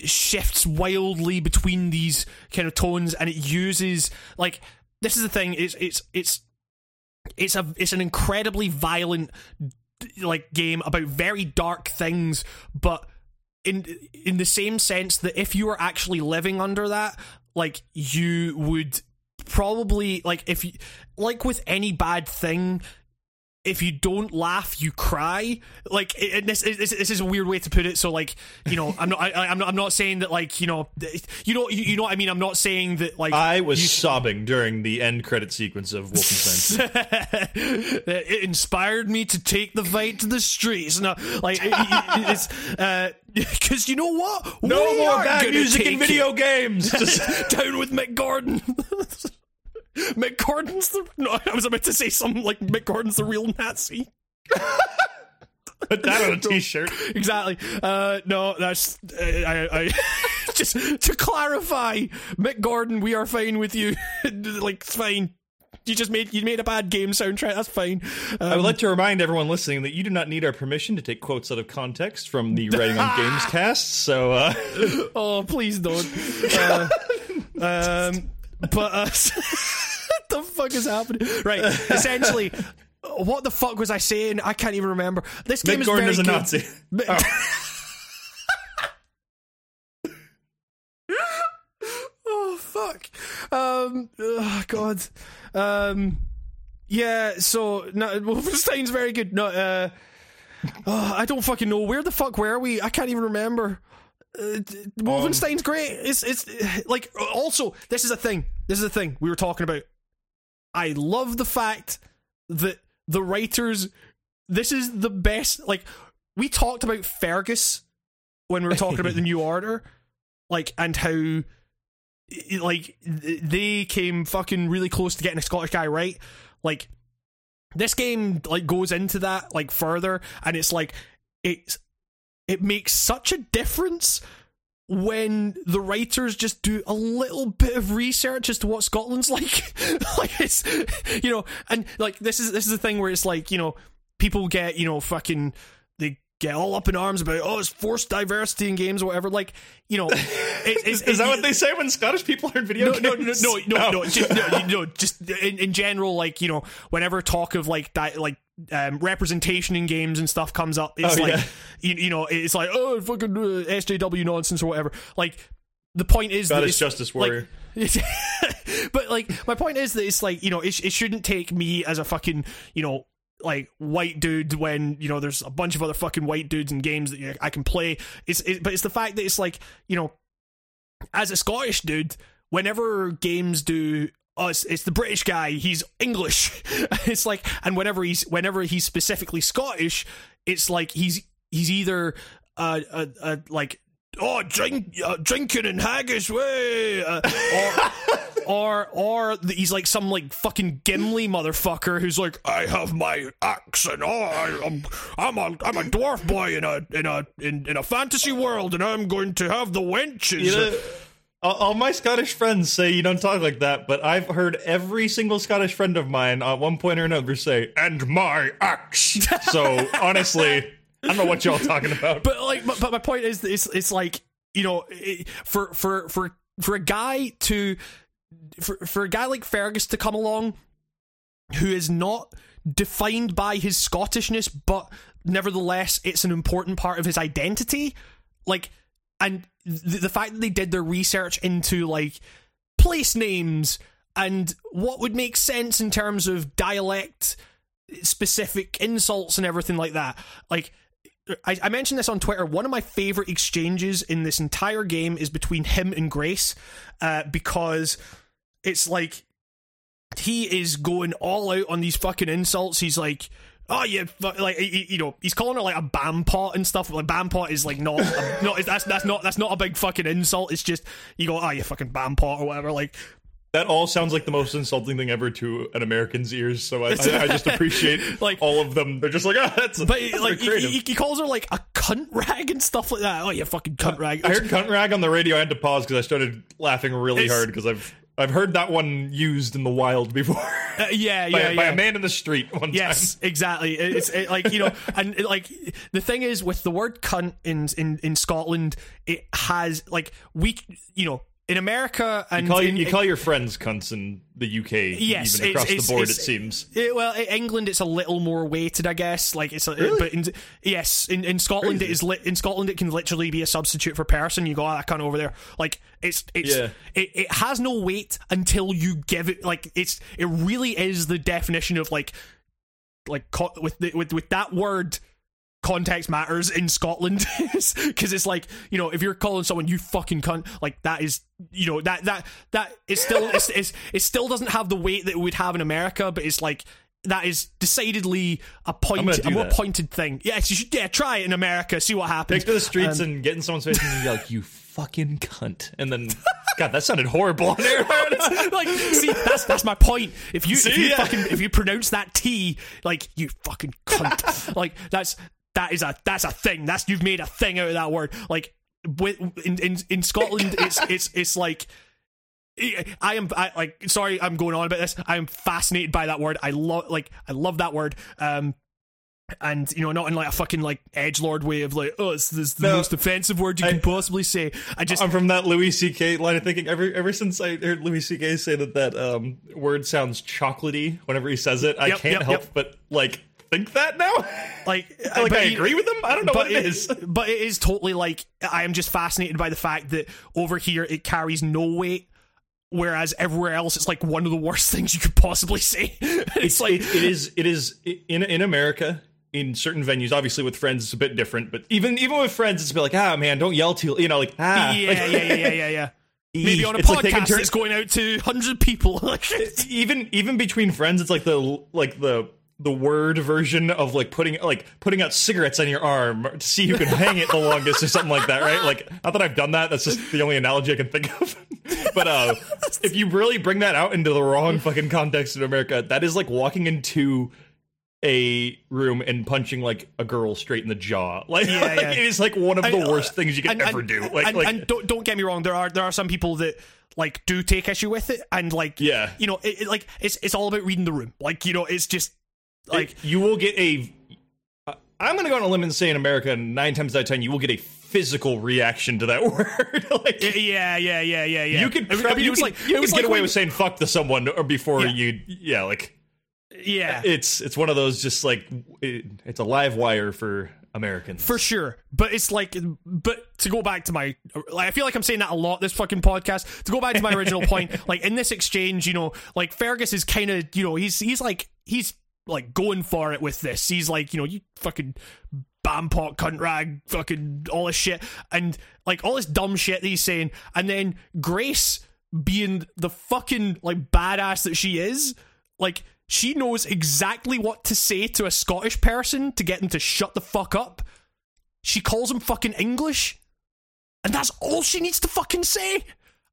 shifts wildly between these kind of tones and it uses like this is the thing it's it's it's it's a it's an incredibly violent like game about very dark things but in in the same sense that if you were actually living under that like you would probably like if you like with any bad thing if you don't laugh, you cry. Like, and this, this, this is a weird way to put it. So, like, you know, I'm not, I, I'm not, I'm not saying that, like, you know, you know, you, you know what I mean. I'm not saying that, like, I was sobbing during the end credit sequence of Wolfenstein. it inspired me to take the fight to the streets. No, like, it, it- it's uh, because you know what? no We more bad music in video games. Just- down with Mick Gordon's the. No, I was about to say something like Mick Gordon's the real Nazi. put that on a t-shirt. exactly. Uh, no, that's uh, I, I just to clarify, Mick Gordon, we are fine with you. like, it's fine. You just made you made a bad game soundtrack. That's fine. Um, I would like to remind everyone listening that you do not need our permission to take quotes out of context from the Writing on Games cast. So, uh, oh, please don't. Uh, um, but uh, what the fuck is happening? Right. Essentially. What the fuck was I saying? I can't even remember. This game Mick is Gordon very is a good. Nazi. Mi- oh fuck. Um. Oh god. Um. Yeah. So no, Wolfenstein's very good. No. Uh. oh, I don't fucking know where the fuck were we. I can't even remember. Uh, d- Wolfenstein's great. It's it's like also this is a thing. This is the thing we were talking about. I love the fact that the writers. This is the best. Like we talked about Fergus when we were talking about the New Order, like and how like they came fucking really close to getting a Scottish guy right. Like this game like goes into that like further, and it's like it's it makes such a difference when the writers just do a little bit of research as to what Scotland's like. like it's you know, and like this is this is the thing where it's like, you know, people get, you know, fucking they get all up in arms about oh it's forced diversity in games or whatever. Like, you know, it, it's, Is that what they say when Scottish people are in video no, no, no, games? no, no, no, just, no, know, just in, in general, like you know, whenever talk of like di- like um, representation in games and stuff comes up, it's Oh, like yeah. you, you know, it's like oh fucking uh, SJW nonsense or whatever. Like the point is that Scottish it's, Justice like- Warrior. but like my point is that it's like you know it, it shouldn't take me as a fucking you know like white dude when you know there's a bunch of other fucking white dudes in games that you, I can play. It's it, but it's the fact that it's like you know as a Scottish dude, whenever games do oh, it's, it's the British guy, he's English. it's like, and whenever he's whenever he's specifically Scottish, it's like he's he's either uh, uh, uh like oh drink uh, drinking in haggis way, uh, or or or he's like some like fucking Gimli motherfucker who's like I have my axe and oh I, I'm I'm a I'm a dwarf boy in a in a in, in a fantasy world and I'm going to have the wenches. You know, all, my Scottish friends say you don't talk like that, but I've heard every single Scottish friend of mine at one point or another say, "And my axe." so honestly, I don't know what y'all talking about. but like but, but my point is it's it's like you know it, for for for for a guy to for for a guy like Fergus to come along who is not defined by his Scottishness but nevertheless it's an important part of his identity like and the, the fact that they did their research into like place names and what would make sense in terms of dialect specific insults and everything like that like I, I mentioned this on Twitter. One of my favorite exchanges in this entire game is between him and Grace, uh, because it's like he is going all out on these fucking insults. He's like, "Oh yeah," fu-" like you know, he's calling her like a bampot and stuff. Like bampot is like not, not that's that's not that's not a big fucking insult. It's just you go, "Oh, you fucking bampot" or whatever. Like that all sounds like the most insulting thing ever to an American's ears. So I, I, I just appreciate Like- all of them. They're just like, ah, that's but that's like he, he, he calls her like a cunt rag and stuff like that. Oh, you fucking cunt rag. I heard cunt rag on the radio. I had to pause because I started laughing really It's- hard because I've I've heard that one used in the wild before. Uh, yeah, by, yeah, a, yeah. by a man in the street one Yes, time. exactly. It's it, like you know, and it, like the thing is with the word "cunt" in in in Scotland, it has like we, you know, in America and You call, in, you call your friends cunts in the UK, Yes, even across it's- the board, it's- it seems. Eh, well, in England it's a little more weighted, I guess. Like it's, a, Really? but in, yes, in, in Scotland Crazy. it is. Li- in Scotland it can literally be a substitute for person. You go, oh, that cunt over there. Like it's, it's, Yeah. it, it has no weight until you give it. Like it's, it really is the definition of like, like with the, with with that word. Context matters in Scotland because it's like you know if you're calling someone you fucking cunt like that is you know that that that it still it's, it's, it still doesn't have the weight that it would have in America but it's like that is decidedly a point a more that. pointed thing yes you should yeah try it in America see what happens Take to the streets Um, and get in someone's face and be like, "You fucking cunt," and then, God, that sounded horrible on air. like see that's that's my point if you if you yeah. fucking if you pronounce that T like you fucking cunt like that's that is a that's a thing that's you've made a thing out of that word like with in in, in Scotland it's it's it's like I am I, like sorry I'm going on about this I am fascinated by that word I love like I love that word um and you know not in like a fucking like edge lord way of like oh it's this is the No. most offensive word you I- can possibly say I just I'm from that Louis C.K. line of thinking. Ever ever since I heard Louis C.K. say that that um, word sounds chocolatey whenever he says it, I Yep, can't yep, help yep. but like think that now. like like I agree with him. I don't know what it is. But it is totally like I am just fascinated by the fact that over here it carries no weight, whereas everywhere else it's like one of the worst things you could possibly say. it's like it, it is it is in in America in certain venues. Obviously, with friends, it's a bit different. But even even with friends, it's bit like ah man, don't yell too. You know, like ah yeah, like, yeah, yeah, yeah, yeah, yeah. Maybe on a It's podcast like turns- that's going out to hundreds of people. even even between friends, it's like the like the the word version of like putting like putting out cigarettes on your arm to see who can hang it the longest or something like that, right? Like not that I've done that. That's just the only analogy I can think of. but uh, if you really bring that out into the wrong fucking context in America, that is like walking into a room and punching like a girl straight in the jaw. Like, Yeah, like, yeah. it is like one of the uh, worst things you can and, ever and- do. Like, and, like and don't don't get me wrong, there are there are some people that like do take issue with it, and like Yeah. you know, it, it, like it's it's all about reading the room. Like you know, it's just like you will get a. uh, I'm going to go on a limb and say in America, nine times out of ten, you will get a physical reaction to that word. like, yeah, yeah, yeah, yeah, yeah. you could, I mean, I mean, you it was like you it was could get away when- with saying "fuck" to someone or before Yeah. you, yeah, like yeah. it's it's one of those just like it, it's a live wire for Americans. For sure, but it's like, but to go back to my, like, I feel like I'm saying that a lot this fucking podcast. To go back to my original point, like in this exchange, you know, like Fergus is kind of, you know, he's he's like he's like going for it with this. He's like, you know, you fucking bampot cunt rag, fucking all this shit, and like all this dumb shit that he's saying, and then Grace being the fucking like badass that she is, like she knows exactly what to say to a Scottish person to get them to shut the fuck up. She calls him fucking English, and that's all she needs to fucking say.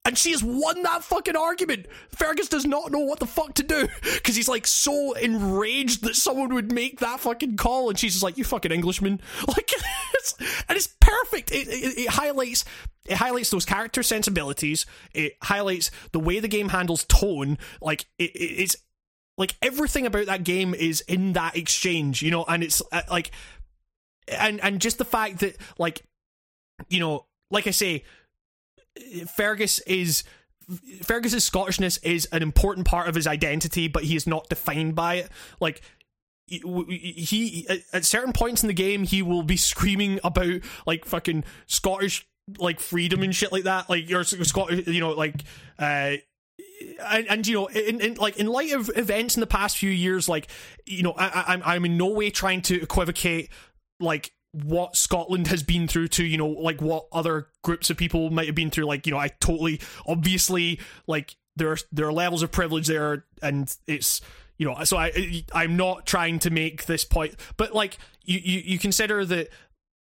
And she has won that fucking argument. Fergus does not know what the fuck to do because he's like so enraged that someone would make that fucking call, and she's just like, "You fucking Englishman!" Like, it's, and it's perfect. It, it, it highlights it highlights those character sensibilities. It highlights the way the game handles tone. Like, it, it, it's like everything about that game is in that exchange, you know, and it's uh, like, and and just the fact that like, you know, like I say, Fergus is Fergus's Scottishness is an important part of his identity, but he is not defined by it. Like he, at certain points in the game, he will be screaming about like fucking Scottish like freedom and shit like that. Like you're Scottish, you know, like uh and, and you know, in, in like in light of events in the past few years, like you know, I, I'm I'm in no way trying to equivocate like what Scotland has been through to you know like what other groups of people might have been through. Like you know, I totally obviously like there are there are levels of privilege there, and it's you know, so I I'm not trying to make this point, but like you you, you consider that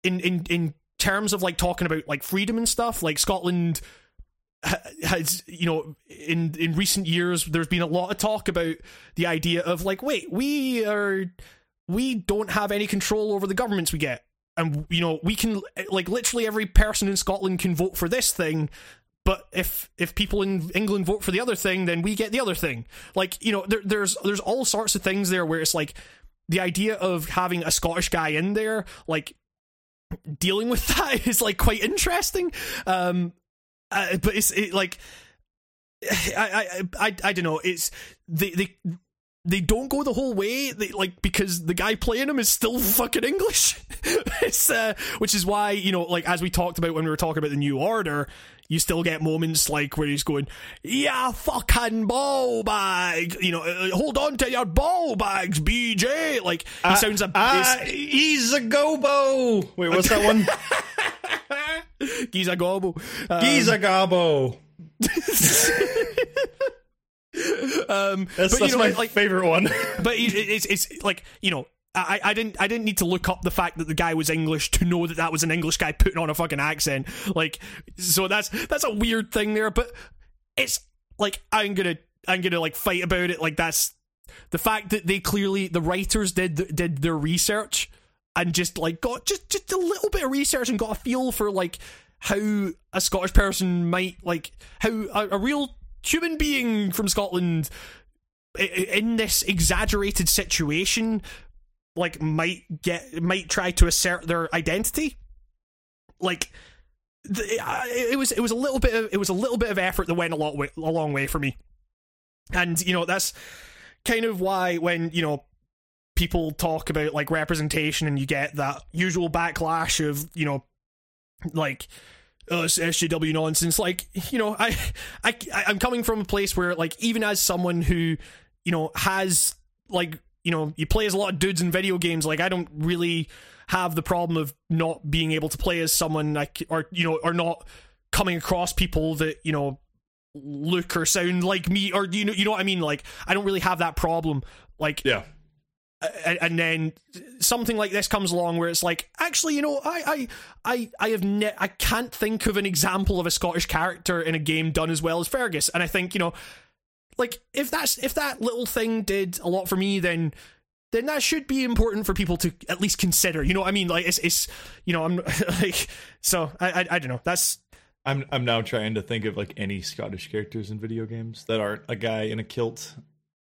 in in in terms of like talking about like freedom and stuff, like Scotland has you know in in recent years there's been a lot of talk about the idea of like wait we are we don't have any control over the governments we get and you know we can like literally every person in Scotland can vote for this thing but if if people in England vote for the other thing, then we get the other thing. Like you know, there, there's there's all sorts of things there where it's like the idea of having a Scottish guy in there, like dealing with that is like quite interesting. Um, uh, but it's it, like I, I I I don't know. It's they they they don't go the whole way. They like because the guy playing him is still fucking English. it's uh, which is why you know, like as we talked about when we were talking about the new order, you still get moments like where he's going, "Yeah, fucking ball bag," you know, uh, hold on to your ball bags, BJ. Like he Uh, sounds a Ah, he's a gobo. Wait, what's that one? he's a gobble. Um, he's a gobbo. um, That's, but that's you know, my like favorite one. but it, it's it's like you know I, I didn't I didn't need to look up the fact that the guy was English to know that that was an English guy putting on a fucking accent like so that's that's a weird thing there but it's like I'm gonna I'm gonna like fight about it like that's the fact that they clearly the writers did did their research and just like got just just a little bit of research and got a feel for like how a Scottish person might like how a, a real human being from Scotland in this exaggerated situation like might get might try to assert their identity? Like it was it was a little bit of it was a little bit of effort that went a lot way, a long way for me. And you know that's kind of why when you know people talk about like representation and you get that usual backlash of you know like Uh, it's SJW nonsense. Like, you know, I, I, I'm coming from a place where, like, even as someone who, you know, has like, you know, you play as a lot of dudes in video games. Like, I don't really have the problem of not being able to play as someone like, or you know, or not coming across people that you know look or sound like me, or you know, you know what I mean. Like, I don't really have that problem. Like, Yeah. And, then something like this comes along where it's like actually you know i i i, I have ne- i can't think of an example of a scottish character in a game done as well as fergus. And i think you know like if that's if that little thing did a lot for me then then that should be important for people to at least consider. You know what i mean? Like it's it's you know i'm like so i i, I don't know. That's I'm I'm now trying to think of like any Scottish characters in video games that aren't a guy in a kilt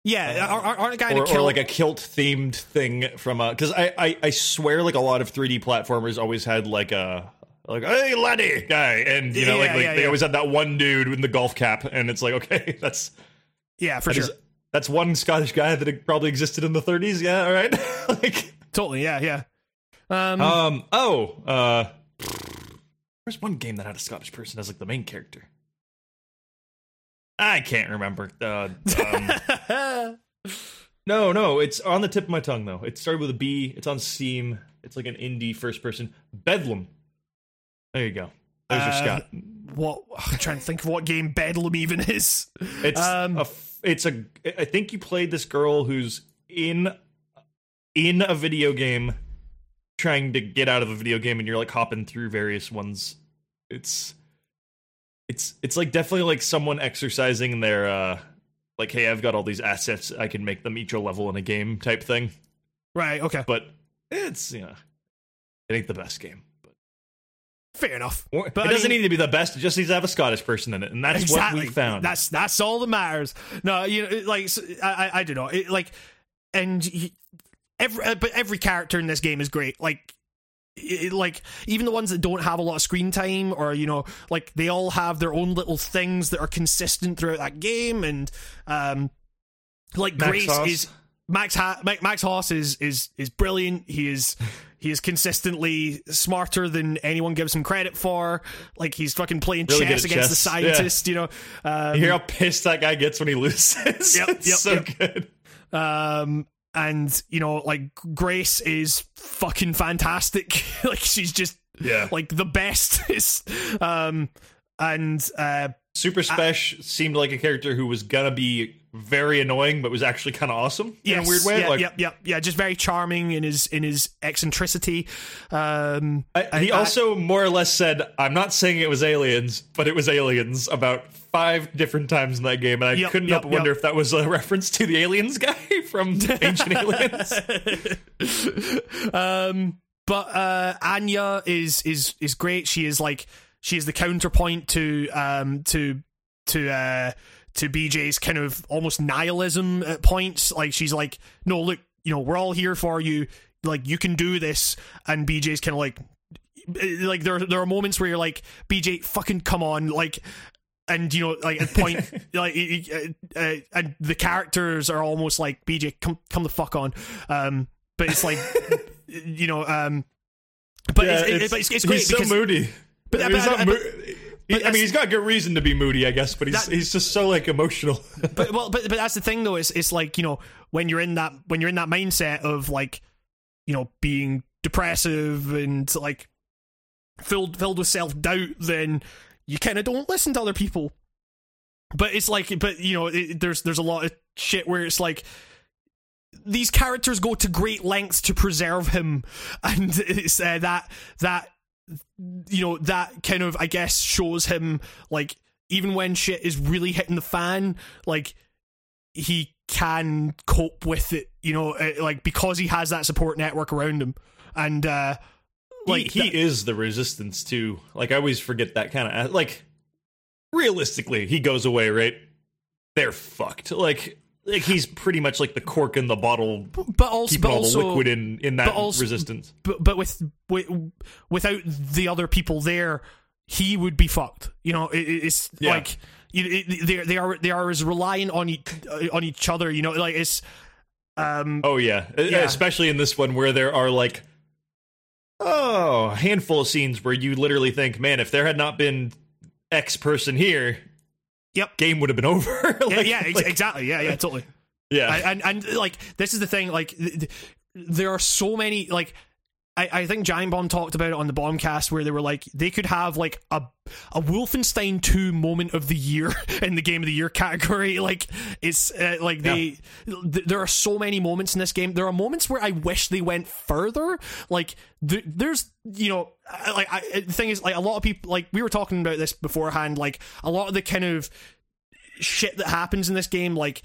yeah aren't, aren't a guy in a or, or like a kilt themed thing from a because I, I I swear like a lot of 3D platformers always had like a like hey laddie guy and you know Yeah, like, like yeah, they yeah. always had that one dude in the golf cap and it's like okay that's yeah for that sure. is- that's one Scottish guy that probably existed in the 30s yeah all right? Like totally yeah yeah. Um, um oh uh there's one game that had a Scottish person as like the main character I can't remember uh, um, No, no, it's on the tip of my tongue though. It started with a B. It's on Steam. It's like an indie first person. Bedlam. There you go. There's your Uh, Scott. what I'm trying to think of what game Bedlam even is. It's um, a. It's a. I think you played this girl who's in in a video game, trying to get out of a video game, and you're like hopping through various ones. It's. It's it's like definitely like someone exercising their uh like hey I've got all these assets I can make them each a level in a game type thing. Right, okay. but it's you know it ain't the best game but Fair enough. But it I doesn't mean- need to be the best it just needs to have a scottish person in it and that's exactly. what we found That's that's all that matters. No, you know, it- i, I don't know, it, like, and he- every uh, but every character in this game is great. Like, it, like even the ones that don't have a lot of screen time, or you know, like they all have their own little things that are consistent throughout that game, and um, like Max Grace Hass. is Max ha- Ma- Max Hass is is is brilliant. He is he is consistently smarter than anyone gives him credit for. Like he's fucking playing Really chess against the chess, yeah. scientist. You know, um, you hear how pissed that guy gets when he loses Yep, yep, so yep. good um, and you know, like Grace is fucking fantastic. like she's just yeah like the best. Um, and uh, super spesh seemed like a character who was gonna be very annoying but was actually kind of awesome in a weird way yeah, like yep, yep, yeah, just very charming in his in his eccentricity. Um, I, he I- also more or less said, "I'm not saying it was aliens, but it was aliens." About five different times in that game, and I Yep, couldn't yep, help but wonder yep. if that was a reference to the aliens guy from Ancient Aliens. um, but uh, Anya is is is great. She is like she is the counterpoint to um to to uh to BJ's kind of almost nihilism at points. Like she's like, no, look, you know, we're all here for you. Like you can do this, and BJ's kind of like, like there there are moments where you're like, BJ, fucking come on, like. And you know, like at point, like, uh, uh, and the characters are almost like BJ, come, come the fuck on. Um, but it's like, you know, um, but, Yeah, it's, it, but it's, it's great he's because so moody. But- I mean, he's but- but- mo- but I mean, he's got good reason to be moody, I guess, but he's That- he's just so like emotional. but well, but but that's the thing though. Is it's like you know when you're in that when you're in that mindset of like you know being depressive and like filled filled with self doubt, then you kind of don't listen to other people. But it's like, but you know, it, there's there's a lot of shit where it's like these characters go to great lengths to preserve him, and it's uh, that that you know that kind of I guess shows him like even when shit is really hitting the fan, like he can cope with it, you know, uh, like because he has that support network around him, and uh like he, he is the resistance too. Like I always forget that kind of like. Realistically, he goes away, right? They're fucked. Like, like he's pretty much like the cork in the bottle, but also, keeping but all the also, liquid in in that but also- resistance. but but with, with without the other people there, he would be fucked. You know, it, it- it's Yeah. like you, it, they they are they are as reliant on each on each other. You know, like it's um Oh yeah. Yeah. especially in this one where there are like oh, a handful of scenes where you literally think, man, if there had not been X person here, Yep. game would have been over. yeah, Like- yeah ex- like- exactly yeah yeah totally. yeah. and, and and like this is the thing like th- th- there are so many like I, I think Giant Bomb talked about it on the Bombcast where they were like they could have like a a Wolfenstein 2 moment of the year in the game of the year category. Like it's uh, like they th- there are so many moments in this game. There are moments where I wish they went further. Like th- there's you know like I, the thing is like a lot of people like we were talking about this beforehand like a lot of the kind of shit that happens in this game like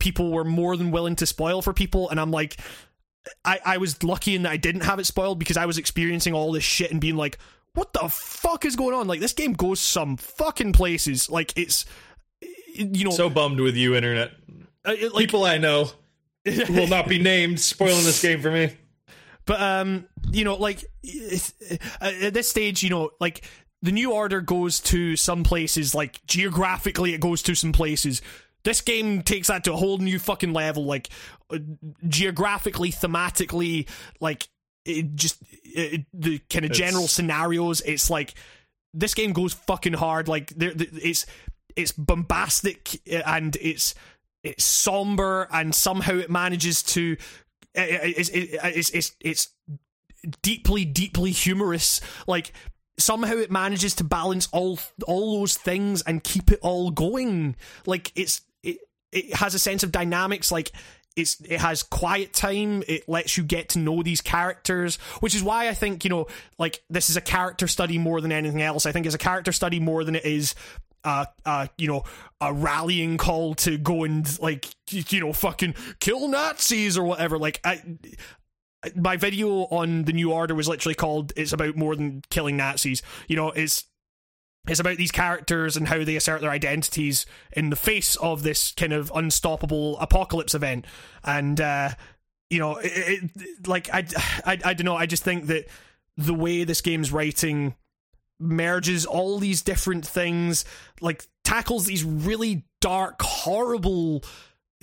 people were more than willing to spoil for people and i'm like i i was lucky in that i didn't have it spoiled because i was experiencing all this shit and being like what the fuck is going on like this game goes some fucking places like it's you know so bummed with you, internet. uh, it- like People I know will not be named spoiling this game for me. But um, you know, like uh, at this stage, you know, like the new order goes to some places, like geographically, it goes to some places. This game takes that to a whole new fucking level, like Uh, geographically, thematically, like it just it, the kind of general It's- scenarios. It's like this game goes fucking hard. Like there, it's it's bombastic uh, and it's it's somber and somehow it manages to uh, it's it's it's, it's deeply deeply humorous like somehow it manages to balance all all those things and keep it all going like it's it it has a sense of dynamics like it's it has quiet time it lets you get to know these characters which is why i think you know like this is a character study more than anything else i think it's a character study more than it is uh, uh, you know, a rallying call to go and like, you know, fucking kill Nazis or whatever. Like, I, my video on the new order was literally called "It's about more than killing Nazis." You know, it's it's about these characters and how they assert their identities in the face of this kind of unstoppable apocalypse event. And uh, you know, it, it, like I, I, I don't know. I just think that the way this game's writing merges all these different things, like tackles these really dark, horrible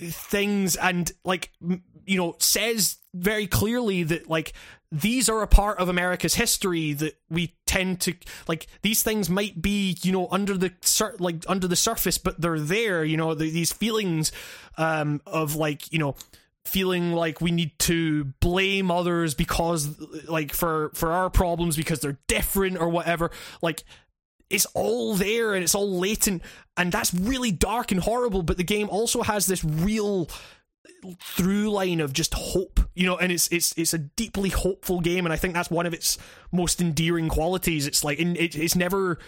things, and like you know says very clearly that like these are a part of America's history that we tend to like. These things might be you know under the sur- like under the surface, but they're there. You know the, these feelings um, of like you know feeling like we need to blame others because like for for our problems because they're different or whatever like it's all there and it's all latent and that's really dark and horrible but the game also has this real through line of just hope you know and it's it's it's a deeply hopeful game and i think that's one of its most endearing qualities. It's like it, it's never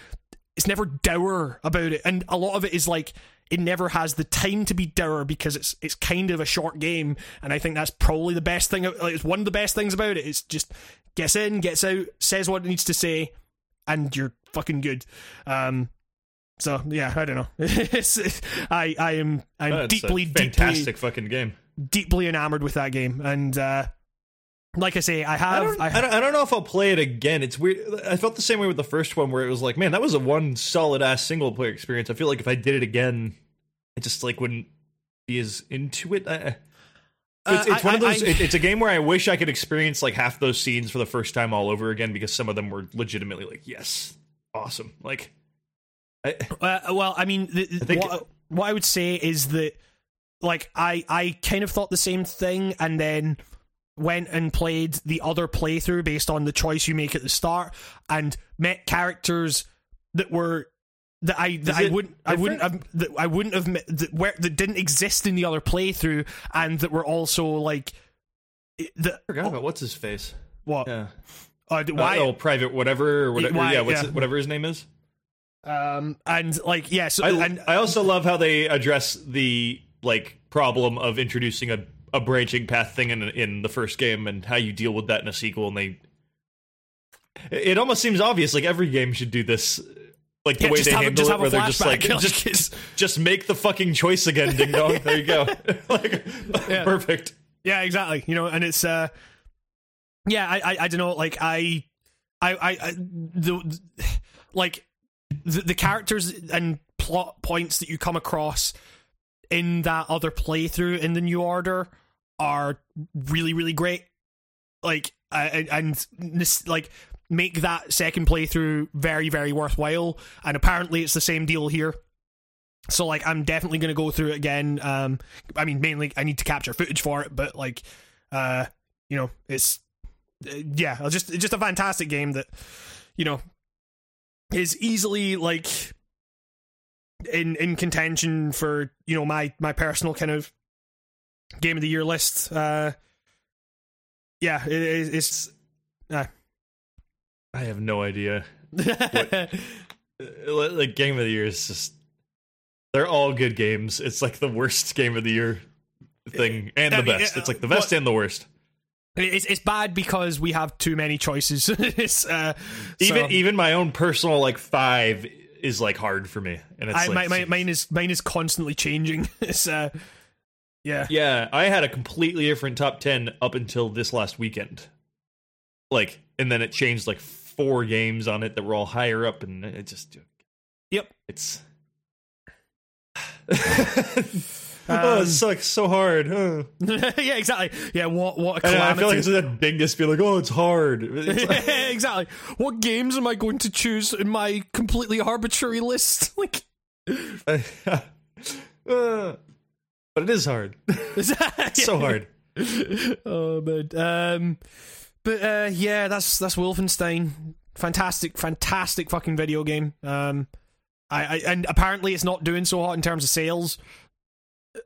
it's never dour about it and a lot of it is like it never has the time to be dour because it's it's kind of a short game and i think that's probably the best thing like, it's one of the best things about it. It's just gets in gets out says what it needs to say and you're fucking good. Um, so yeah, I don't know. It's- I I am I'm That's deeply a deeply fantastic fucking game. deeply enamored with that game, and uh, like I say, I I have don't, I, I, don't, I don't know if I'll play it again. It's weird. I felt the same way with the first one, where it was like, man, that was a one solid ass single player experience. I feel like if I did it again, I just like wouldn't be as into it. I, it's, Uh, it's I- one of those. I- it- it's a game where I wish I could experience like half those scenes for the first time all over again because some of them were legitimately like, yes, awesome. Like, I, Uh, well, I mean, the, think- what, what I would say is that, like, I I kind of thought the same thing, and then went and played the other playthrough based on the choice you make at the start, and met characters that were that I that I wouldn't I wouldn't have I wouldn't have that where that didn't exist in the other playthrough, and that were also like the I forgot about what's his face. what Yeah, uh, why oh, private whatever or whatever. Why- yeah, what's yeah. It, whatever his name is. um and like yeah so I, and I also love how they address the like problem of introducing a, a branching path thing in in the first game and how you deal with that in a sequel and they it almost seems obvious like every game should do this like the Yeah, way just they have handle just it where they're just like. Just, just make the fucking choice again ding dong there you go like Yeah. perfect Yeah, exactly. You know, and it's uh yeah, I I, I don't know, like I I I, I the like the, the characters and plot points that you come across in that other playthrough in the new order are really really great. Like I- I- and this like make that second playthrough very very worthwhile. And apparently it's the same deal here. So like i'm definitely going to go through it again. Um i mean mainly i need to capture footage for it but like uh you know it's uh, yeah just just a fantastic game that you know is easily like in in contention for you know my my personal kind of game of the year list. Uh yeah it, it- it's I have no idea. Uh, like game of the year is just they're all good games. It's like the worst game of the year thing and I the mean, best. Uh, it's like the best what- and the worst. It's it's bad because we have too many choices. it's, uh, even so- even my own personal like five is like hard for me. And it's I, like my, my, mine is mine is constantly changing. It's uh, yeah, yeah i had a completely different top 10 up until this last weekend. Like and then it changed like four games on it that were all higher up and it just Yep. it's oh it sucks so hard huh. yeah, exactly. Yeah, what what a And I feel like it's that big be like, oh, it's hard. It's like- exactly. What games am I going to choose in my completely arbitrary list? Like, Uh, but it is hard. It's so hard. oh man. Um, but uh, yeah, that's that's Wolfenstein. Fantastic, fantastic fucking video game. Um, I, I and apparently it's not doing so hot in terms of sales,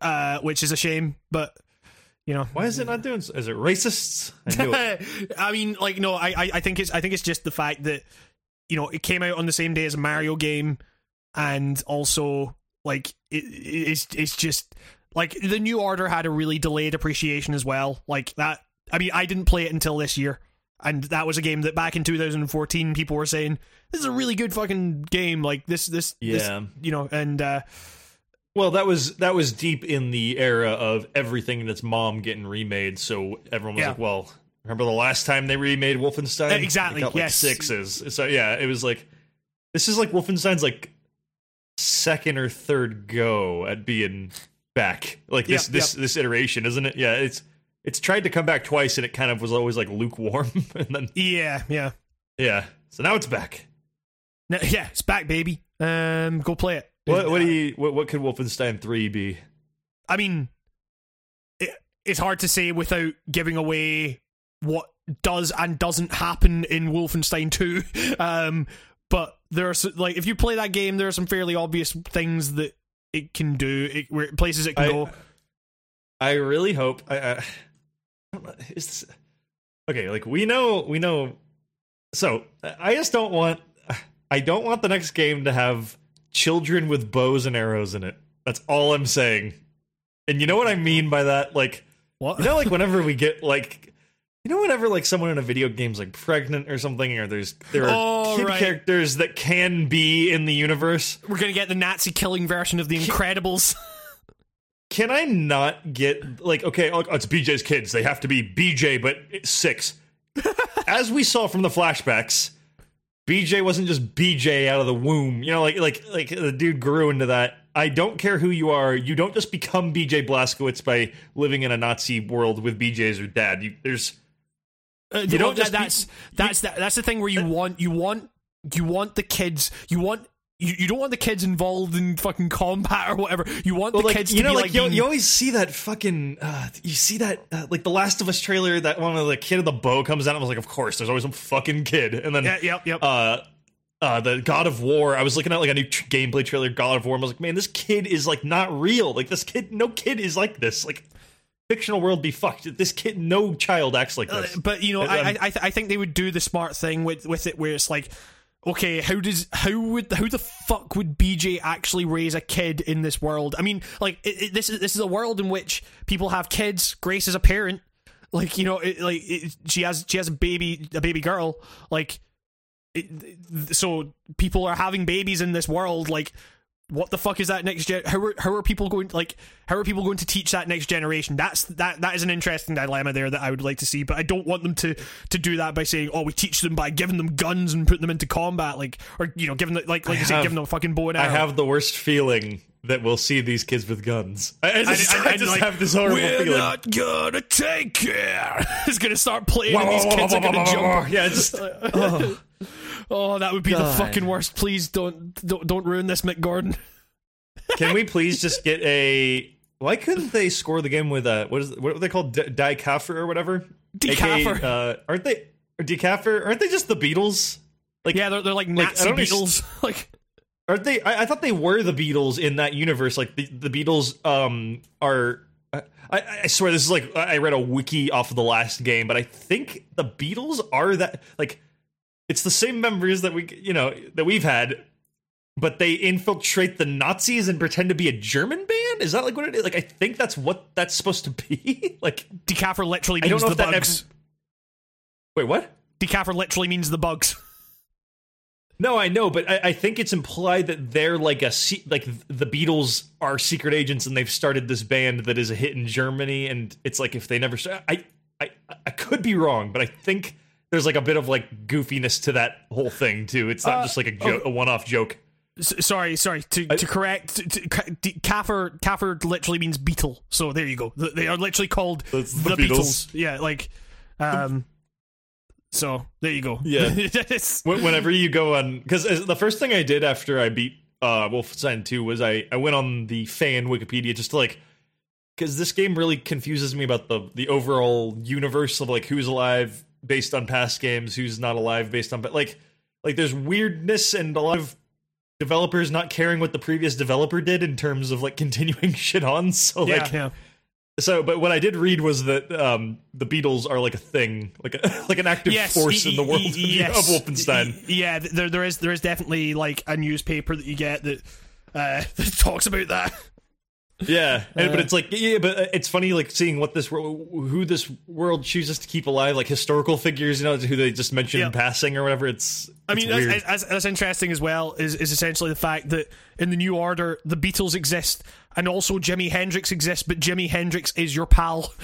uh, which is a shame. But you know, Why is it not doing? So? Is it racists? I it. I mean, like, no, I, I, I think it's, I think it's just the fact that, you know, it came out on the same day as a Mario game, and also like it, it's, it's just like the new order had a really delayed appreciation as well. Like that, I mean, I didn't play it until this year, and that was a game that back in 2014 people were saying this is a really good fucking game. Like this, this, this Yeah. you know, and uh, Well, that was that was deep in the era of everything that's mom getting remade. So everyone was Yeah. like, well. Remember the last time they remade Wolfenstein? Uh, exactly, got like yes. sixes. So yeah, it was like this is like Wolfenstein's like second or third go at being back. Like this Yep, this this iteration, isn't it? Yeah, it's it's tried to come back twice and it kind of was always like lukewarm and then yeah, yeah, yeah. So now it's back. No, yeah, it's back, baby. Um, go play it. What what do you what, what could Wolfenstein 3 be? I mean, it, it's hard to say without giving away what does and doesn't happen in Wolfenstein 2. Um, but there are like if you play that game, there are some fairly obvious things that it can do, it, where places it can I, go. I really hope I, I, I don't know, is this, okay. Like we know, we know. So I just don't want. I don't want the next game to have children with bows and arrows in it. That's all I'm saying. And you know what I mean by that? Like What? you know, like whenever we get like. You know, whenever like someone in a video game's like pregnant or something, or there's there are Oh, kid right. characters that can be in the universe. We're gonna get the Nazi killing version of The Incredibles. Can I not get like okay? oh, It's BJ's kids. They have to be BJ, but six. As we saw from the flashbacks, BJ wasn't just BJ out of the womb. You know, like like like the dude grew into that. I don't care who you are. You don't just become BJ Blazkowicz by living in a Nazi world with BJ as your dad. You, there's Uh, You don't that- just be- that's that's that, that's the thing where you want you want you want the kids you want you, you don't want the kids involved in fucking combat or whatever. You want Well, the like kids you to know, be like, like, you, being- you always see that fucking. Uh, you see that uh, like the Last of Us trailer. That one of the kid of the bow comes out. and I was like, of course, there's always some fucking kid. And then yeah, yep, yep. uh, uh, the God of War. I was looking at like a new tr- gameplay trailer, God of War. And I was like, man, this kid is like not real. Like this kid, no kid is like this. Like fictional world be fucked. This kid, no child acts like this. Uh, but you know, Um, I I I, th- I think they would do the smart thing with with it, where it's like, okay, how does how would how the fuck would BJ actually raise a kid in this world? I mean, like it, it, this is this is a world in which people have kids. Grace is a parent. Like you know, it, like she has she has a baby a baby girl. Like, so people are having babies in this world. Like, what the fuck is that next gen? How are how are people going like how are people going to teach that next generation? That's that that is an interesting dilemma there that I would like to see, but I don't want them to to do that by saying, oh, we teach them by giving them guns and putting them into combat, like or you know, giving them like like I you say, giving them a fucking bow and I have the worst feeling that we'll see these kids with guns. I, I just, And- and- I just like, have this horrible We're feeling. not gonna take care. It's gonna start playing, and these kids are gonna jump. Yeah, just oh. Oh, that would be the fucking worst. Please don't don't don't ruin this, Mick Gordon. Can we please just get a? Why couldn't they score the game with a what is what are they called? D- Die Käfer or whatever? Die Käfer. AKA, uh, aren't they? Or Die Käfer? Aren't they just the Beatles? Like, Yeah, they're, they're like I Nazi don't Beatles. like aren't they? I, I thought they were the Beatles in that universe. Like the the Beatles um are. I, I swear this is like I read a wiki off of the last game, but I think the Beatles are that like it's the same members that we you know that we've had, but they infiltrate the Nazis and pretend to be a German band. Is that like what it is? Like I think that's what that's supposed to be. like Die Käfer literally I don't means know the bugs. ever- wait, what? Die Käfer literally means the bugs. No, I know, but I, I think it's implied that they're like a like the Beatles are secret agents and they've started this band that is a hit in Germany, and it's like if they never, st- I, I, I could be wrong, but I think there's like a bit of like goofiness to that whole thing too. It's not Uh, just like a jo- a one-off joke. S- sorry, sorry. To, to correct, to, to, ca- D- Käfer, Käfer literally means beetle. So there you go. Th- They are literally called That's the, the Beatles. Yeah, like, um. So there you go. Yeah. It's- Whenever you go on, because the first thing I did after I beat uh, Wolfenstein 2 was I I went on the fan Wikipedia just to like because this game really confuses me about the the overall universe of like who's alive based on past games, who's not alive based on but like like there's weirdness and a lot of developers not caring what the previous developer did in terms of like continuing shit on. So yeah, like yeah. so but what I did read was that um the Beatles are like a thing, like a like an active Yes, force y- in the world y- of- yes. of Wolfenstein. Yeah, there there is there is definitely like a newspaper that you get that uh, that talks about that. Yeah, and, but Uh, it's like yeah, but uh, it's funny like seeing what this who this world chooses to keep alive, like historical figures, you know, who they just mention in passing or whatever. It's I mean, that's, that's, that's interesting as well. Is is essentially the fact that in the new order, the Beatles exist, and also Jimi Hendrix exists, but Jimi Hendrix is your pal.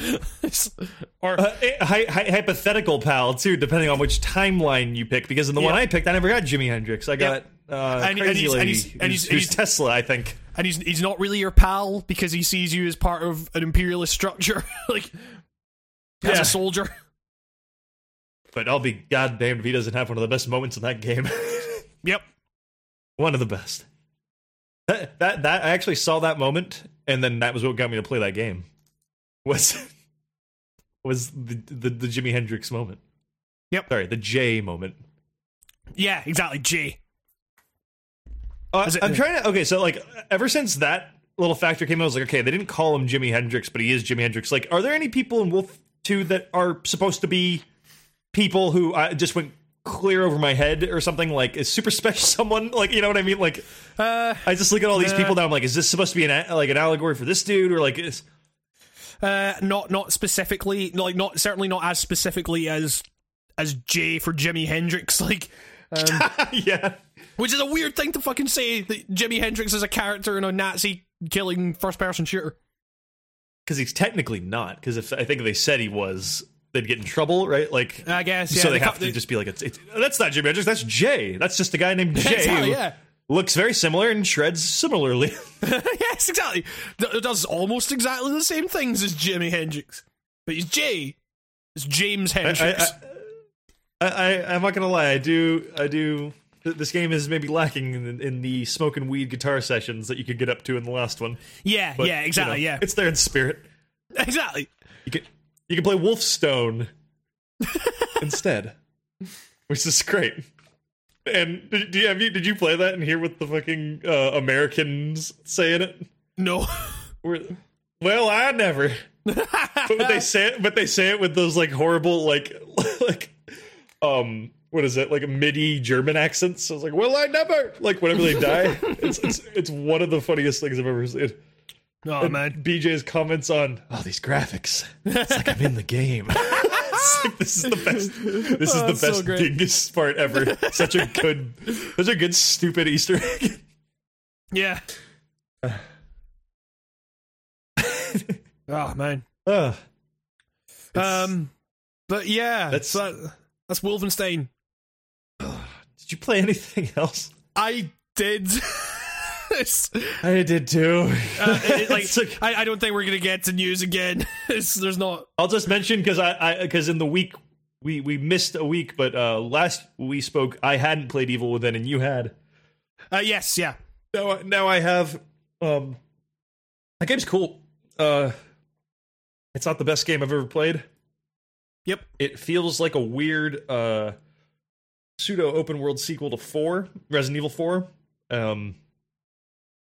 Or Uh, eh, hy- hy- hypothetical pal too, depending on which timeline you pick. Because in the one I picked, I never got Jimi Hendrix. I got uh, And- and crazy he's- and lady, he's- and who's, he's- who's he's- Tesla, I think. And he's he's not really your pal because he sees you as part of an imperialist structure, like as a soldier. But I'll be goddamned if he doesn't have one of the best moments in that game. Yep. one of the best. That, that that I actually saw that moment, and then that was what got me to play that game. Was was the the, the Jimi Hendrix moment? Yep. Sorry, the J moment. Yeah, exactly. J. Uh, it- I'm trying to. Okay, so like ever since that little factor came, out, I was like, okay, they didn't call him Jimi Hendrix, but he is Jimi Hendrix. Like, are there any people in Wolf Two that are supposed to be people who I just went clear over my head or something? Like, is Super Spesh someone? Like, you know what I mean? Like, Uh, I just look at all these people now. I'm like, is this supposed to be an like an allegory for this dude or like is Uh, not not specifically, like not certainly not as specifically as as J for Jimi Hendrix, like. Um, yeah. Which is a weird thing to fucking say that Jimi Hendrix is a character in a Nazi killing first person shooter. Because he's technically not. Because if I think they said he was, they'd get in trouble, right? Like, I guess. Yeah, so they, they have to just be like, it's, it's that's not Jimi Hendrix, that's Jay. That's just a guy named Jay who yeah. looks very similar and shreds similarly. yes, exactly. Th- does almost exactly the same things as Jimi Hendrix, but he's Jay. It's James I, Hendrix. I, I, I, I'm not gonna lie. I do, I do. Th- This game is maybe lacking in, in the smoke and weed guitar sessions that you could get up to in the last one. yeah, But, yeah, you exactly. know, yeah, it's there in spirit. exactly. You can you can play Wolfstone instead, which is great. And did, do you, have you did you play that and hear what the fucking uh, Americans say in it? No. Well, I never. but they say it, but they say it with those like horrible like like um what is it like a MIDI German accents? So was like, well, I never like whenever they die. it's, it's it's one of the funniest things I've ever seen. Oh man. BJ's comments on oh these graphics. It's like I'm in the game. Like, this is the best. This is Oh, the it's so best dingus part ever. Such a good, such a good stupid Easter egg. Yeah. oh man. Ugh. Um. But yeah, That's- that's that, that's Wolfenstein. You play anything else? I did. I did too. uh, it- like, like- I, I don't think we're gonna get to news again. It's, there's not. I'll just mention because I because in the week we we missed a week, but uh last we spoke, I hadn't played Evil Within, and you had. Uh, yes, yeah. Now now I have. Um, that game's cool. Uh, it's not the best game I've ever played. Yep. It feels like a weird uh pseudo open world sequel to four Resident Evil four. Um.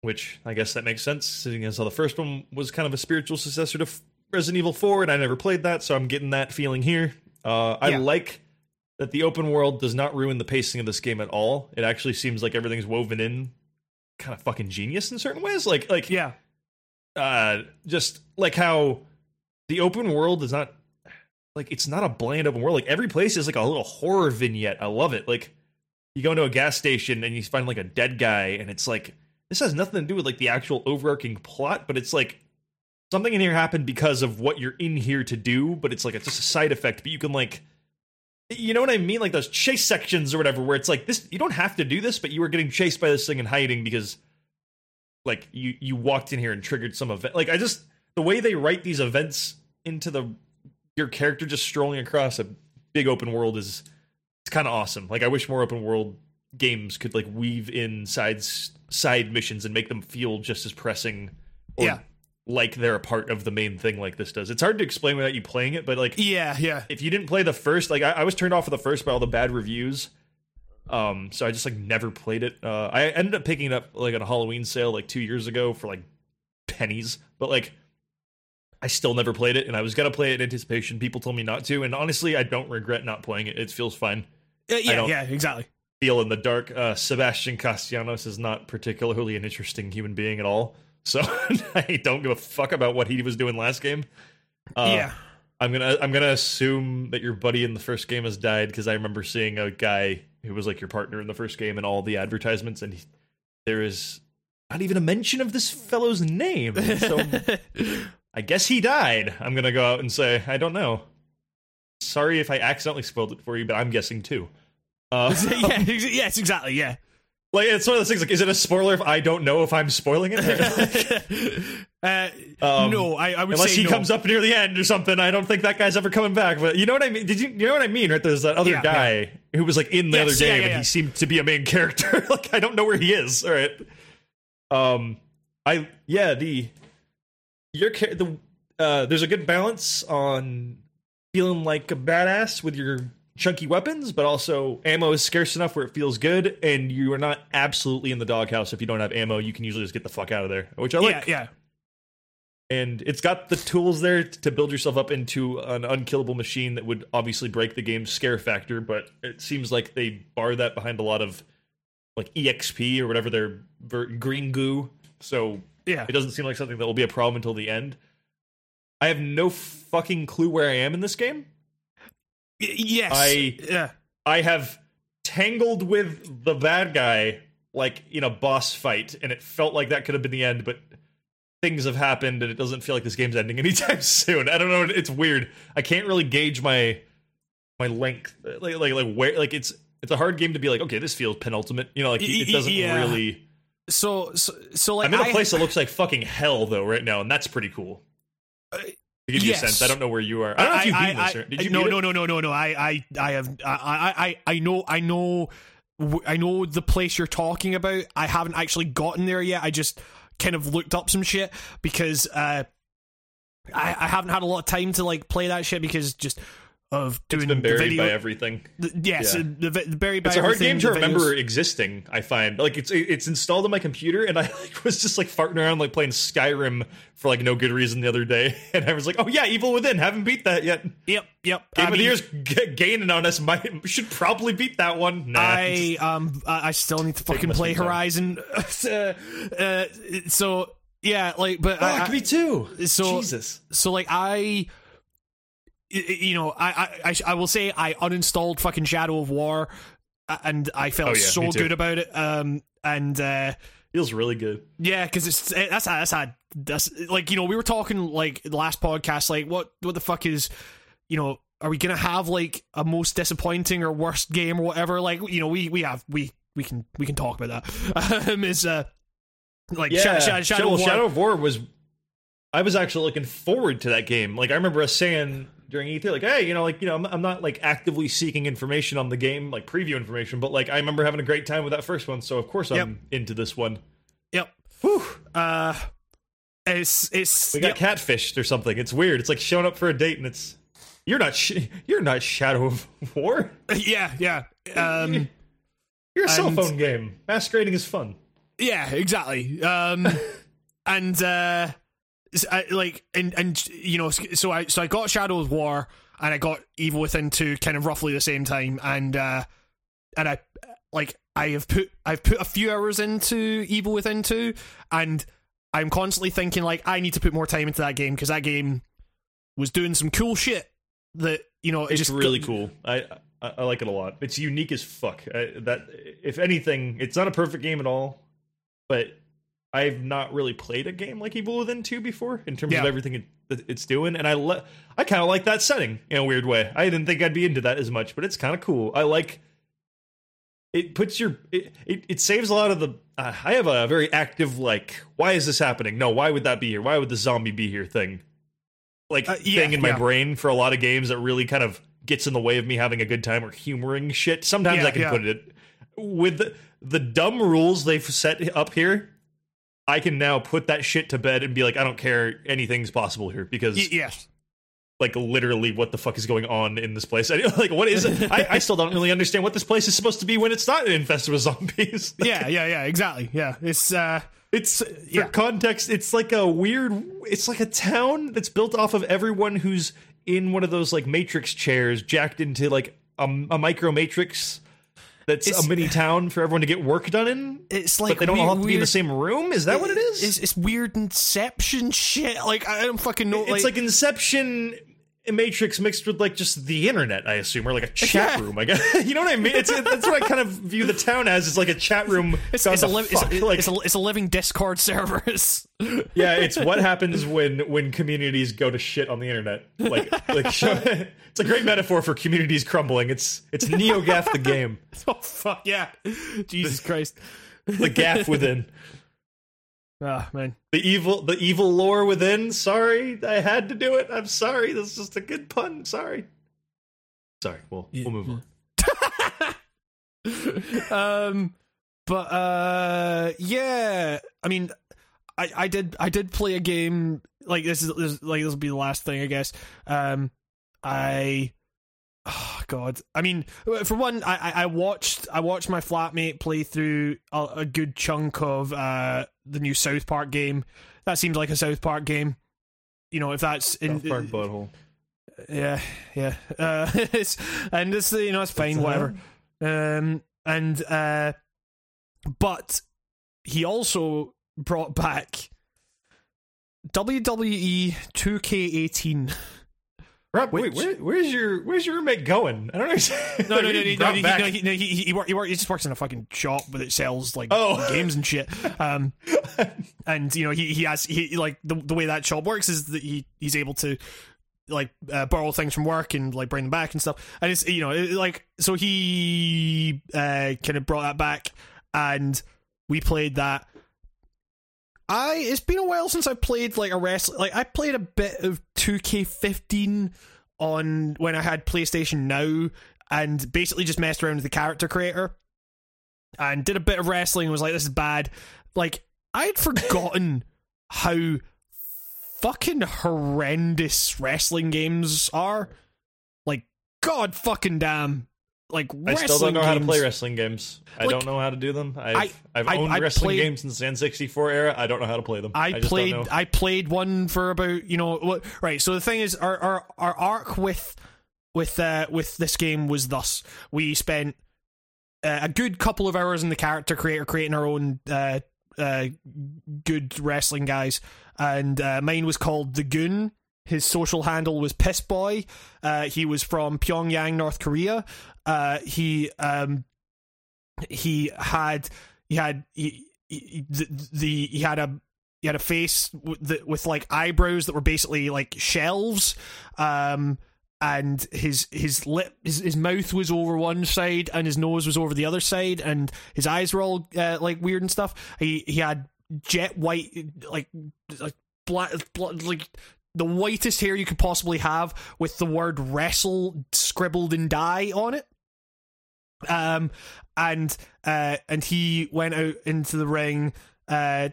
Which I guess that makes sense, seeing as how the first one was kind of a spiritual successor to Resident Evil 4, and I never played that, so I'm getting that feeling here. Uh, I Yeah. like that the open world does not ruin the pacing of this game at all. It actually seems like everything's woven in kind of fucking genius in certain ways. Like like Yeah. uh just like how the open world is not like it's not a bland open world. Like every place is like a little horror vignette. I love it. Like you go into a gas station and you find like a dead guy and it's like this has nothing to do with like the actual overarching plot, but it's like something in here happened because of what you're in here to do, but it's like it's just a side effect, but you can like you know what I mean? Like those chase sections or whatever, where it's like this you don't have to do this, but you were getting chased by this thing and hiding because like you you walked in here and triggered some event. Like I just the way they write these events into the your character just strolling across a big open world is it's kind of awesome. Like I wish more open world games could like weave in sides side missions and make them feel just as pressing or Yeah. like they're a part of the main thing like this does. It's hard to explain without you playing it, but like Yeah, yeah. if you didn't play the first, like I, I was turned off of the first by all the bad reviews. Um, so I just like never played it. Uh, I ended up picking it up like on a Halloween sale like two years ago for like pennies, but like I still never played it, and I was gonna play it in anticipation. People told me not to, and honestly, I don't regret not playing it. It feels fine. Uh, yeah, yeah, exactly. Feel in the dark. Uh, Sebastian Castellanos is not particularly an interesting human being at all, so I don't give a fuck about what he was doing last game. Uh, yeah. I'm gonna I'm gonna assume that your buddy in the first game has died because I remember seeing a guy who was like your partner in the first game and all the advertisements, and he, there is not even a mention of this fellow's name. So I guess he died. I'm gonna go out and say I don't know. Sorry if I accidentally spoiled it for you, but I'm guessing too. Uh, yeah, yes, exactly. Yeah. like it's one of those things. Like, is it a spoiler if I don't know if I'm spoiling it? uh, Um, no, I, I would say. Unless he no. comes up near the end or something, I don't think that guy's ever coming back. But you know what I mean? Did you you know what I mean? Right? There's that other Yeah, guy who was like in the Yes, other yeah, game, yeah, and yeah. he seemed to be a main character. like I don't know where he is. All right. Um, I yeah the your the uh there's a good balance on feeling like a badass with your chunky weapons, but also ammo is scarce enough where it feels good, and you are not absolutely in the doghouse if you don't have ammo. You can usually just get the fuck out of there, which I like Yeah, yeah. and it's got the tools there to build yourself up into an unkillable machine that would obviously break the game's scare factor but it seems like they bar that behind a lot of like exp or whatever their ver- green goo so Yeah. it doesn't seem like something that will be a problem until the end I have no fucking clue where I am in this game. Y- yes. I- yeah. I have tangled with the bad guy like in a boss fight, and it felt like that could have been the end, but things have happened, and it doesn't feel like this game's ending anytime soon. I don't know. It's weird. I can't really gauge my my length, like like like where like it's it's a hard game to be like. Okay, this feels penultimate. You know, like Y- it doesn't yeah. really. So so so like I'm in a I- place that looks like fucking hell though right now, and that's pretty cool. Uh, To give you a sense, I don't know where you are. I don't know if you've beaten this. Or, did you no, no, no, no, no, no. I, I, I have. I, I, I, I know. I know. I know the place you're talking about. I haven't actually gotten there yet. I just kind of looked up some shit because uh, I, I haven't had a lot of time to like play that shit because just of doing It's been buried video. by everything. the- yes, yeah. the, the, buried by It's a hard game to remember existing. I find like it's it's installed on my computer, and I like was just like farting around like playing Skyrim for like no good reason the other day, and I was like, oh yeah, Evil Within, haven't beat that yet. Yep, yep. Game I of mean, the Year's g- gaining on us. Might should probably beat that one. Nah, I um I still need to fucking play. Horizon. uh, uh, so yeah, like, but I, Fuck I- me too. so- Jesus. so like I, you know, I I I, will say I uninstalled fucking Shadow of War, uh, and I felt Oh, yeah, so good about it. Um, and uh, Feels really good. yeah, because it's it, that's that's had that's like you know we were talking like the last podcast like what what the fuck is you know are we gonna have like a most disappointing or worst game or whatever like you know we we have we we can we can talk about that um is uh like Yeah, Sha- Sha- Shadow, of War Shadow of War was. I was actually looking forward to that game. Like I remember us saying during E3, like, "Hey, you know, like you know, I'm, I'm not like actively seeking information on the game, like preview information, but like I remember having a great time with that first one, so of course I'm Yep. into this one." yep Whew. uh it's it's We got yep. catfished or something. It's weird. It's like showing up for a date and it's you're not sh- you're not Shadow of War. yeah yeah um You're a cell And- phone game. Masquerading is fun. Yeah, exactly. Um, and uh, I, like, and and you know, so I so I got Shadow of War and I got Evil Within two kind of roughly the same time, and uh, and I like I have put I've put a few hours into Evil Within two, and I'm constantly thinking like I need to put more time into that game because that game was doing some cool shit that you know it It's just really cool. I, I I like it a lot. It's unique as fuck. I, that if anything, it's not a perfect game at all, but I've not really played a game like Evil Within 2 before in terms Yeah. of everything it, it's doing and I le- I kind of like that setting in a weird way. I didn't think I'd be into that as much, but it's kind of cool. I like it puts your it, it, it saves a lot of the uh, I have a very active like why is this happening? No, why would that be here? Why would the zombie be here thing? Like Uh, yeah, thing in my yeah. brain for a lot of games that really kind of gets in the way of me having a good time or humoring shit. Sometimes I can put it with the, the dumb rules they've set up here. I can now put that shit to bed and be like, I don't care. Anything's possible here because, Y- yes. like, literally, what the fuck is going on in this place? I, like, what is it? I, I still don't really understand what this place is supposed to be when it's not infested with zombies. Yeah, yeah, yeah, exactly. Yeah, it's uh, It's for yeah. context. It's like a weird. It's like a town that's built off of everyone who's in one of those like matrix chairs, jacked into like a, a micro matrix. That's It's- a mini town for everyone to get work done in. it's like But they don't all have to be in the same room. Is that what it is? It's, it's weird Inception shit. Like I don't fucking know. it's like, Inception. Matrix mixed with like just the internet, I assume, or like a chat room. I guess you know what I mean. It's that's what I kind of view the town as. Is like a chat room. it's, it's, a li- it's, Like- it's, a, it's a living Discord server. It's- Yeah, it's what happens when when communities go to shit on the internet. Like, like show, it's a great metaphor for communities crumbling. It's it's NeoGaf the game, oh fuck yeah, Jesus Christ. the gaff within, Ah man. the evil the evil lore within. Sorry, I had to do it. I'm sorry. This is just a good pun. Sorry. Sorry. We'll we'll move on. um, but uh, yeah. I mean, I I did I did play a game like this is this, like this will be the last thing I guess. Um, I. Oh God! I mean, for one, I, I I watched I watched my flatmate play through a, a good chunk of uh the new South Park game. That seems like a South Park game. You know, if that's in, South Park butthole. yeah, yeah. Uh, it's, and it's you know it's fine, It's, uh, whatever. Um, and uh, but he also brought back WWE 2K18. Rob, wait, where, where's your where's your roommate going? I don't know. No, no, no, no, no, no, he, no, he, no, he, he, he, work, he, work, he just works in a fucking shop that sells like Oh. games and shit. Um, and you know, he, he has he like the the way that shop works is that he he's able to like uh, borrow things from work and like bring them back and stuff. And it's you know it- like so he uh kind of brought that back and we played that. I it's been a while since I played like a wrestling like I played a bit of 2K15 on when I had PlayStation Now and basically just messed around with the character creator and did a bit of wrestling and was like this is bad. Like I had forgotten how fucking horrendous wrestling games are. Like god fucking damn. Like I still don't know how to play wrestling games. I don't know how to do them. I've, I- I've owned I wrestling played- games since the N64 era. I don't know how to play them. I, just played Don't know. I played one for about you know what right so the thing is our our, our arc with with uh with this game was thus we spent uh, a good couple of hours in the character creator creating our own uh uh good wrestling guys and uh, mine was called the goon his social handle was piss boy. Uh he was from Pyongyang North Korea. Uh he um he had he had he, he, the, the he had a he had a face with, the, with like eyebrows that were basically like shelves. Um and his his lip his, his mouth was over one side and his nose was over the other side and his eyes were all uh, like weird and stuff. He he had jet white like like black, black like the whitest hair you could possibly have with the word wrestle scribbled in dye on it. Um and uh and he went out into the ring uh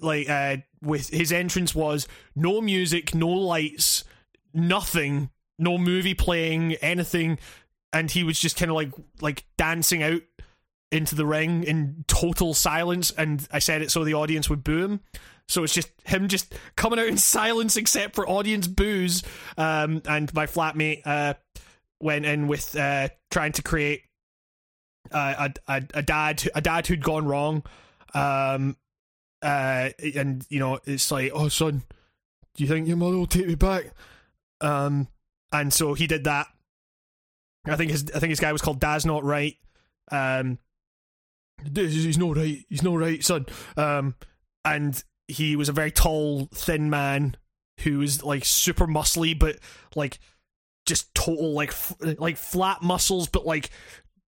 like uh with his entrance was no music no lights nothing no movie playing anything. And he was just kind of like like dancing out into the ring in total silence. And i said it so the audience would boo him so it's just him just coming out in silence except for audience boos. Um and my flatmate uh went in with uh trying to create uh, a, a a dad a dad who'd gone wrong. Um uh and you know it's like oh son do you think your mother will take me back? Um and so he did that. I think his i think his guy was called dad's not right. Um he's not right he's not right son. Um and he was a very tall thin man who was like super muscly but like just total like f- like flat muscles but like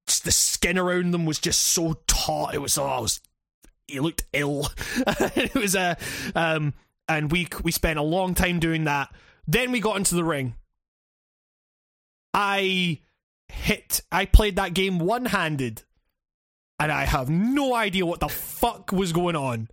the skin around them was just so taut. It was oh was he looked ill. It was a uh, um and we we spent a long time doing that. Then we got into the ring. I hit i played that game one-handed and i have no idea what the fuck was going on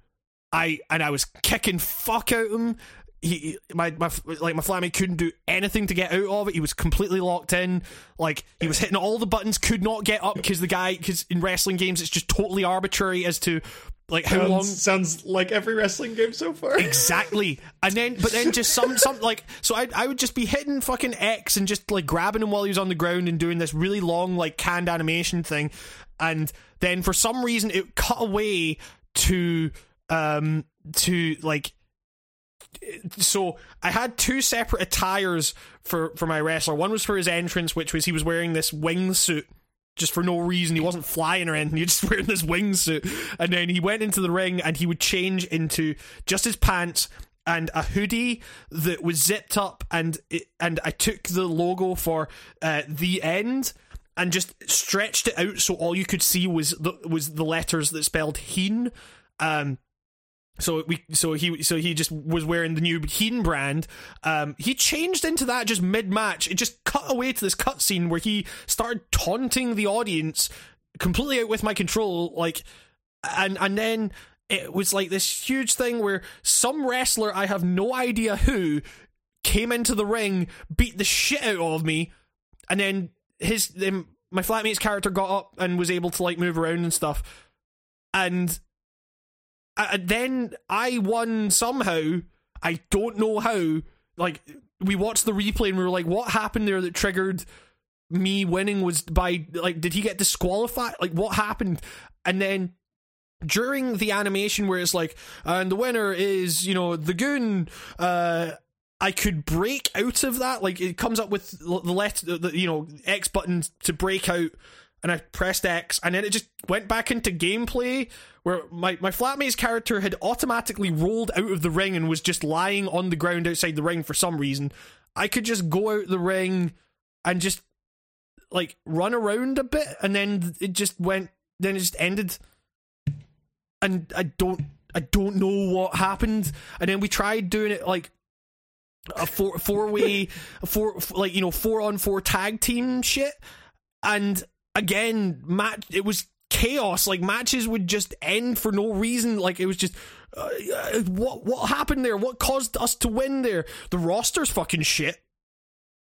i and i was kicking fuck out him he my my like my flatmate couldn't do anything to get out of it. He was completely locked in. Like he was hitting all the buttons, could not get up because the guy because in wrestling games it's just totally arbitrary as to like how sounds, long sounds like every wrestling game so far. exactly and then but then just some some like so I, I would just be hitting fucking x and just like grabbing him while he was on the ground and doing this really long like canned animation thing and then for some reason it cut away to um to like so I had two separate attires for for my wrestler. One was for his entrance, which was he was wearing this wingsuit just for no reason. He wasn't flying or anything. He was just wearing this wingsuit, and then he went into the ring and he would change into just his pants and a hoodie that was zipped up, and it, and I took the logo for uh, the end and just stretched it out so all you could see was the was the letters that spelled Heen. Um, so we so he so he just was wearing the new Heen brand. Um, he changed into that just mid match. It just cut away to this cutscene where he started taunting the audience, completely out with my control. Like, and and then it was like this huge thing where some wrestler I have no idea who came into the ring, beat the shit out of me, and then his then my flatmate's character got up and was able to like move around and stuff, and uh, then I won somehow. I don't know how. Like we watched the replay and we were like, what happened there that triggered me winning was by like did he get disqualified? Like what happened? And then during the animation where it's like, and the winner is, you know, the goon, uh, I could break out of that. Like it comes up with the left, the, you know, X button to break out, and I pressed X, and then it just went back into gameplay where my my flatmate's character had automatically rolled out of the ring and was just lying on the ground outside the ring for some reason. I could just go out the ring and just like run around a bit, and then it just went. Then it just ended, and I don't. I don't know what happened. And then we tried doing it like a four four way four like you know four on four tag team shit and again match it was chaos. Like matches would just end for no reason. Like it was just uh, uh, what what happened there? What caused us to win there? The roster's fucking shit.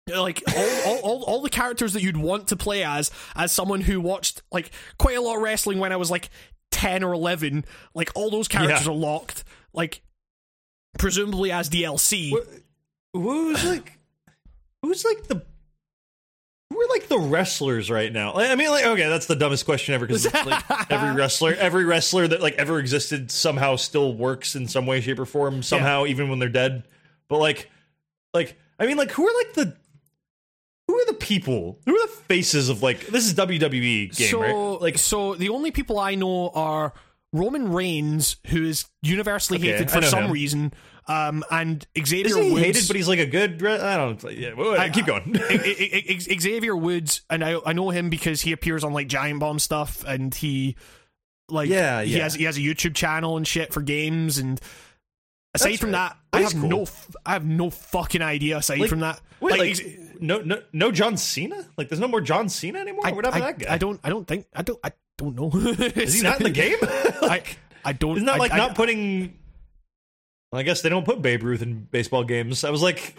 Like all, all, all, all the characters that you'd want to play as as someone who watched like quite a lot of wrestling when I was like 10 or 11 like all those characters Yeah. are locked. Like presumably as DLC What- Who's like, who's like the, who are like the wrestlers right now? I mean, like, okay, that's the dumbest question ever because like every wrestler, every wrestler that like ever existed somehow still works in some way, shape, or form somehow, even when they're dead. But like, like, I mean, like, who are like the, who are the people? Who are the faces of like this is WWE game, so right? Like, so the only people I know are Roman Reigns, who is universally Okay, hated for some him. reason, um, and Xavier isn't he Woods. hated? But he's like a good. I don't. Yeah, well, keep going. I- I- I- Xavier Woods, and I I know him because he appears on like Giant Bomb stuff, and he like Yeah, he has he has a YouTube channel and shit for games, and aside That's from right. that, I have cool. no I have no fucking idea. Aside Like, from that, Wait, like, X- no, no, no John Cena? Like, there's no more John Cena anymore. I, what happened I, to that guy? I don't I don't think I don't I don't know. Is he not in the game? I I don't. Isn't that like I- not putting? I guess they don't put Babe Ruth in baseball games. I was like,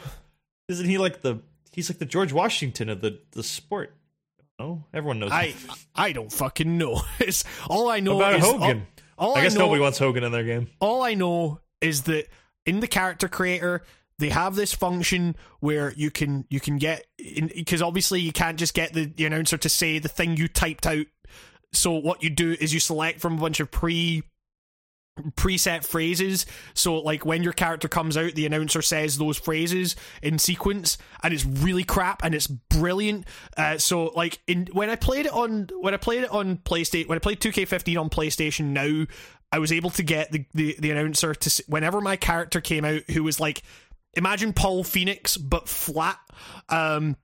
isn't he like the? He's like the George Washington of the the sport. Oh, everyone knows. I I don't fucking know. It's all I know about is Hogan? All, all I guess know, nobody wants Hogan in their game. all I know is that in the character creator they have this function where you can you can get because obviously you can't just get the, the announcer to say the thing you typed out so what you do is you select from a bunch of pre preset phrases. So like when your character comes out the announcer says those phrases in sequence and it's really crap and it's brilliant. Uh, so like in when i played it on when i played it on playstation when i played 2k15 on playstation now i was able to get the the, the announcer to whenever my character came out who was like imagine paul phoenix but flat. Um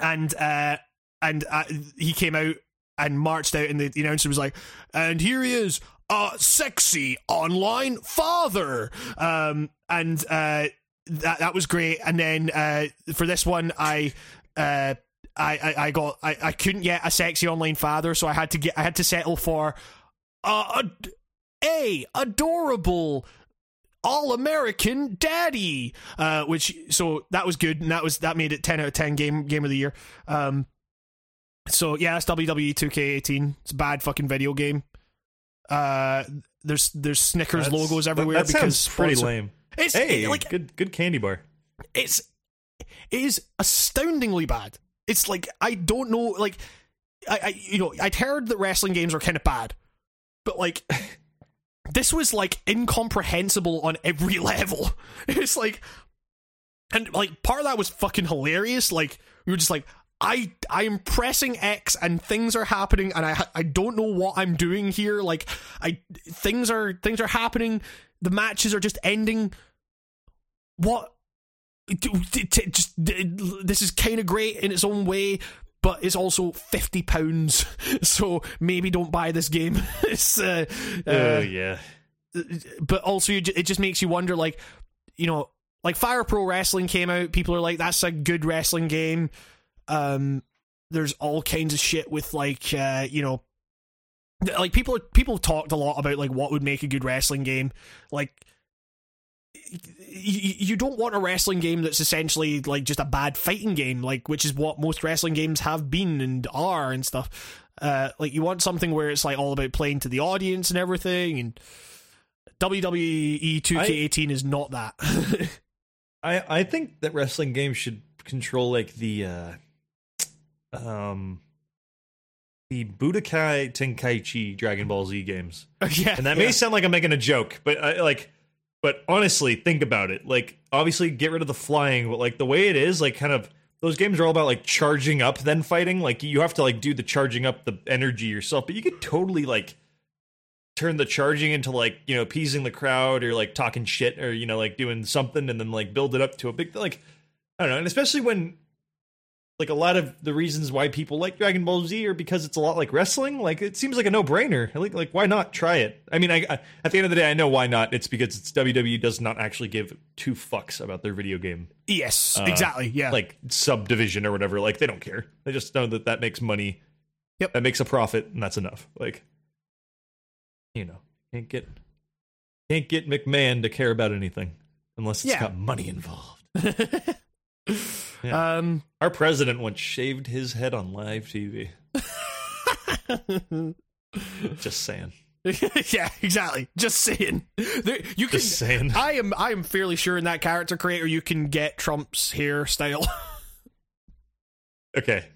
and uh and uh, he came out and marched out and the, the announcer was like and here he is a sexy online father um and uh that that was great and then uh for this one i uh I, I, I got I, I couldn't get a sexy online father so I had to get I had to settle for a, a adorable all American daddy uh which so that was good and that was that made it 10 out of 10 game game of the year um so yeah, that's WWE 2K18. It's a bad fucking video game. Uh, there's there's Snickers That's- logos everywhere That, that because pretty lame. It's Hey, it- like good good candy bar. it's it is astoundingly bad. It's like I don't know, like I, I you know I'd heard that wrestling games are kind of bad, but like this was like incomprehensible on every level. It's like, and like part of that was fucking hilarious. Like we were just like. I I am pressing X and things are happening and I I don't know what I'm doing here. Like I things are things are happening. The matches are just ending. What? D- d- t- just this is kind of great in its own way but it's also 50 pounds. So maybe don't buy this game. It's uh, Oh uh, yeah. but also it just makes you wonder like you know like fire pro wrestling came out people are like that's a good wrestling game um there's all kinds of shit with like uh you know like people people talked a lot about like what would make a good wrestling game. Like you don't want a wrestling game that's essentially like just a bad fighting game like which is what most wrestling games have been and are and stuff. Uh like you want something where it's like all about playing to the audience and everything and WWE 2K18 is not that. I I think that wrestling games should control like the uh um the Budokai Tenkaichi Dragon Ball Z games. yeah, And that yeah. may sound like I'm making a joke, but I, like, but honestly, think about it. Like, obviously, get rid of the flying, but like the way it is, like, kind of those games are all about like charging up, then fighting. Like, you have to like do the charging up the energy yourself, but you could totally like turn the charging into like you know appeasing the crowd or like talking shit or you know like doing something and then like build it up to a big like I don't know, and especially when like a lot of the reasons why people like Dragon Ball Z are because it's a lot like wrestling. Like it seems like a no brainer. Like, like why not try it? I mean, I, I at the end of the day, I know why not. It's because it's WWE does not actually give two fucks about their video game yes, uh, exactly. Yeah, like subdivision or whatever. Like they don't care. They just know that that makes money. Yep. that makes a profit, and that's enough. Like you know, can't get can't get McMahon to care about anything unless it's Yeah. got money involved. um, Our president once shaved his head on live TV. Just saying. yeah, exactly. Just saying. There, you can. Just saying. I am. I am fairly sure in that character creator you can get Trump's hairstyle. Okay.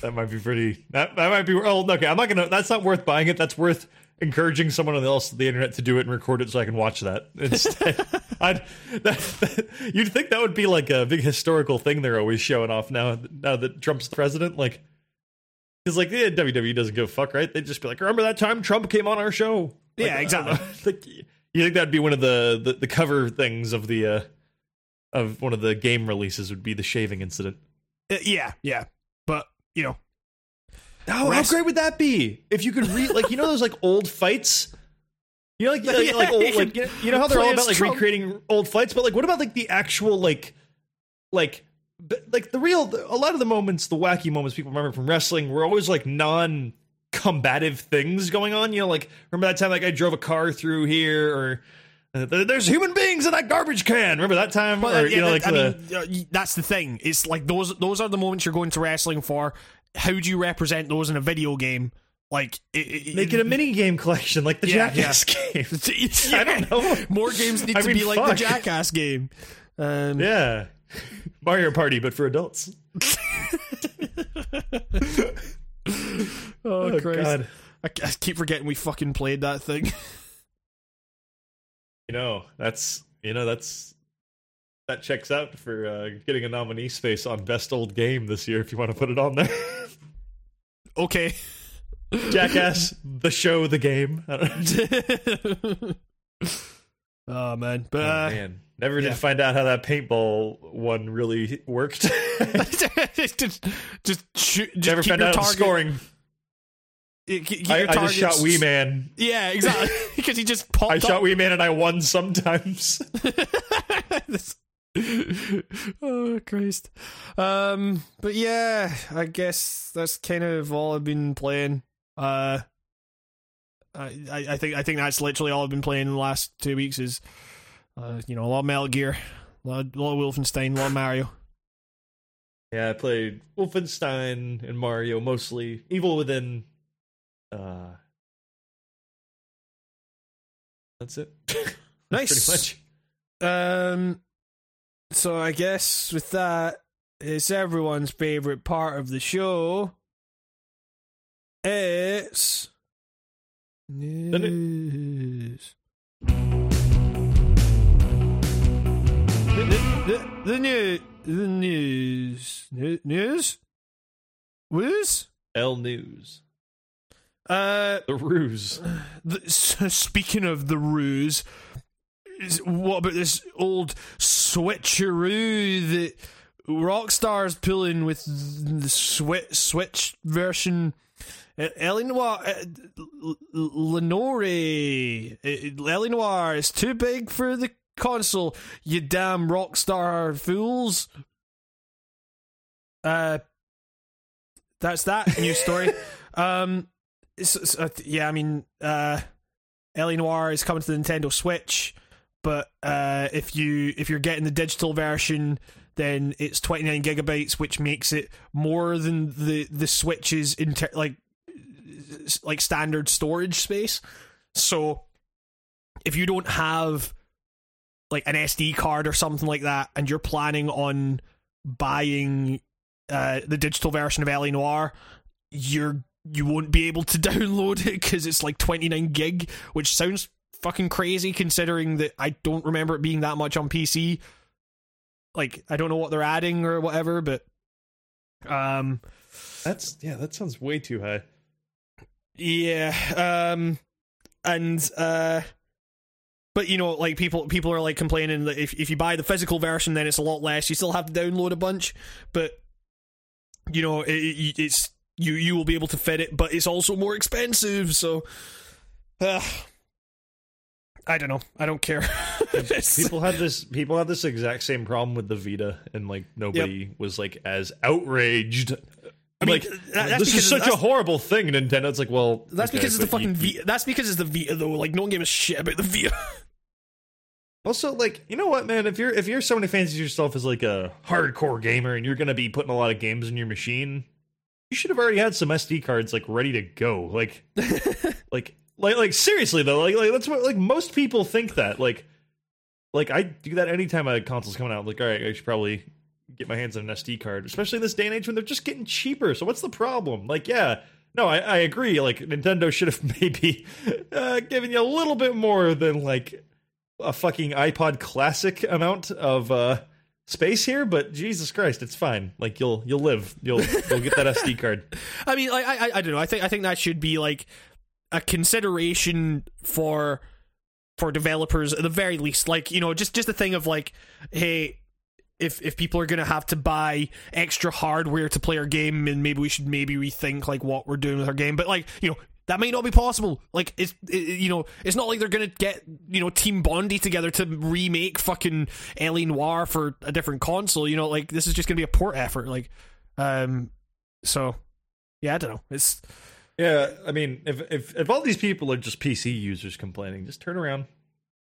That might be pretty. That that might be. Oh, okay. I'm not gonna. That's not worth buying it. That's worth encouraging someone else on the internet to do it and record it so I can watch that instead. I'd. That, that- you'd think that would be like a big historical thing they're always showing off now. Now that Trump's the president, like. he's like yeah, WWE doesn't give a fuck, right? They'd just be like, "Remember that time Trump came on our show?" Like, Yeah, exactly. Like, you think that'd be one of the, the the cover things of the uh of one of the game releases would be the shaving incident. Uh, yeah, yeah. But you know, How, how great would that be if you could read like you know those like old fights? You know, like like, Yeah, like, old, you like you know how they're all about like Trump. recreating old fights, but like what about like the actual like like like the real a lot of the moments, the wacky moments people remember from wrestling were always like non combative things going on. You know, like remember that time like I drove a car through here or. Uh, there's human beings in that garbage can. Remember that time? Well, or, yeah, you know, like I the, mean, uh, that's the thing. It's like those those are the moments you're going to wrestling for. How do you represent those in a video game? Like, it, it, make it a mini game collection, like the Yeah, Jackass game. Yeah. I don't know. More games need I to mean, be like the. Jackass game. Um, Yeah. Mario Party, but for adults. Oh, Oh, Christ. God. I, I keep forgetting we fucking played that thing. You know, that's you know, that's that checks out for uh, getting a nominee space on best old game this year if you want to put it on there. okay. Jackass, the show, the game. I don't know. oh man, but Oh, uh, man, never yeah. did find out how that paintball one really worked. just just shoot, just never found out scoring. I, I just shot Wee Man. Yeah, exactly. Because he just popped I up. shot Wee Man and I won sometimes. This- oh Christ. Um but yeah, I guess that's kind of all I've been playing. Uh I, I I think I think that's literally all I've been playing in the last two weeks is uh you know, a lot of Metal Gear, a lot, of- a lot of Wolfenstein, a lot of Mario. Yeah, I played Wolfenstein and Mario mostly. Evil Within. Uh, that's it. Nice. Pretty much. Um so I guess with that it's everyone's favorite part of the show. It's news. The, the, the, new, the news. New- News? News? L News. Uh, The Ruse. the, speaking of the ruse, what about this old switcheroo that Rockstar's pulling with the switch switch version? L.A. Noire, L- L- Lenore, L.A. Noire is too big for the console. You damn Rockstar fools! Uh, that's that news story. um, it's, it's, uh, yeah, I mean, uh, L.A. Noire is coming to the Nintendo Switch, but uh, if you if you're getting the digital version, then it's 29 gigabytes, which makes it more than the the Switch's inter- like like standard storage space. So if you don't have like an SD card or something like that, and you're planning on buying uh, the digital version of L.A. Noire, you're you won't be able to download it because it's like 29 gig, which sounds fucking crazy considering that I don't remember it being that much on PC. Like I don't know what they're adding or whatever, but um That's yeah, that sounds way too high. yeah, um and uh but you know like people people are like complaining that if if you buy the physical version then it's a lot less. You still have to download a bunch, but you know it, it, it's you you will be able to fit it, but it's also more expensive, so uh, I don't know. I don't care. People had this people had this exact same problem with the Vita and like nobody was like as outraged. I mean, like that- that's this is such a horrible thing, Nintendo. It's like, well, That's okay, because it's the you- fucking Vita. That's because it's the Vita, though. Like, no one gave a shit about the Vita. Also, like, you know what, man? If you're if you're someone who fancies yourself as like a hardcore gamer and you're gonna be putting a lot of games in your machine, you should have already had some SD cards like ready to go. Like, like, like, like seriously though, like, like that's what like most people think that. Like, like I do that anytime a console's coming out. I'm like, all right, I should probably get my hands on an SD card, especially in this day and age when they're just getting cheaper. So what's the problem? Like, yeah. No, I, I agree. Like Nintendo should have maybe uh, given you a little bit more than like a fucking iPod Classic amount of uh, space here, but Jesus Christ, it's fine. Like you'll you'll live. You'll you'll get that SD card. I mean, like, I, I, I don't know. I think, I think that should be like a consideration for for developers at the very least. Like, you know, just just a thing of like, hey. If, if people are gonna have to buy extra hardware to play our game, and maybe we should maybe rethink like what we're doing with our game. But like you know, that may not be possible. Like it's it, you know, it's not like they're gonna get you know Team Bondi together to remake fucking L.A. Noire for a different console. You know, like this is just gonna be a port effort. Like, um, so yeah, I don't know. It's Yeah, I mean, if if if all these people are just PC users complaining, just turn around.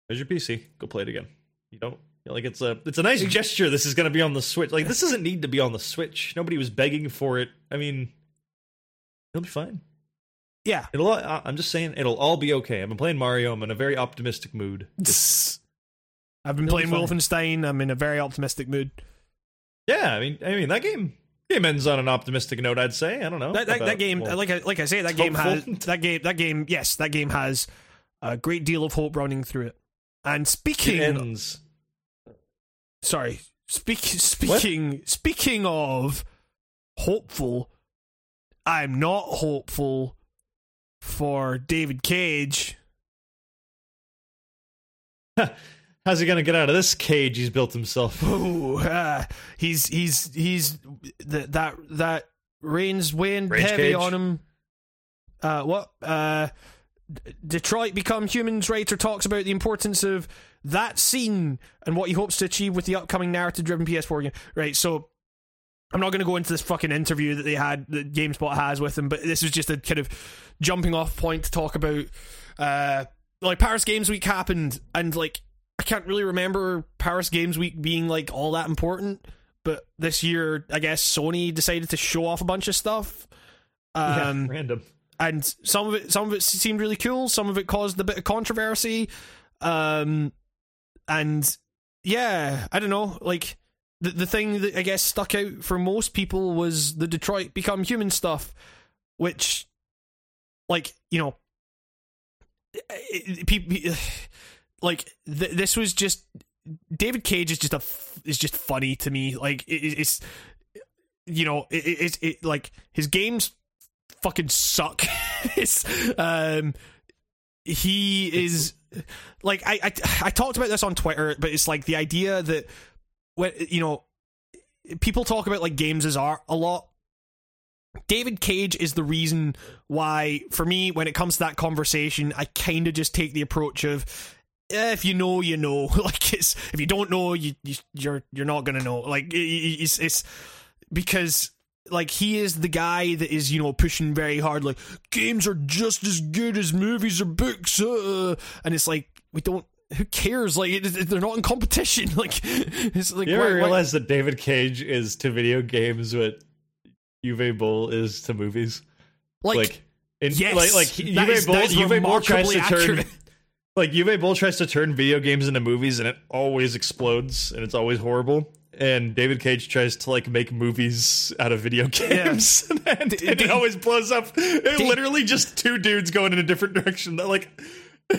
There's your PC. Go play it again. You don't like it's a it's a nice gesture. This is going to be on the Switch. Like this doesn't need to be on the Switch. Nobody was begging for it. I mean, it'll be fine. yeah. It'll. I'm just saying, it'll all be okay. I've been playing Mario. I'm in a very optimistic mood. I've been playing be. Wolfenstein. I'm in a very optimistic mood. Yeah, I mean, I mean that game game ends on an optimistic note. I'd say. I don't know That, that, that game, well, like I, like I say, that game has that game that game. Yes, that game has a great deal of hope running through it. And it speaking, ends. sorry, speak, speaking, speaking of hopeful, I'm not hopeful for David Cage. How's he gonna get out of this cage he's built himself? Ooh, ah, he's he's he's that that that rain's weighing Rage heavy cage? on him. Uh, what? Uh, D- Detroit Become Humans writer talks about the importance of that scene and what he hopes to achieve with the upcoming narrative-driven PS4 game. Right, so I'm not going to go into this fucking interview that they had that GameSpot has with him, but this is just a kind of jumping off point to talk about. Uh, like Paris Games Week happened, and like I can't really remember Paris Games Week being like all that important. But this year, I guess Sony decided to show off a bunch of stuff. Um, yeah, random. and some of it some of it seemed really cool some of it caused a bit of controversy um and yeah i don't know like the the thing that i guess stuck out for most people was the detroit become human stuff which like you know people like th- this was just david cage is just a f- is just funny to me like it, it- it's you know it, it, it like his games fucking suck. it's, um, he is like I, I I talked about this on Twitter, but it's like the idea that when you know people talk about like games as art a lot. David Cage is the reason why, for me, when it comes to that conversation, I kind of just take the approach of, if you know, you know. like it's if you don't know, you, you you're you're not gonna know. Like it- it- it's it's because like he is the guy that is you know pushing very hard like games are just as good as movies or books uh, and it's like we don't who cares like it, it- they're not in competition like it's like You why- ever why- realize that David Cage is to video games what Uwe Boll is to movies? like, Like, in, yes like, like Uwe is- Boll, Uwe Boll tries to turn, accurate. Like Uwe Boll tries to turn video games into movies, and it always explodes, and it's always horrible. and David Cage tries to like make movies out of video games, and, and D- it D- always blows up. It literally just two dudes going in a different direction. That like,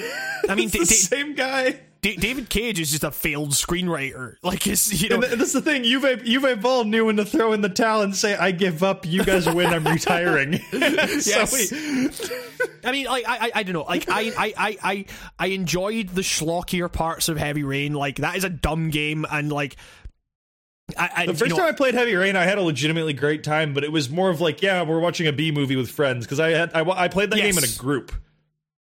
I mean, D- the D- same guy. D- David Cage is just a failed screenwriter. Like, it's you know, And th- that's the thing. Uwe Uwe Boll knew when to throw in the towel and say, "I give up. You guys win. I'm retiring." Yes. I mean, like, I, I, I don't know. Like, I, I, I, I, I enjoyed the schlockier parts of Heavy Rain. Like, that is a dumb game, and like, I, I the first you know, time I played Heavy Rain, I had a legitimately great time, but it was more of like, yeah, we're watching a B movie with friends because I had I, I played that game in a group.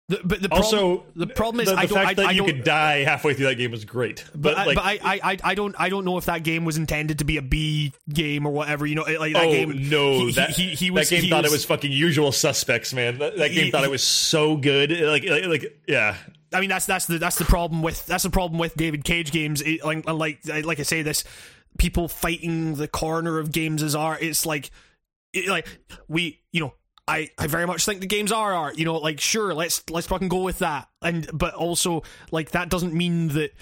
The, but the Also, problem, the problem is the, the I don't, fact I, that I you could die halfway through that game was great. But, But, I, like, but I, I, I, I don't, I don't know if that game was intended to be a B game or whatever. You know, like that oh game. no, he, that he, he was, that game thought it was fucking Usual Suspects, man. That, that game thought it was so good. Like, like, like yeah. I mean, that's that's the that's the problem with that's the problem with David Cage games. It, like like like I say, this people fighting the corner of games as art. It's like it, like we you know. I, I very much think the games are art, you know, like sure, let's let's fucking go with that. And but also like that doesn't mean that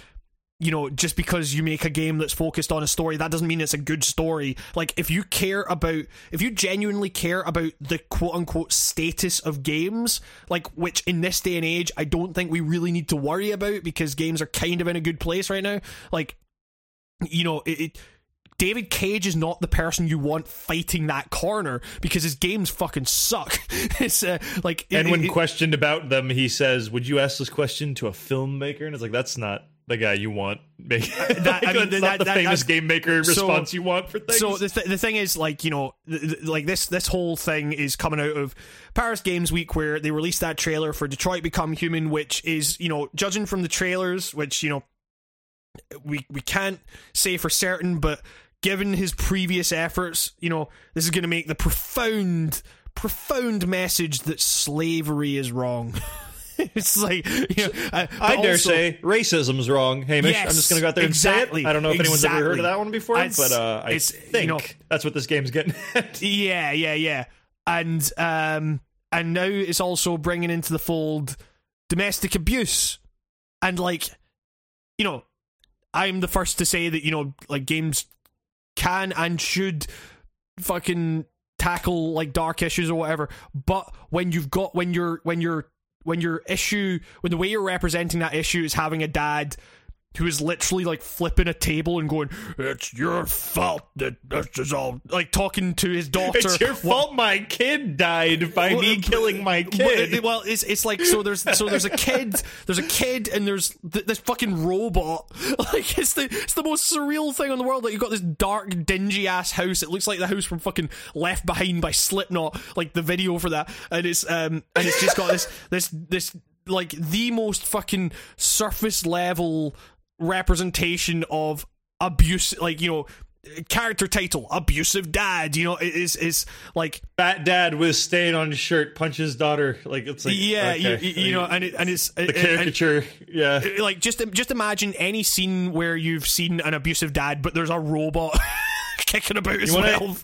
you know, just because you make a game that's focused on a story, that doesn't mean it's a good story. Like, if you care about, if you genuinely care about the quote unquote status of games, like, which in this day and age, I don't think we really need to worry about because games are kind of in a good place right now. Like, you know, it, it David Cage is not the person you want fighting that corner because his games fucking suck. it's uh, like, And it- when it- questioned about them, he says, "Would you ask this question to a filmmaker?" And it's like, that's not the guy you want. Make that- I mean, that's that- not the that- famous game maker so- response you want for things. So the th- the thing is, like you know, th- th- like this this whole thing is coming out of Paris Games Week, where they released that trailer for Detroit Become Human, which is you know, judging from the trailers, which you know, we we can't say for certain, but given his previous efforts, you know, this is going to make the profound profound message that slavery is wrong. it's like you know, uh, I dare also- say racism's wrong, Hamish. Yes, I'm just going to go out there and exactly, say it. I don't know if anyone's ever heard of that one before, It's- but uh, I it's, you think know- that's what this game's getting at. Yeah, yeah, yeah. And um and now it's also bringing into the fold domestic abuse. And like you know, I'm the first to say that, you know, like games can and should fucking tackle like dark issues or whatever. But when you've got when you're when you're when your issue when the way you're representing that issue is having a dad who is literally like flipping a table and going, "It's your fault that this is all," like talking to his daughter. It's your fault my kid died by me killing my kid. Well, it's it's like so there's so there's a kid there's a kid and there's th- this fucking robot. Like it's the it's the most surreal thing in the world. Like you've got this dark, dingy ass house. It looks like the house from fucking Left Behind by Slipknot. Like the video for that, and it's um and it's just got this this this like the most fucking surface level representation of abuse. Like you know. Character title: Abusive Dad. You know, is is like Fat dad with stain on his shirt punches daughter. Like it's like yeah, okay. you, you, you know, and it, and it's the and- caricature. yeah, like just just imagine any scene where you've seen an abusive dad, but there's a robot kicking about as wanna- well.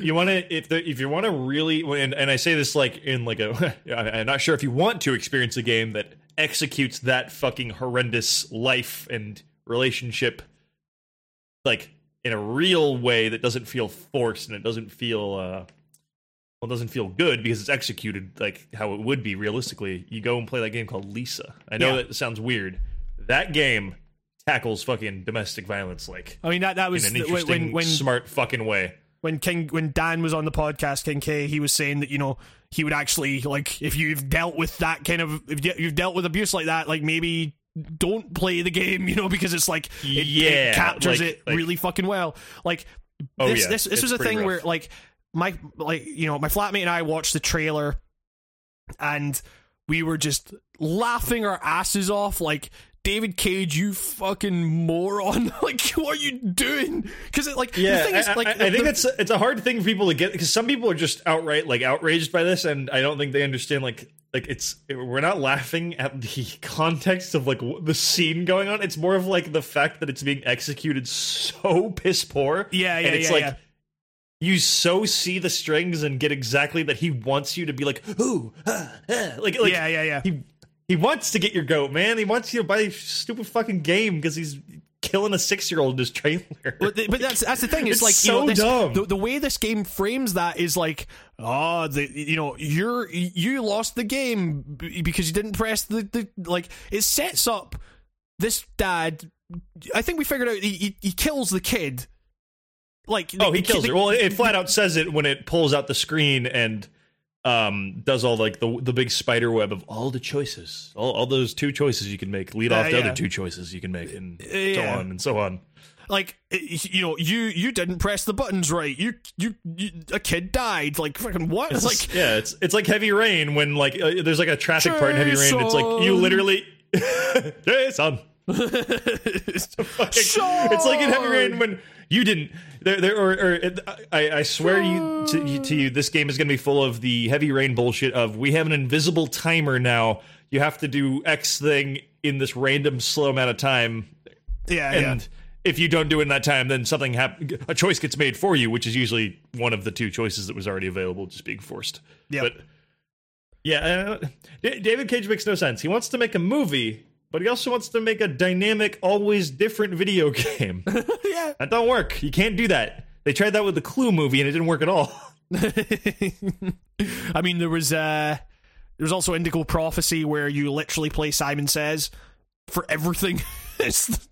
you want to if the, if you want to really and, and I say this like in like a I'm not sure if you want to experience a game that executes that fucking horrendous life and relationship like in a real way that doesn't feel forced and it doesn't feel uh well it doesn't feel good because it's executed like how it would be realistically. You go and play that game called lisa. I know Yeah. that sounds weird. That game tackles fucking domestic violence like I mean that that was in an interesting when when smart fucking way. when King when Dan was on the podcast, King K, he was saying that you know he would actually like if you've dealt with that kind of if you- you've dealt with abuse like that, like maybe don't play the game, you know, because it's like it, Yeah, it captures like- it like- really fucking well. Like Oh, this yeah, this this was a thing rough. where like my like you know my flatmate and I watched the trailer and we were just laughing our asses off like David Cage, you fucking moron! like, what are you doing? Because it, like, Yeah, the thing is, I, like, I, I think the- it's it's a hard thing for people to get because some people are just outright like outraged by this, and I don't think they understand like like it's we're not laughing at the context of like w- the scene going on. It's more of like the fact that it's being executed so piss poor. Yeah, yeah, and it's yeah, like. yeah. You so see the strings and get exactly that he wants you to be like, ooh, ah, ah," like, like, yeah, yeah, yeah. He he wants to get your goat, man. He wants you to buy a stupid fucking game because he's killing a six year old in his trailer. But, but that's that's the thing. It's, It's like so you know, this, dumb. The, the way this game frames that is like, oh, the you know, you're you lost the game because you didn't press the, the like. It sets up this dad. I think we figured out he, he, he kills the kid. Like Oh, the- he kills kid- her. Well, it flat out says it when it pulls out the screen and um does all like the the big spider web of all the choices, all, all those two choices you can make, lead off Uh, the yeah. other two choices you can make, and so yeah. on and so on. like you know you you didn't press the buttons right. You you, you a kid died. Like fucking what? It's like yeah, it's it's like heavy rain when like uh, there's like a traffic part in heavy rain. It's like you Jason. literally, Jason. Fucking- it's like in heavy rain when you didn't there there or, or I, I swear you to, you to you this game is going to be full of the heavy rain bullshit of we have an invisible timer now you have to do x thing in this random slow amount of time yeah yeah. and if you don't do it in that time then something hap- a choice gets made for you which is usually one of the two choices that was already available just being forced Yep. but yeah uh, D- david cage makes no sense he wants to make a movie but he also wants to make a dynamic always different video game yeah. that don't work you can't do that they tried that with the clue movie and it didn't work at all I mean, there was uh, there was also Indigo Prophecy where you literally play Simon Says for everything. It's-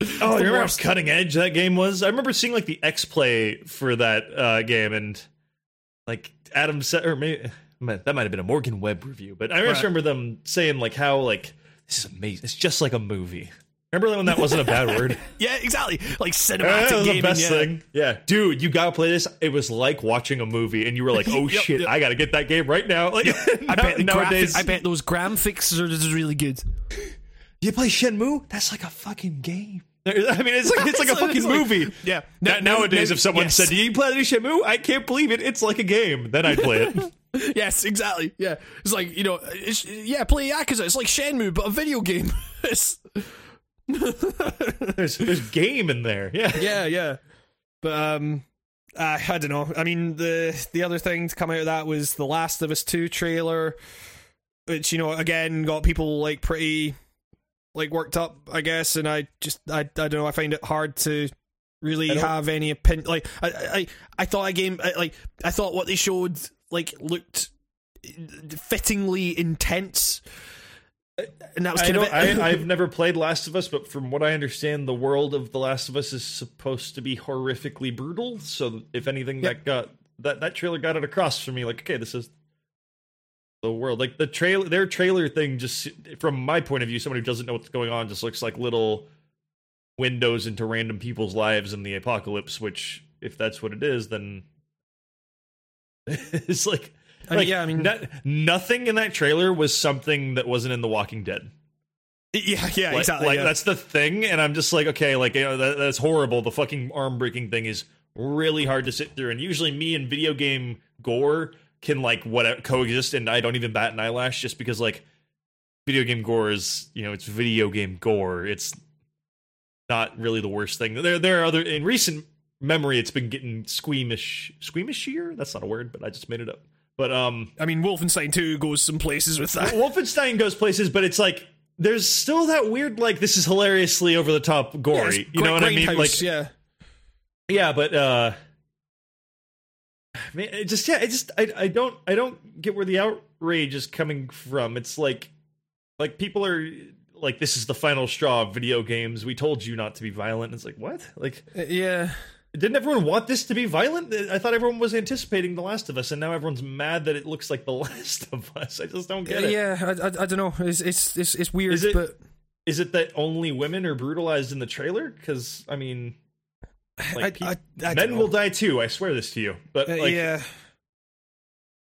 Oh, the you remember worst. how cutting edge that game was? I remember seeing like the X play for that uh, game, and like Adam said, or maybe that might have been a Morgan Webb review, but I just Right. remember them saying like how like this is amazing. It's just like a movie. Remember when that wasn't a bad word? yeah, exactly. Like Yeah, cinematic that was the best yeah. thing. Yeah, dude, you gotta play this. It was like watching a movie, and you were like, "Oh Yep, shit, yep. I gotta get that game right now." Like, I bet the nowadays, graphics, I bet those graphics are just really good. you play Shenmue. That's like a fucking game. I mean, it's like it's like a fucking like- movie. Yeah. Na- nowadays, if someone yes. said, "Do you play the Shenmue?" I can't believe it. It's like a game. Then I'd play it. yes, exactly. Yeah, it's like you know, it's, yeah, play Yakuza. It's like Shenmue, but a video game. There's there's game in there. Yeah. yeah, yeah. But um, uh, I don't know. I mean, the the other thing to come out of that was the Last of Us Two trailer, which you know again got people like pretty like worked up, I guess. And I just I I don't know. I find it hard to really have any opinion. Like I I I thought a game I, like I thought what they showed like looked fittingly intense. And that was kind don't, of it. I, I've never played Last of Us, but from what I understand, the world of The Last of Us is supposed to be horrifically brutal. So, if anything, that got that that trailer got it across for me. Like, okay, this is the world. Like the trailer, their trailer thing, just from my point of view, somebody who doesn't know what's going on, just looks like little windows into random people's lives in the apocalypse. Which, if that's what it is, then it's like. I mean, like, yeah, I mean- no- nothing in that trailer was something that wasn't in The Walking Dead. yeah, yeah, Like, exactly. like yeah. that's the thing, and I'm just like, okay, like you know, that, that's horrible. The fucking arm breaking thing is really hard to sit through, and usually me and video game gore can like what coexist, and I don't even bat an eyelash just because like video game gore is you know it's video game gore. It's not really the worst thing. There there are other in recent memory, it's been getting squeamish, squeamishier. That's not a word, but I just made it up. But um, I mean, Wolfenstein 2 goes some places with that. Wolfenstein goes places, but it's like there's still that weird like this is hilariously over the top gory. Yes, you know what I mean? Grindhouse, Like yeah. yeah, but uh man, it just yeah, it just I I don't I don't get where the outrage is coming from. It's like like people are like this is the final straw of video games. We told you not to be violent. It's like what? Like Uh, yeah. Didn't everyone want this to be violent? I thought everyone was anticipating The Last of Us, and now everyone's mad that it looks like The Last of Us. I just don't get it. Yeah, I, I, I don't know. It's it's it's, it's weird, Is it- but Is it that only women are brutalized in the trailer? Because I mean, like, I, I men will die too. I swear this to you. But Uh, like, yeah,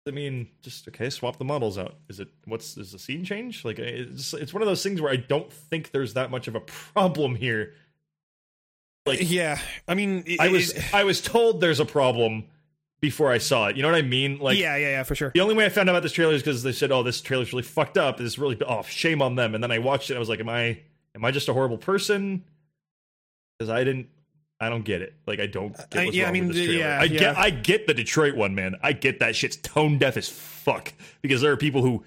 I mean, just okay, swap the models out. Is it what's is the scene change? Like, it's it's one of those things where I don't think there's that much of a problem here. Like, yeah. I mean, it- I was it- I was told there's a problem before I saw it. You know what I mean? Like, yeah, yeah, yeah, for sure. The only way I found out about this trailer is because they said, "Oh, this trailer's really fucked up. This is really oh, shame on them." And then I watched it. and I was like, "Am I am I just a horrible person?" Because I didn't, I don't get it. Like I don't get I- yeah, I mean, with this trailer. yeah, I get yeah. I get the Detroit one, man. I get that shit's tone deaf as fuck because there are people who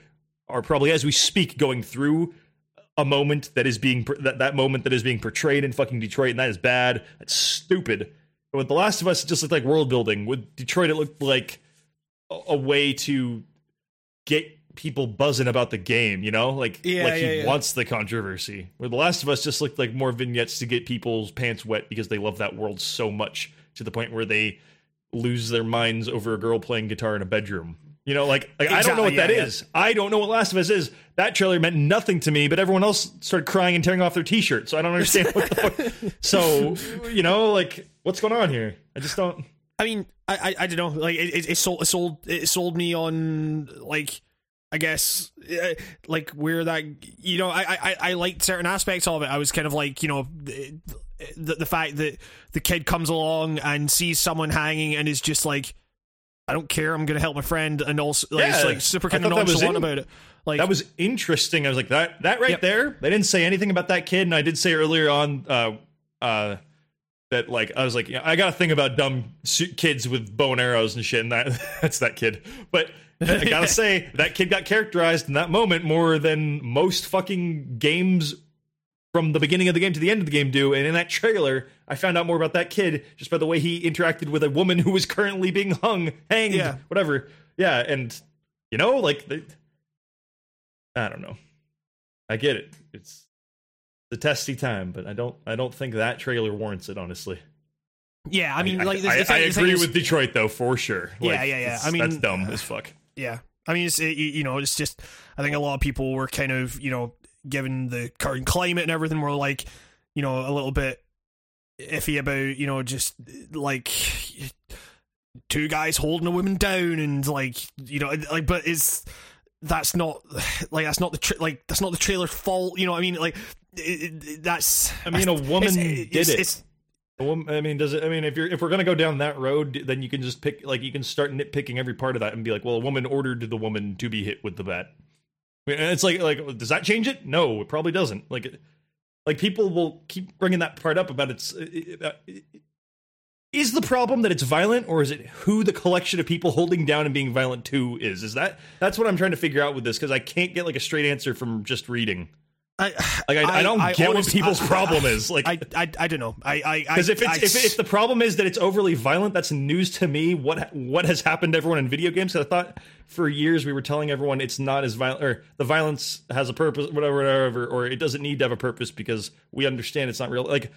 are probably as we speak going through a moment that is being that that moment that is being portrayed in fucking Detroit, and that is bad. That's stupid. But with The Last of Us, it just looked like world building. With Detroit, it looked like a, a way to get people buzzing about the game. You know, like Yeah, like he yeah, yeah. wants the controversy. Where The Last of Us just looked like more vignettes to get people's pants wet because they love that world so much to the point where they lose their minds over a girl playing guitar in a bedroom. You know, like, like I don't know what Exactly, that yeah, is. I don't know what Last of Us is. That trailer meant nothing to me, but everyone else started crying and tearing off their t-shirt. So I don't understand what the fuck. So, you know, like what's going on here? I just don't I mean, I I, I don't know. Like it, it, it sold it sold it sold me on like I guess uh, like where that you know I I I liked certain aspects of it. I was kind of like you know the, the fact that the kid comes along and sees someone hanging and is just like. I don't care. I'm gonna help my friend, and also like, Yeah, like super kind of thought that was nonchalant about it. Like that was interesting. I was like that that right Yep. there. They didn't say anything about that kid, and I did say earlier on uh uh that like I was like yeah, I got a thing about dumb su- kids with bow and arrows and shit, and that that's that kid. But I gotta say that kid got characterized in that moment more than most fucking games from the beginning of the game to the end of the game do. And in that trailer, I found out more about that kid just by the way he interacted with a woman who was currently being hung, hanged, Yeah. whatever. Yeah, and you know, like they, I don't know. I get it. It's the testy time, but I don't. I don't think that trailer warrants it. Honestly, yeah. I mean, I, like the, I, the thing, I agree with Detroit though for sure. Yeah, Like, yeah, yeah. it's- I mean, that's dumb as fuck. Yeah. I mean, it's, it, you know, it's just, I think a lot of people were kind of, you know, given the current climate and everything, were like, you know, a little bit iffy about, you know, just like two guys holding a woman down and like, you know, like, but it's, that's not, like, that's not the, tra- like, that's not the trailer's fault, you know what I mean? Like, it, it, that's, I mean, a woman it's, did it's, it. It's, I mean, does it? I mean, if you're if we're gonna go down that road, then you can just pick like you can start nitpicking every part of that and be like, well, a woman ordered the woman to be hit with the bat. And it's like like does that change it? No, it probably doesn't. Like, like people will keep bringing that part up about it's. Is the problem that it's violent, or is it who the collection of people holding down and being violent to is? Is that that's what I'm trying to figure out with this because I can't get like a straight answer from just reading. I, Like I, I, don't get what honest- people's I- problem is. Like I, I, I don't know. I, I, because if I, it's if, if the problem is that it's overly violent, that's news to me. What what has happened to everyone in video games? I thought for years we were telling everyone it's not as violent, or the violence has a purpose, whatever, whatever, or it doesn't need to have a purpose because we understand it's not real. Like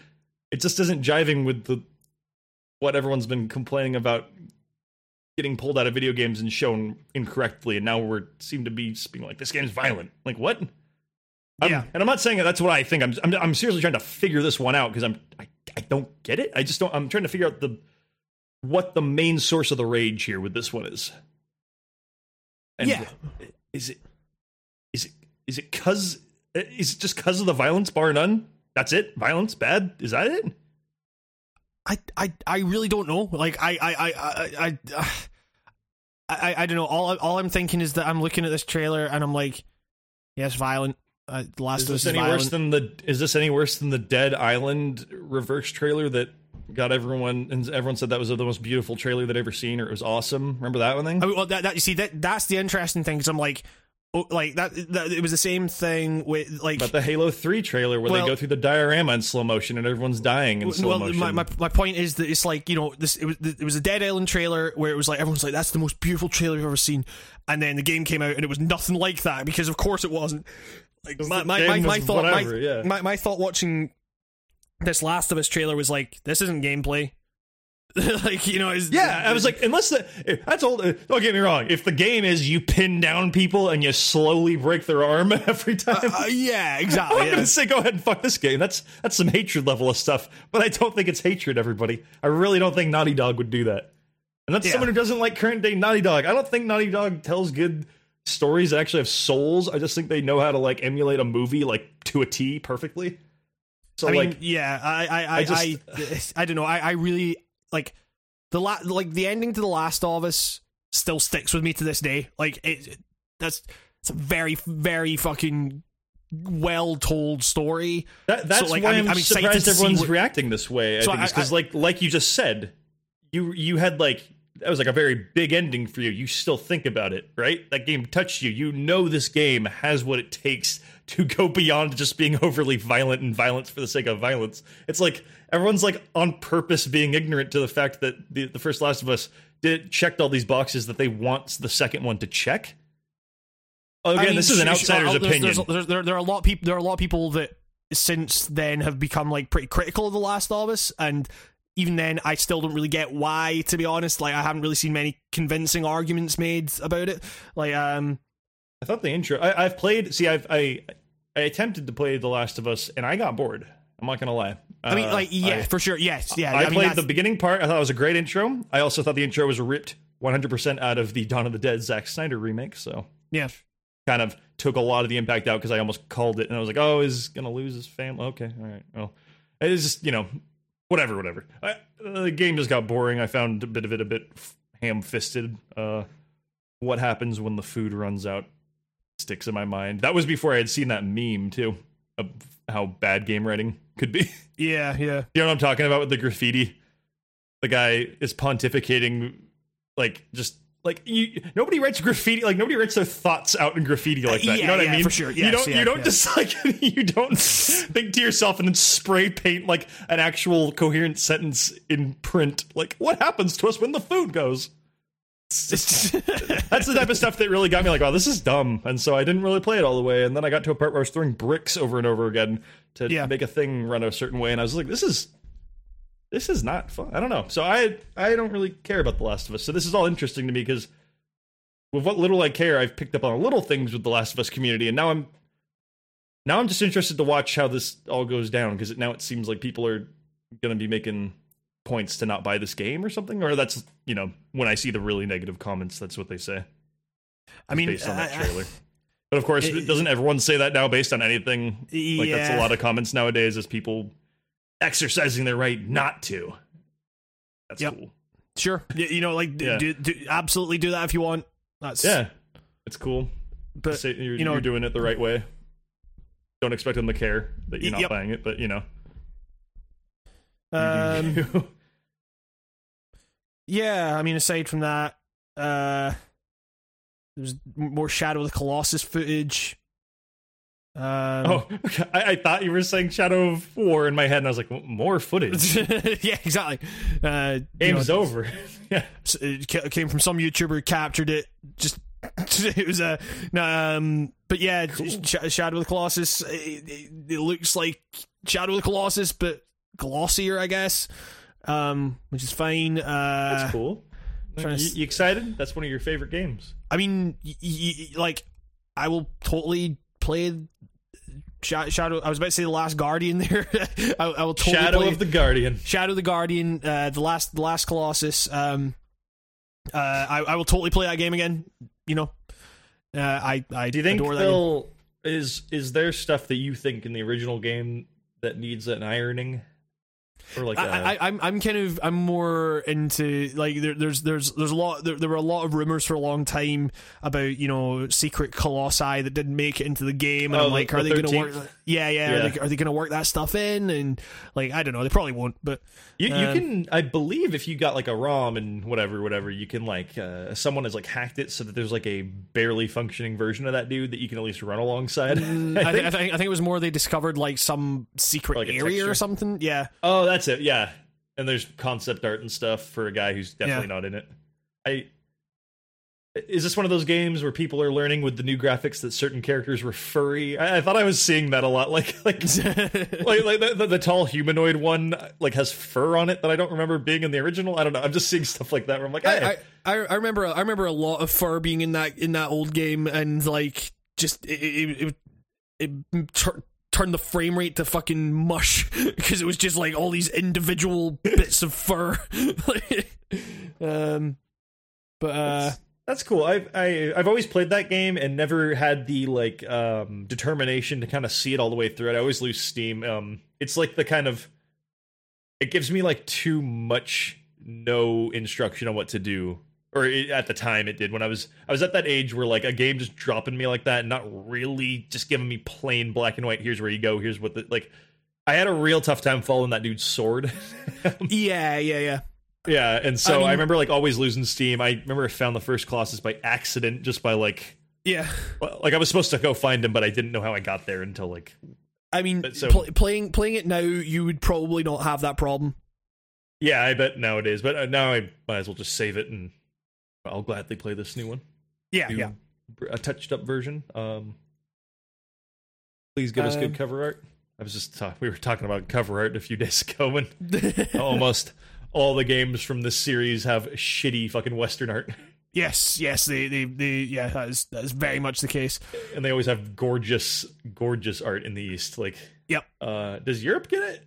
it just isn't jiving with the what everyone's been complaining about getting pulled out of video games and shown incorrectly, and now we're seem to be being like this game's violent. Like what? I'm- Yeah. and I'm not saying that that's what I think. I'm I'm, I'm seriously trying to figure this one out because I'm I, I don't get it. I just don't. I'm trying to figure out the what the main source of the rage here with this one is. And Yeah. Is it is it is it cause is it just cause of the violence bar none? That's it. Violence bad. Is that it? I, I, I really don't know. Like I I I I I, I, I don't know. All all I'm thinking is that I'm looking at this trailer and I'm like, yes, violent. Uh, Last Is this is any violent. worse than the? Is this any worse than the Dead Island reverse trailer that got everyone and everyone said that was the most beautiful trailer they'd ever seen or it was awesome? Remember that one thing? I mean, well, that, that you see that that's the interesting thing because I'm like, oh, like that, that. It was the same thing with like. But the Halo Three trailer where Well- they go through the diorama in slow motion and everyone's dying in slow well, motion. my, my my point is that it's like you know this it was it was a Dead Island trailer where it was like everyone's like that's the most beautiful trailer I've ever seen, and then the game came out and it was nothing like that because of course it wasn't. Like my my, my, my thought whatever, my, yeah. my my thought watching this Last of Us trailer was like this isn't gameplay. like you know, yeah, I was like, unless the that's all. Don't get me wrong. If the game is you pin down people and you slowly break their arm every time, uh, yeah, exactly. I'm yeah. gonna say go ahead and fuck this game. That's that's some hatred level of stuff. But I don't think it's hatred. Everybody, I really don't think Naughty Dog would do that. And that's Yeah. someone who doesn't like current day Naughty Dog. I don't think Naughty Dog tells good stories that actually have souls. I just think they know how to like emulate a movie like to a T perfectly. So I mean, like, yeah, I, I, I, I, just- I, don't know. I, I really like the la- like the ending to the Last of Us still sticks with me to this day. Like it, it- that's it's a very, very fucking well told story. That, that's like, why I'm- I'm, I'm surprised everyone's what- reacting this way. I So think because, like, like you just said, you you had like that was like a very big ending for you. You still think about it, right? That game touched you. You know this game has what it takes to go beyond just being overly violent and violence for the sake of violence. It's like everyone's like on purpose being ignorant to the fact that the, the first Last of Us did checked all these boxes that they want the second one to check. Again, I mean, this is an outsider's there's- opinion. There's, there's, there, there are a lot of people. There are a lot of people that since then have become like pretty critical of the Last of Us, and even then, I still don't really get why. To be honest, like I haven't really seen many convincing arguments made about it. Like, um, I thought the intro. I, I've played. See, I've I I attempted to play The Last of Us, and I got bored. I'm not gonna lie. I mean, Uh, like, yeah, I- for sure, yes, yeah. I, mean, played that's- the beginning part. I thought it was a great intro. I also thought the intro was ripped 100% out of the Dawn of the Dead Zack Snyder remake. So yeah. kind of took a lot of the impact out because I almost called it and I was like, oh, he's gonna lose his family. Okay, all right. Well, it's just you know, whatever, whatever. I, uh, the game just got boring. I found a bit of it a bit ham fisted. Uh, what happens when the food runs out sticks in my mind. That was before I had seen that meme too of how bad game writing could be. Yeah, yeah. You know what I'm talking about with the graffiti? The guy is pontificating, like just like you. Nobody writes graffiti. Like nobody writes their thoughts out in graffiti like that. you know what yeah, I mean? for sure. you don't. yeah, you don't yeah. just like you don't think to yourself and then spray paint like an actual coherent sentence in print. Like what happens to us when the food goes? That's the type of stuff that really got me like, oh, this is dumb. And so I didn't really play it all the way. And then I got to a part where I was throwing bricks over and over again to Yeah. make a thing run a certain way. And I was like, this is this is not fun. I don't know. So I I don't really care about The Last of Us. So this is all interesting to me because with what little I care, I've picked up on little things with The Last of Us community, and now I'm now I'm just interested to watch how this all goes down because now it seems like people are going to be making points to not buy this game or something, or that's you know when I see the really negative comments, that's what they say I mean, based on that I- I- trailer. But of course, It- doesn't everyone say that now based on anything? Like that's a lot of comments nowadays, as people exercising their right not to. That's Yep. cool. Sure, you know, like, Yeah. do, do, absolutely do that if you want. That's Yeah, it's cool. but Say you're, you know- you're doing it the right way. Don't expect them to care that you're not Yep. buying it, but you know. um, yeah. I mean, aside from that, uh, there's more Shadow of the Colossus footage. Um, oh, okay. I, I thought you were saying Shadow of War in my head, and I was like, more footage. yeah, exactly. Uh, you know, over. yeah. it came from some YouTuber captured it. Just it was a um, but yeah, Sh- Shadow of the Colossus. It, it, it looks like Shadow of the Colossus, but glossier, I guess. Um, which is fine. Uh, That's cool. You, you excited? That's one of your favorite games. I mean, y- y- like, I will totally play Shadow. I was about to say the Last Guardian. There, I, I will totally Shadow play of the Guardian. Shadow of the Guardian. Uh, the last, the last Colossus. Um, uh, I, I will totally play that game again. You know, uh, I, I Do you think that game. Is is there stuff that you think in the original game that needs an ironing? Or like a, I, I, I'm I'm kind of I'm more into like there, there's there's there's a lot there, there were a lot of rumors for a long time about you know secret colossi that didn't make it into the game and Oh, I'm the- like are the they going to work yeah yeah, Yeah. Are, they, are they to work that stuff in and like I don't know they probably won't but You, you Um, can, I believe, if you got like a ROM and whatever, whatever, you can like uh, someone has like hacked it so that there's like a barely functioning version of that dude that you can at least run alongside. I, think, I think I think it was more they discovered like some secret Like area or something yeah oh, that's it. Yeah, and there's concept art and stuff for a guy who's definitely not in it. I is this one of those games where people are learning with the new graphics that certain characters were furry? I, I thought I was seeing that a lot, like like. like, like the, the, the tall humanoid one like has fur on it that I don't remember being in the original. I don't know. I'm just seeing stuff like that where I'm like, hey, I, I I remember I remember a lot of fur being in that in that old game and like just it it, it, it tur- turned the frame rate to fucking mush because it was just like all these individual bits of fur. um, but uh, That's cool. I've I, I've always played that game and never had the like um, determination to kind of see it all the way through. it. I always lose steam. Um, it's like the kind of it gives me like too much no instruction on what to do. Or it, at the time it did when I was I was at that age where like a game just dropping me like that, and not really just giving me plain black and white. Here's where you go. Here's what the like. I had a real tough time following that dude's sword. yeah, yeah, yeah. Yeah, and so I I, remember like always losing steam. I remember I found the first Colossus by accident, just by like, Yeah. like I was supposed to go find him, but I didn't know how I got there until like, I mean, so- pl- playing playing it now, you would probably not have that problem. yeah, I bet nowadays. But uh, now I might as well just save it, and I'll gladly play this new one, Yeah, new, yeah. a touched up version. Um, please give us Um, good cover art. I was just ta- we were talking about cover art a few days ago, and almost all the games from this series have shitty fucking Western art. yes, yes. They, they, they. Yeah, that is that is very much the case. and they always have gorgeous, gorgeous art in the East. Like, Yep. Uh, does Europe get it?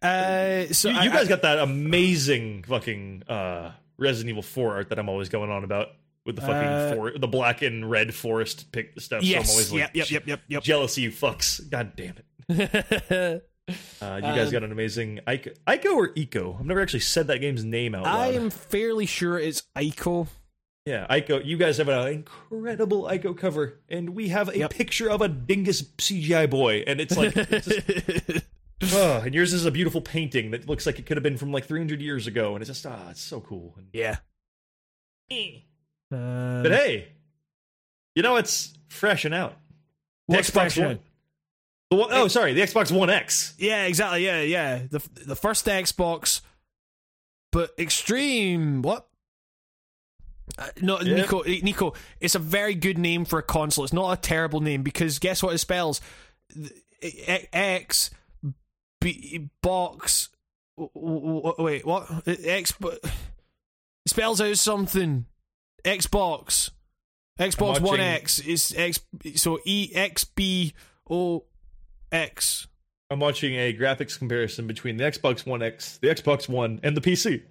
Uh, so you, I- you guys I- got that amazing fucking uh, Resident Evil Four art that I'm always going on about with the fucking Uh, for- the black and red forest pick stuff. so I'm Yes. always like, Yep. Yep. Yep. Yep. Jealousy, you fucks. God damn it. Uh, you guys Um, got an amazing Ico, Ico or Eco. I've never actually said that game's name out I am fairly sure it's Ico. Yeah, Ico. You guys have an incredible Ico cover, and we have a Yep. picture of a dingus CGI boy, and it's like it's just Oh, and yours is a beautiful painting that looks like it could have been from like 300 years ago, and it's just ah, it's so cool. And, yeah. Uh, but hey, you know it's fresh and out. The what's Xbox fresh One. The one, oh, sorry, the Xbox One X. Yeah, exactly. Yeah, yeah. The the first Xbox, but extreme. What? Uh, no, Yeah. Nico. eh, Nico. It's a very good name for a console. It's not a terrible name because guess what it spells? Th- eh, X B box. Wait, what? X. It spells out something. Xbox. Xbox One X is X. So E X B O X. I'm watching a graphics comparison between the Xbox One X, the Xbox One, and the PC.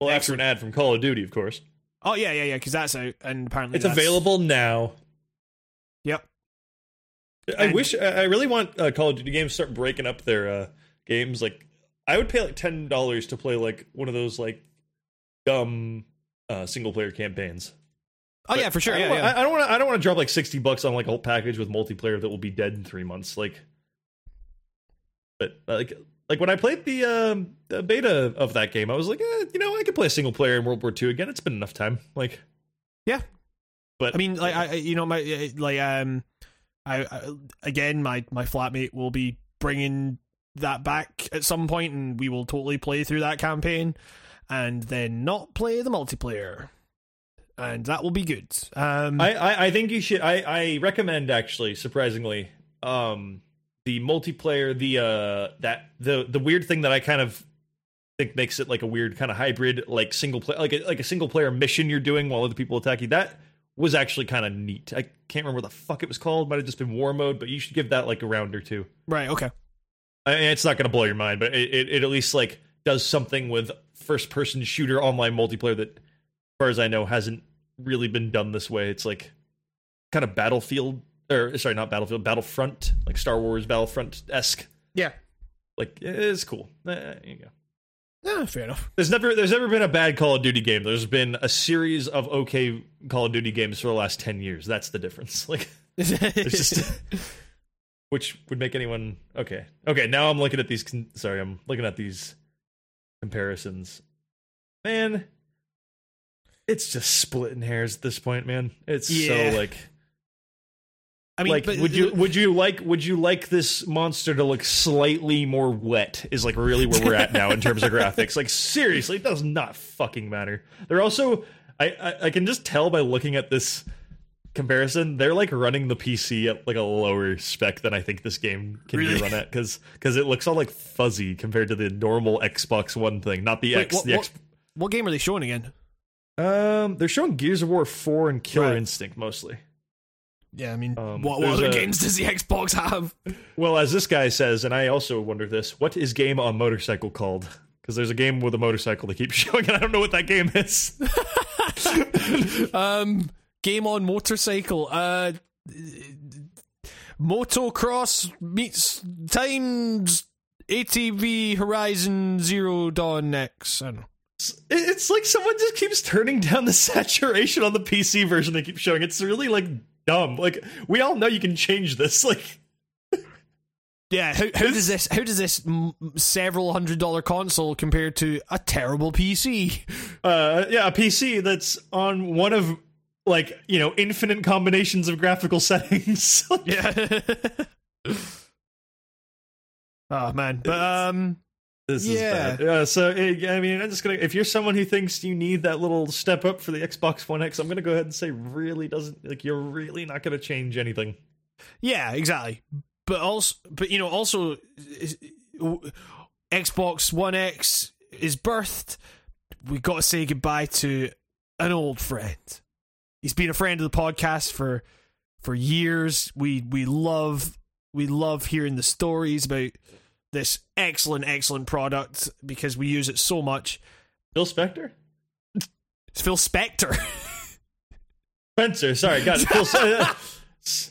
Well, after an ad from Call of Duty, of course. Oh yeah, yeah, yeah. Because that's out, and apparently It's that's- available now. I And- wish I really want uh, Call of Duty games to start breaking up their uh, games. Like, I would pay like ten dollars to play like one of those like dumb uh, single player campaigns. Oh yeah, for sure. I Yeah, don't, yeah. want, I, don't want. I don't want to drop like sixty bucks on like a whole package with multiplayer that will be dead in three months. Like, but like like when I played the um the beta of that game, I was like, eh, you know, I could play a single player in World War II again. It's been enough time. Like, Yeah. But I mean, like, I, you know, my uh, like, um, I, I again, my my flatmate will be bringing that back at some point, and we will totally play through that campaign, and then not play the multiplayer, and that will be good. Um, I, I I think you should. I I recommend actually, surprisingly, um, the multiplayer, the uh, that the the weird thing that I kind of think makes it like a weird kind of hybrid, like single play, like a, like a single player mission you're doing while other people attack you. That was actually kind of neat. I can't remember what the fuck it was called. Might have just been war mode, but you should give that like a round or two. right. Okay. I mean, it's not going to blow your mind, but it, it, it at least like does something with first person shooter online multiplayer that, as far as I know, hasn't really been done this way. It's like kind of Battlefield, or sorry, not Battlefield, Battlefront, like Star Wars Battlefront esque. Yeah. Like it's cool. Eh, there you go. Yeah. Fair enough. There's never there's never been a bad Call of Duty game. There's been a series of okay Call of Duty games for the last ten years. That's the difference. Like just which would make anyone okay okay now i'm looking at these sorry i'm looking at these comparisons man it's just splitting hairs at this point man it's Yeah. so like I mean, like but, would you would you like would you like this monster to look slightly more wet is like really where we're at now in terms of graphics like seriously it does not fucking matter they're also I, I i can just tell by looking at this comparison they're like running the pc at like a lower spec than i think this game can Really? be run at because because it looks all like fuzzy compared to the normal xbox one thing not the Wait, x what, the what, x what game are they showing again? um they're showing gears of war 4 and killer Right. instinct mostly Yeah, I mean, Um, what, what other a- games does the Xbox have? Well, as this guy says, and I also wonder this: what is game on motorcycle called? Because there's a game with a motorcycle they keep showing, and I don't know what that game is. um, game on motorcycle. Uh, motocross meets times ATV Horizon Zero Dawn X. I don't know. It's like someone just keeps turning down the saturation on the PC version they keep showing. It's really like dumb. Like we all know you can change this. Like Yeah, how, how does this how does this m- several hundred dollar console compare to a terrible PC? Uh, yeah, a PC that's on one of like you know infinite combinations of graphical settings. Yeah. oh man, but um, This Yeah. is bad. Yeah, so I mean, I'm just gonna. If you're someone who thinks you need that little step up for the Xbox One X, I'm gonna go ahead and say really doesn't like you're really not gonna change anything. yeah, exactly. But also, but you know, also, Xbox One X is birthed. We got to say goodbye to an old friend. He's been a friend of the podcast for for years. We we love we love hearing the stories about this excellent excellent product because we use it so much. Phil Spector, It's Phil Spector. Spencer. Sorry, got it. Phil.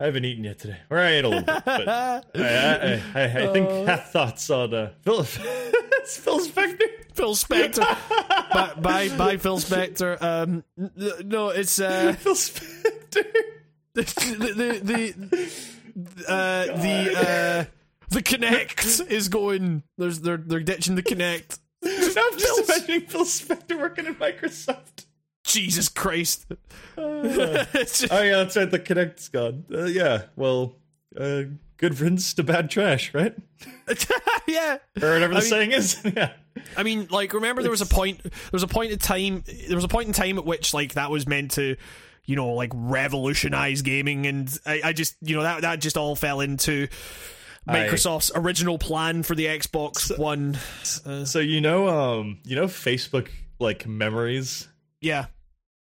I haven't eaten yet today, or I ate a little bit, but I, I, I, I think Uh. have thoughts on uh, Phil. it's Phil Spector. Phil Spector. bye, bye, bye, Phil Spector. Um, no, it's uh, Phil Spector. the the the uh, the uh, the Kinect is going. There's they're they're ditching the Kinect. I'm just imagining Phil Spector working at Microsoft. Jesus Christ! Uh, just- oh yeah, that's right. The Kinect's gone. Uh, yeah. Well, uh, good riddance to bad trash, right? yeah, Or whatever the I mean- saying is. yeah. I mean, like, remember there was a point. There was a point in time. There was a point in time at which, like, that was meant to, you know, like revolutionize gaming, and I, I just, you know, that that just all fell into I- Microsoft's original plan for the Xbox One. Uh, So you know, um, you know, Facebook like memories. yeah,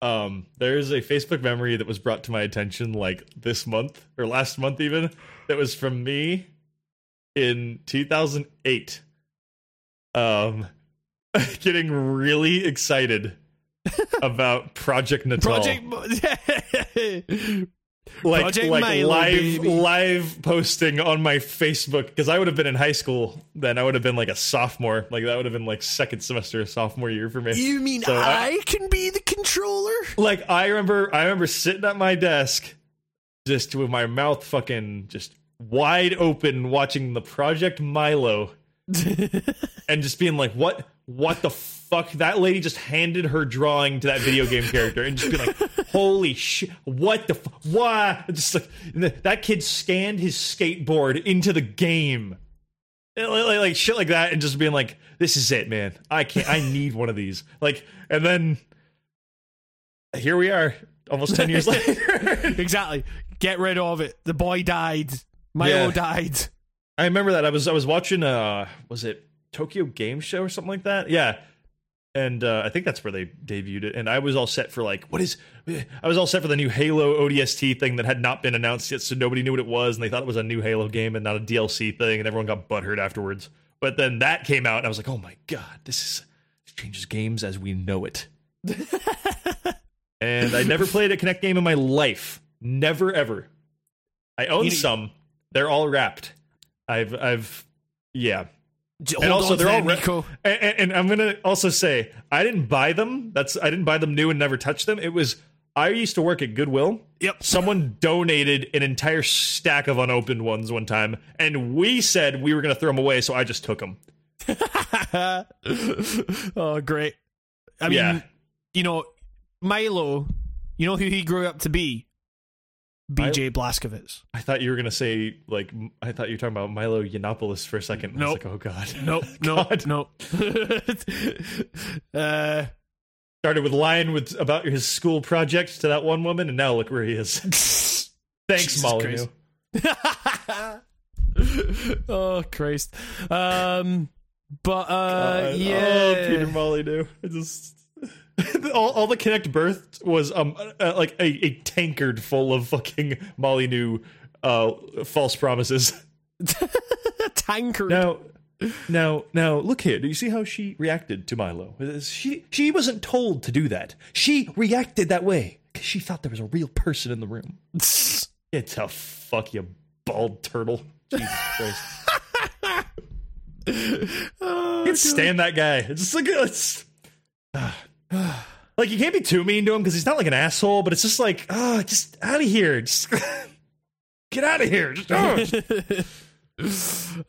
Um, there's a Facebook memory that was brought to my attention like this month or last month even. That was from me in 2008. Um, getting really excited about Project Natal. Project. like Project like Milo, live baby. live posting on my Facebook because I would have been in high school then. I would have been like a sophomore. Like that would have been like second semester of sophomore year for me. you mean So I- I can be the controller? like I remember I remember sitting at my desk just with my mouth fucking just wide open watching the Project Milo and just being like what what the fuck that lady just handed her drawing to that video game character and just be like holy shit what the fu- what just like that kid scanned his skateboard into the game like, like, like shit like that and just being like this is it man i can't i need one of these like and then here we are almost 10 years later exactly. Get rid of it. The boy died. Milo Yeah. died. i remember that i was i was watching uh was it tokyo game show or something like that yeah and uh, I think that's where they debuted it. And I was all set for like, what is? I was all set for the new Halo ODST thing that had not been announced yet, so nobody knew what it was, and they thought it was a new Halo game and not a DLC thing, and everyone got butthurt afterwards. But then that came out, and I was like, oh my god, this is this changes games as we know it. and I never played a Kinect game in my life, never ever. I own some; they're all wrapped. I've, I've, yeah. J- And also, they're all re- Nico. and, and, and I'm gonna also say I didn't buy them. That's I didn't buy them new and never touch them. It was I used to work at Goodwill. Yep. Someone donated an entire stack of unopened ones one time, and we said we were gonna throw them away, so I just took them. oh, great. I mean, Yeah. you know, Milo, you know who he grew up to be? BJ Blazkowicz. I thought you were gonna say like I thought you were talking about Milo Yiannopoulos for a second. I was Nope. like, oh god. Nope, nope, God. nope. uh, Started with lying with about his school project to that one woman, and now look where he is. Thanks, Molyneux. Oh Christ. Um, but uh, Uh, yeah. Oh, Peter Molyneux. I just all, all the Kinect birth was um uh, like a, a tankard full of fucking Molyneux uh false promises. tankard. Now, now, now, look here. Do you see how she reacted to Milo? She she wasn't told to do that. She reacted that way because she thought there was a real person in the room. It's a fuck you, bald turtle. Jesus Christ. Oh, can't stand that guy. It's like it's like you can't be too mean to him because he's not like an asshole, but it's just like, oh, just out of here, just get out of here. Just, oh.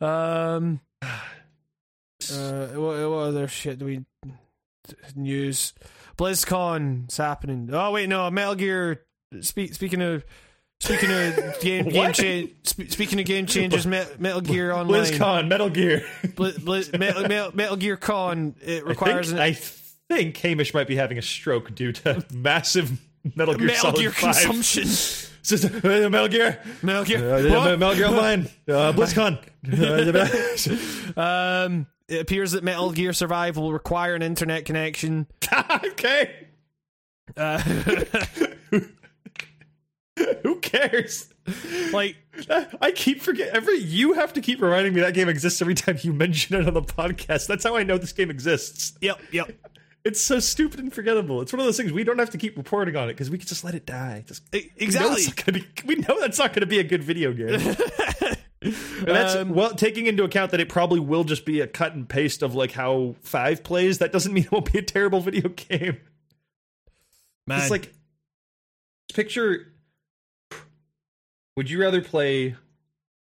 Um. Uh, what, what other shit do we news? BlizzCon is happening. Oh wait, no, Metal Gear. Speak, speaking of speaking of game game cha- sp- speaking of game changes, Me- Metal Gear Online. BlizzCon, Metal Gear. Bli- Blizz- Metal, Metal, Metal Gear Con. It I requires think, an, I think Hamish might be having a stroke due to massive Metal Gear Metal Solid Gear 5. consumption. Just, uh, Metal Gear. Metal Uh, Gear. What? Metal Gear Online. Uh, BlizzCon. Um, it appears that Metal Gear Survive will require an internet connection. okay. Uh, Who cares? like, I keep forget every you have to keep reminding me that game exists every time you mention it on the podcast. That's how I know this game exists. yep, yep. It's so stupid and forgettable. It's one of those things we don't have to keep reporting on it because we can just let it die. Just E- we know, Exactly. it's not gonna be, we know that's not going to be a good video game. And that's Um, well taking into account that it probably will just be a cut and paste of like how five plays. That doesn't mean it won't be a terrible video game. Man, It's like picture. Would you rather play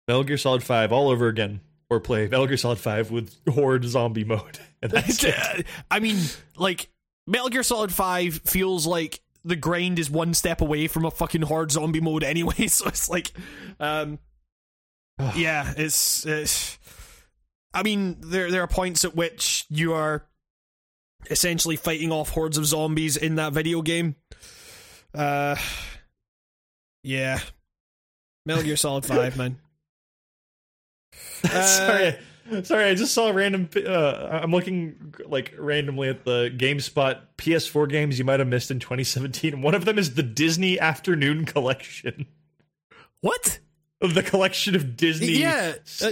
Metal Gear Solid Five all over again, or play Metal Gear Solid Five with Horde Zombie mode? And that's it. I mean, like Metal Gear Solid Five feels like the grind is one step away from a fucking hard zombie mode anyway. So it's like, um, yeah, it's, it's. I mean, there there are points at which you are essentially fighting off hordes of zombies in that video game. Uh, yeah, Metal Gear Solid Five, man. Uh, sorry, sorry. I just saw a random. Uh, I'm looking like randomly at the GameSpot PS4 games you might have missed in 2017. and One of them is the Disney Afternoon Collection. What? Of the collection of Disney Yeah, uh,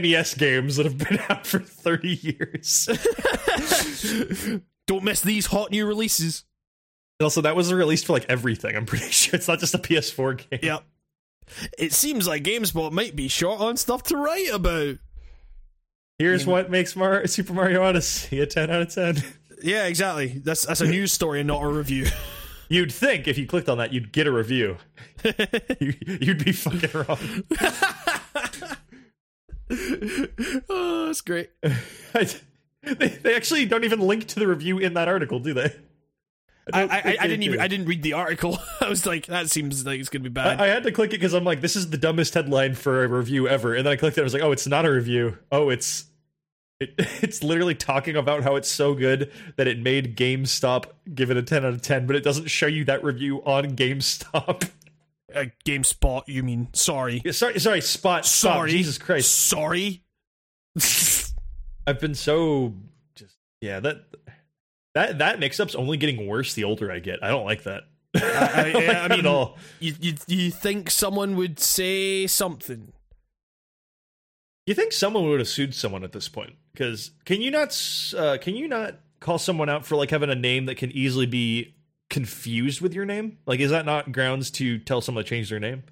NES games that have been out for 30 years. Don't miss these hot new releases. also, that was released for like everything. I'm pretty sure it's not just a PS4 game. Yep. It seems like GameSpot might be short on stuff to write about. Here's what makes Mar- Super Mario Odyssey a 10 out of 10. Yeah, exactly. That's that's a news story and not a review. You'd think if you clicked on that, you'd get a review. you, you'd be fucking wrong. oh, that's great. I- they, they actually don't even link to the review in that article, do they? I, I, I didn't even. I didn't read the article. I was like, that seems like it's gonna be bad. I, I had to click it because I'm like, this is the dumbest headline for a review ever. And then I clicked it. I was like, oh, it's not a review. Oh, it's it, it's literally talking about how it's so good that it made GameStop give it a 10 out of 10, but it doesn't show you that review on GameStop. uh, GameSpot, you mean? Sorry. Yeah, sorry, sorry, Spot. Spot. Sorry. Jesus Christ. Sorry. I've been so just yeah that that that mix up's only getting worse the older I get. I don't like that. I, I- like I mean- all. you, you you think someone would say something? You think someone would have sued someone at this point? Because can you not uh, can you not call someone out for like having a name that can easily be confused with your name? Like, is that not grounds to tell someone to change their name?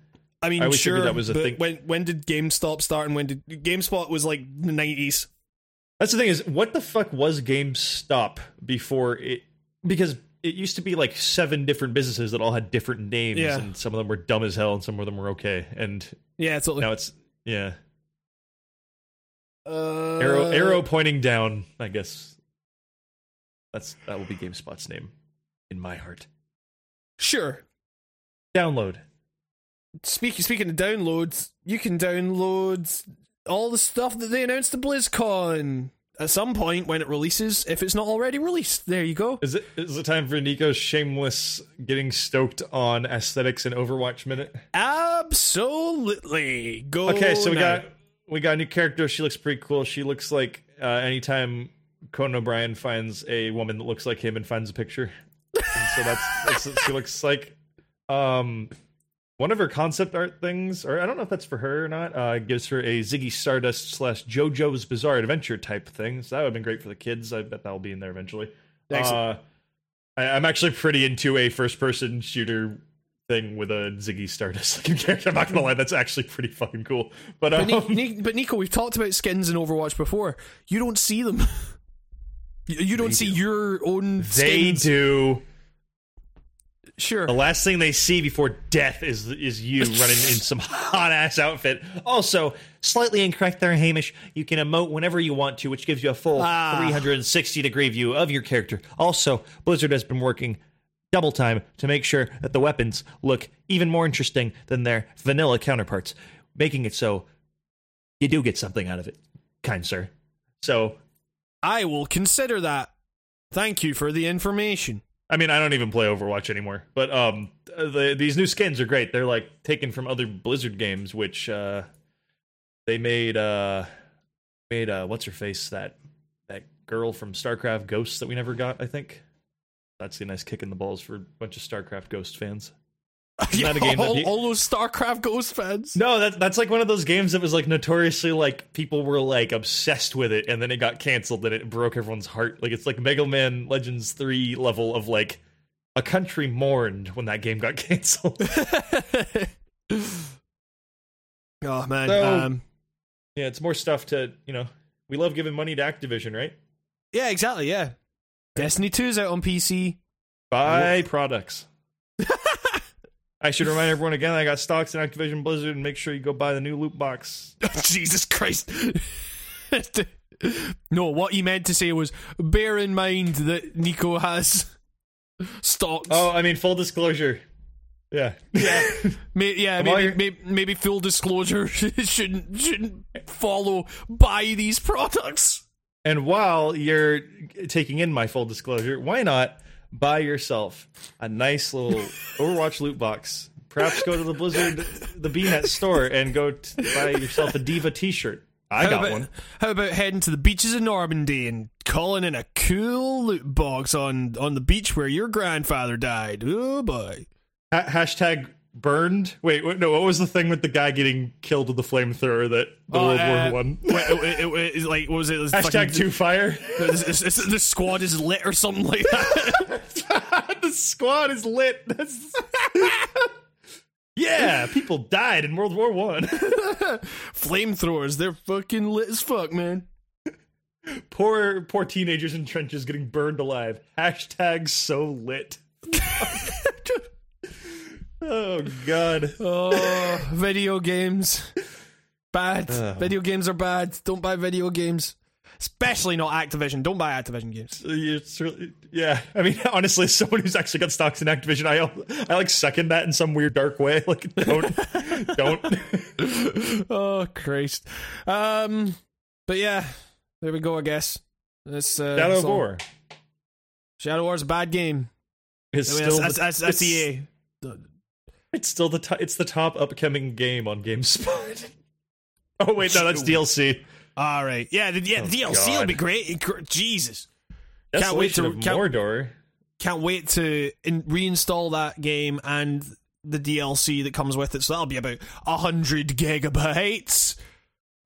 I mean, I sure. that was a thing. When when did GameStop start and when did GameSpot was like the nineties? That's the thing is, what the fuck was GameStop before it? Because it used to be like seven different businesses that all had different names, Yeah. and some of them were dumb as hell, and some of them were okay. And Yeah, now it's yeah, Uh, arrow arrow pointing down. I guess that's that will be GameSpot's name in my heart. Sure. Download. Speaking speaking of downloads, you can download all the stuff that they announced at BlizzCon at some point when it releases, if it's not already released. There you go. Is it is it time for Nico's shameless getting stoked on aesthetics and Overwatch minute? Absolutely. Go. Okay, so we now. got we got a new character. She looks pretty cool. She looks like uh, anytime Conan O'Brien finds a woman that looks like him and finds a picture. And so that's, that's what she looks like. Um, one of her concept art things, or I don't know if that's for her or not, uh, gives her a Ziggy Stardust slash JoJo's Bizarre Adventure type thing. So that would have been great for the kids. I bet that'll be in there eventually. Uh, I, I'm actually pretty into a first person shooter thing with a Ziggy Stardust looking character. I'm not gonna lie, that's actually pretty fucking cool. But, um, But, Ni- but Nico, we've talked about skins in Overwatch before. You don't see them. You- don't see do. your own they do. Sure. The last thing they see before death is is you running in some hot ass outfit. Also, slightly incorrect there, Hamish. You can emote whenever you want to, which gives you a full Ah. 360 degree view of your character. Also, Blizzard has been working double time to make sure that the weapons look even more interesting than their vanilla counterparts, making it so you do get something out of it, kind sir. So, I will consider that. Thank you for the information. I mean, I don't even play Overwatch anymore, but um, the, these new skins are great. They're like taken from other Blizzard games, which uh, they made uh, made uh, what's her face that that girl from StarCraft Ghosts that we never got. I think that's a nice kick in the balls for a bunch of StarCraft Ghost fans. Isn't that a game that all, you- all those StarCraft Ghost fans. No, that that's like one of those games that was like notoriously like people were like obsessed with it, and then it got canceled, and it broke everyone's heart. Like it's like Mega Man Legends three level of like a country mourned when that game got canceled. oh man. So- um, yeah, it's more stuff to you know. We love giving money to Activision, right? yeah, exactly. Yeah. Destiny Two is out on PC. Buy products. I should remind everyone again. I got stocks in Activision Blizzard, and make sure you go buy the new loot box. Jesus Christ. no, what he meant to say was bear in mind that Nico has stocks. Oh, I mean, full disclosure. Yeah, yeah. May, yeah, maybe, maybe maybe full disclosure shouldn't shouldn't follow buy these products. And while you're taking in my full disclosure, why not buy yourself a nice little Overwatch loot box? Perhaps go to the Blizzard, the BNet store, and go to buy yourself a D.Va T-shirt. I How got about, one. how about heading to the beaches of Normandy and calling in a cool loot box on on the beach where your grandfather died? Oh boy. Ha- hashtag burned. Wait, wait, no. What was the thing with the guy getting killed with the flamethrower that the Oh, World uh, War One? It, it, like what was it? It was Hashtag fucking- two fire. This, this- this- the squad is lit or something like that. the squad is lit. That's... yeah, people died in World War One. Flamethrowers, they're fucking lit as fuck, man. poor, poor teenagers in trenches getting burned alive. Hashtag so lit. Oh God. Oh, video games. Bad. Ugh. Video games are bad. Don't buy video games. Especially not Activision. Don't buy Activision games. It's really, yeah. I mean, honestly, as someone who's actually got stocks in Activision, I I like second that in some weird dark way. Like, don't, don't. oh Christ. Um but yeah, there we go, I guess. That's uh Shadow. War Shadow War's a bad game. is I mean, still that's, that's, that's, that's it's- EA. It's still the top. It's the top upcoming game on GameSpot. oh wait, no, that's DLC. All right. Yeah, the, yeah, Oh, DLC will be great. Jesus. Can't wait to- of can't- Mordor. Can't wait to in- reinstall that game and the DLC that comes with it. So that'll be about hundred gigabytes.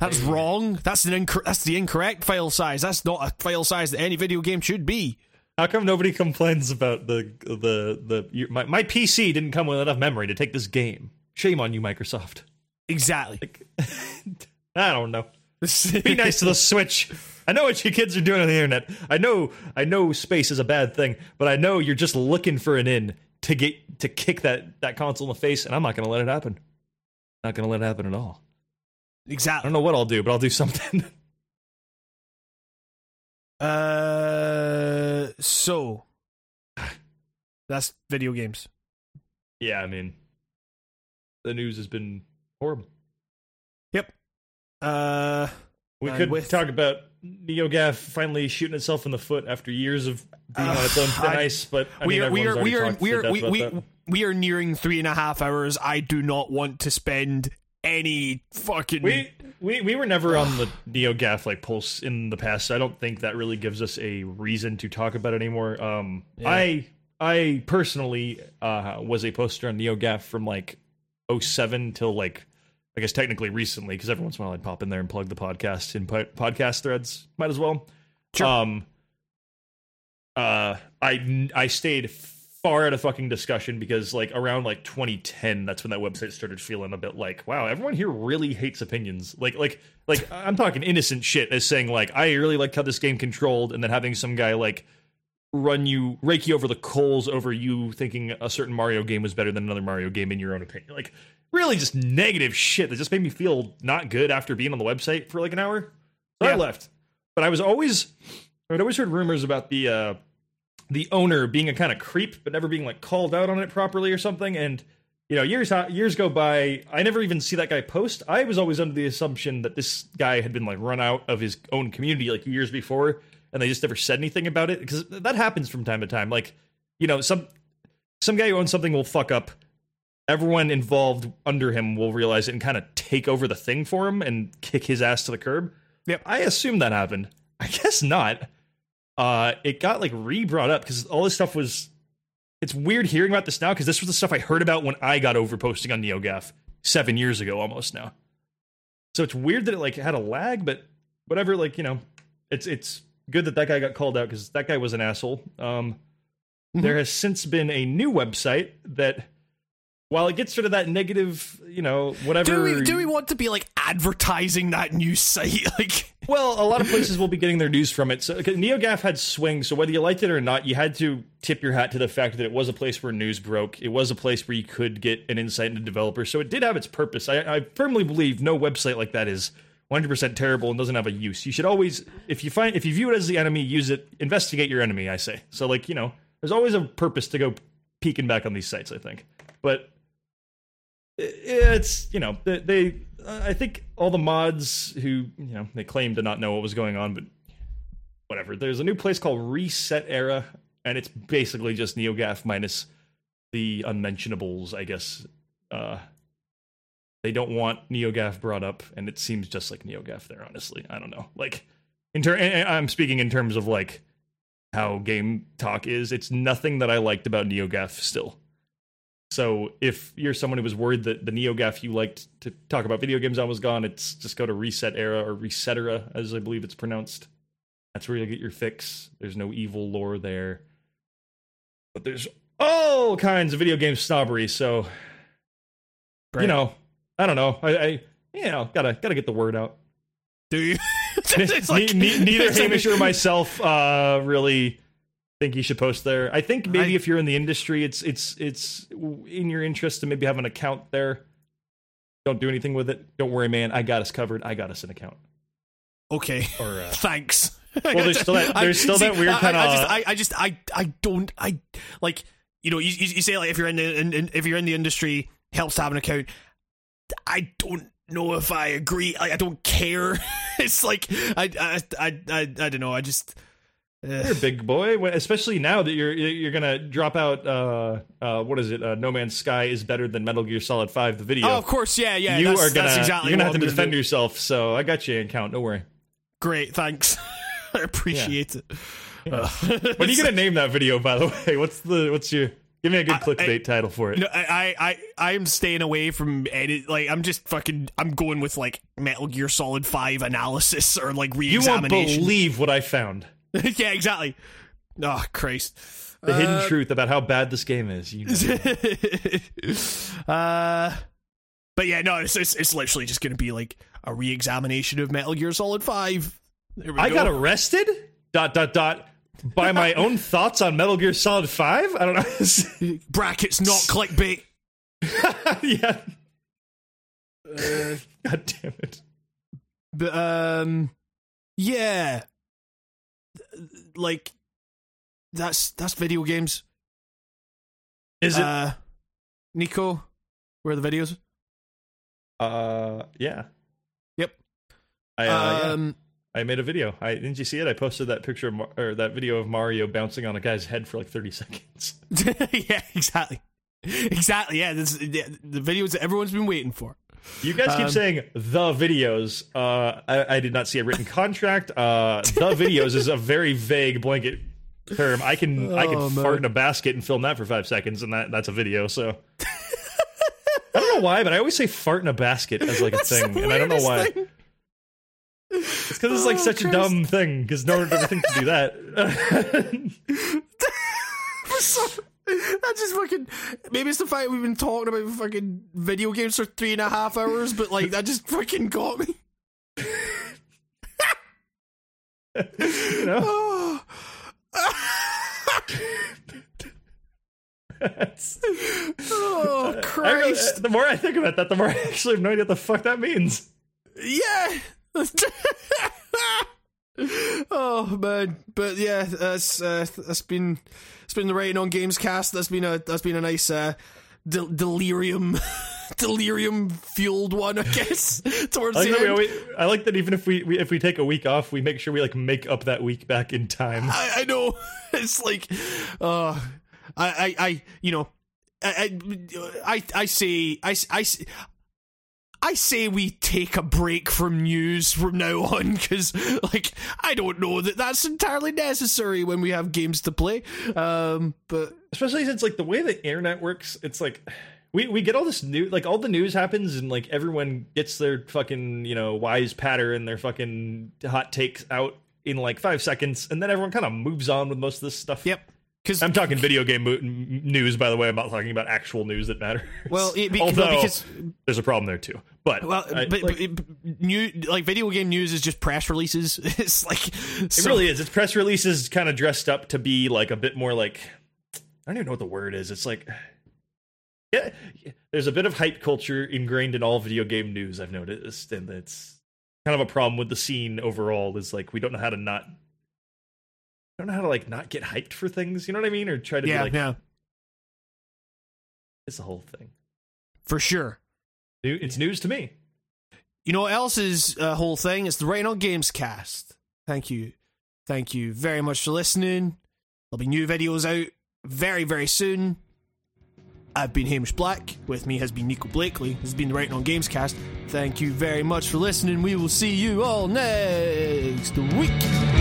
That's wrong. That's an inc- that's the incorrect file size. That's not a file size that any video game should be. How come nobody complains about the the the your, my my PC didn't come with enough memory to take this game? Shame on you, Microsoft. Exactly. I don't know. Be nice to the Switch. I know what you kids are doing on the internet. I know I know space is a bad thing, but I know you're just looking for an in to get to kick that that console in the face, and I'm not going to let it happen. Not going to let it happen at all. Exactly. I don't know what I'll do, but I'll do something. Uh, so that's video games. yeah, I mean, the news has been horrible. Yep. Uh, We could with- talk about NeoGaf finally shooting itself in the foot after years of being on its own Uh, thin ice. But I we mean, are we are we are we are we about we, that. we are nearing three and a half hours. I do not want to spend any fucking. We, we we were never on the NeoGaf like pulse in the past. So I don't think that really gives us a reason to talk about it anymore. Um, I I personally uh, was a poster on NeoGaf from like 07 till like I guess technically recently because every once in a while I'd pop in there and plug the podcast in po- podcast threads. Might as well. Sure. Um. Uh, I I stayed far out of fucking discussion because like around like 2010 that's when that website started feeling a bit like wow everyone here really hates opinions like like like i'm talking innocent shit as saying like i really liked how this game controlled and then having some guy like run you rake you over the coals over you thinking a certain Mario game was better than another Mario game in your own opinion. Like really just negative shit that just made me feel not good after being on the website for like an hour. So I left. But I was always I'd always heard rumors about the uh the owner being a kind of creep but never being like called out on it properly or something. And you know years uh, years go by. I never even see that guy post. I was always under the assumption that this guy had been like run out of his own community like years before and they just never said anything about it. Because that happens from time to time. Like you know some some guy who owns something will fuck up. Everyone involved under him will realize it and kind of take over the thing for him and kick his ass to the curb. Yep. i assume that happened. I guess not uh it got like re-brought up because all this stuff was it's weird hearing about this now because this was the stuff I heard about when I got over posting on NeoGaf seven years ago almost now. So it's weird that it like had a lag, but whatever. Like you know, it's it's good that that guy got called out because that guy was an asshole. Um, Mhm. There has since been a new website that, while it gets rid of that negative, you know, whatever. Do we do we want to be like advertising that new site? Like, Well, a lot of places will be getting their news from it. So NeoGaf had swing, so whether you liked it or not, you had to tip your hat to the fact that it was a place where news broke. It was a place where you could get an insight into developers. So it did have its purpose. I, I firmly believe no website like that is 100% terrible and doesn't have a use. You should always, if you find, if you view it as the enemy, use it. Investigate your enemy. I say. So like you know, there's always a purpose to go peeking back on these sites. I think, but it's you know they, they I think all the mods who you know they claim to not know what was going on, but whatever. There's a new place called Reset Era, and it's basically just NeoGaf minus the unmentionables, I guess. Uh, they don't want NeoGaf brought up, and it seems just like NeoGaf there. Honestly, I don't know. Like in ter- I'm speaking in terms of like how game talk is. It's nothing that I liked about NeoGaf still. So if you're someone who was worried that the NeoGaf you liked to talk about video games on was gone, it's just go to Reset Era or Resetera, as I believe it's pronounced. That's where you'll get your fix. There's no evil lore there. But there's all kinds of video game snobbery, so you know, I don't know. I, I you know, gotta gotta get the word out. do you? It's Ne- like- ne- neither Hamish or myself uh, really think you should post there. I think maybe I- if you're in the industry, it's it's it's in your interest to maybe have an account there. Don't do anything with it. Don't worry, man. I got us covered. I got us an account. Okay. Or uh, Thanks. Well, there's still that- I- there's still that weird I- I- kinda- I, just, I, I just, I, I don't, I like, you know, you, you you say like if you're in the, in, in, if you're in the industry, helps to have an account. I don't know if I agree. I, I don't care. it's like I, I, I, I, I don't know. I just. You're a big boy, especially now that you're you're gonna drop out. Uh, uh, what is it? Uh, no Man's Sky is better than Metal Gear Solid Five, the video. Oh, of course, yeah, yeah. you that's, are gonna exactly you're gonna have to I'm defend do. yourself. So I got you an count. Don't worry. Great, thanks. I appreciate it. Uh, What are you gonna name that video, by the way? What's the what's your give me a good clickbait I- title for it? No, I, I, I am staying away from edit. Like, I'm just fucking. I'm going with like Metal Gear Solid Five analysis or like reexamination. you won't believe what I found. yeah, exactly. Oh Christ. The hidden truth about how bad this game is. You know. uh, but yeah, no, it's, it's it's literally just going to be like a re-examination of Metal Gear Solid Five. There we I go. got arrested. Dot dot dot. By my own thoughts on Metal Gear Solid Five. I don't know. brackets, not clickbait. yeah. Uh, God damn it. But um, yeah, like that's that's video games. Is it? Uh, Nico, where are the videos? Uh, yeah. Yep. I uh, yeah. um, I made a video. I didn't you see it? I posted that picture of Mar- or that video of Mario bouncing on a guy's head for like thirty seconds. yeah, exactly, exactly. Yeah, this yeah, the videos that everyone's been waiting for. You guys keep Um, saying the videos. Uh, I, I did not see a written contract. Uh, the videos is a very vague blanket term. I can I can Oh, man. fart in a basket and film that for five seconds, and that that's a video. So I don't know why, but I always say fart in a basket as like a That's thing, and I don't know why. thing. It's because it's like Oh, such a dumb thing. Because no one would ever think to do that. So- that just fucking maybe it's the fact we've been talking about fucking video games for three and a half hours, but like that just fucking got me. you know? Oh. Oh really- Christ! the more I think about that, the more I actually have no idea what the fuck that means. yeah. oh man, but yeah, that's uh, that's been it's been the rating on Games Cast. That's been a that's been a nice uh, del- delirium. Delirium fueled one, I guess. Towards I like, the end. always, I like that even if we, we if we take a week off, we make sure we like make up that week back in time. I, I know. It's like, uh, I, I, I, you know, I, I, I, I say, I, I, I say we take a break from news from now on because, like, I don't know that that's entirely necessary when we have games to play. Um, but Especially since like the way the internet works, it's like we, we get all this new like all the news happens and like everyone gets their fucking you know wise patter and their fucking hot takes out in like five seconds and then everyone kind of moves on with most of this stuff. yep, because I'm talking video game mo- news, by the way. I'm not talking about actual news that matters. well, it, be, although well, because there's a problem there too. But well, I- but, like, but new like video game news is just press releases. It's like It really is. It's press releases kind of dressed up to be like a bit more like I don't even know what the word is. It's like yeah, there's a bit of hype culture ingrained in all video game news. I've noticed, and it's kind of a problem with the scene overall. Is like we don't know how to not don't know how to like not get hyped for things. You know what I mean? Or try to yeah, be like yeah, it's the whole thing. for sure. It's news to me. You know what else is a whole thing? It's the Rain on Games cast. Thank you. Thank you very much for listening. There'll be new videos out very, very soon. I've been Hamish Black. With me has been Nico Blakely. This has been the Rating on Games cast. Thank you very much for listening. We will see you all next week.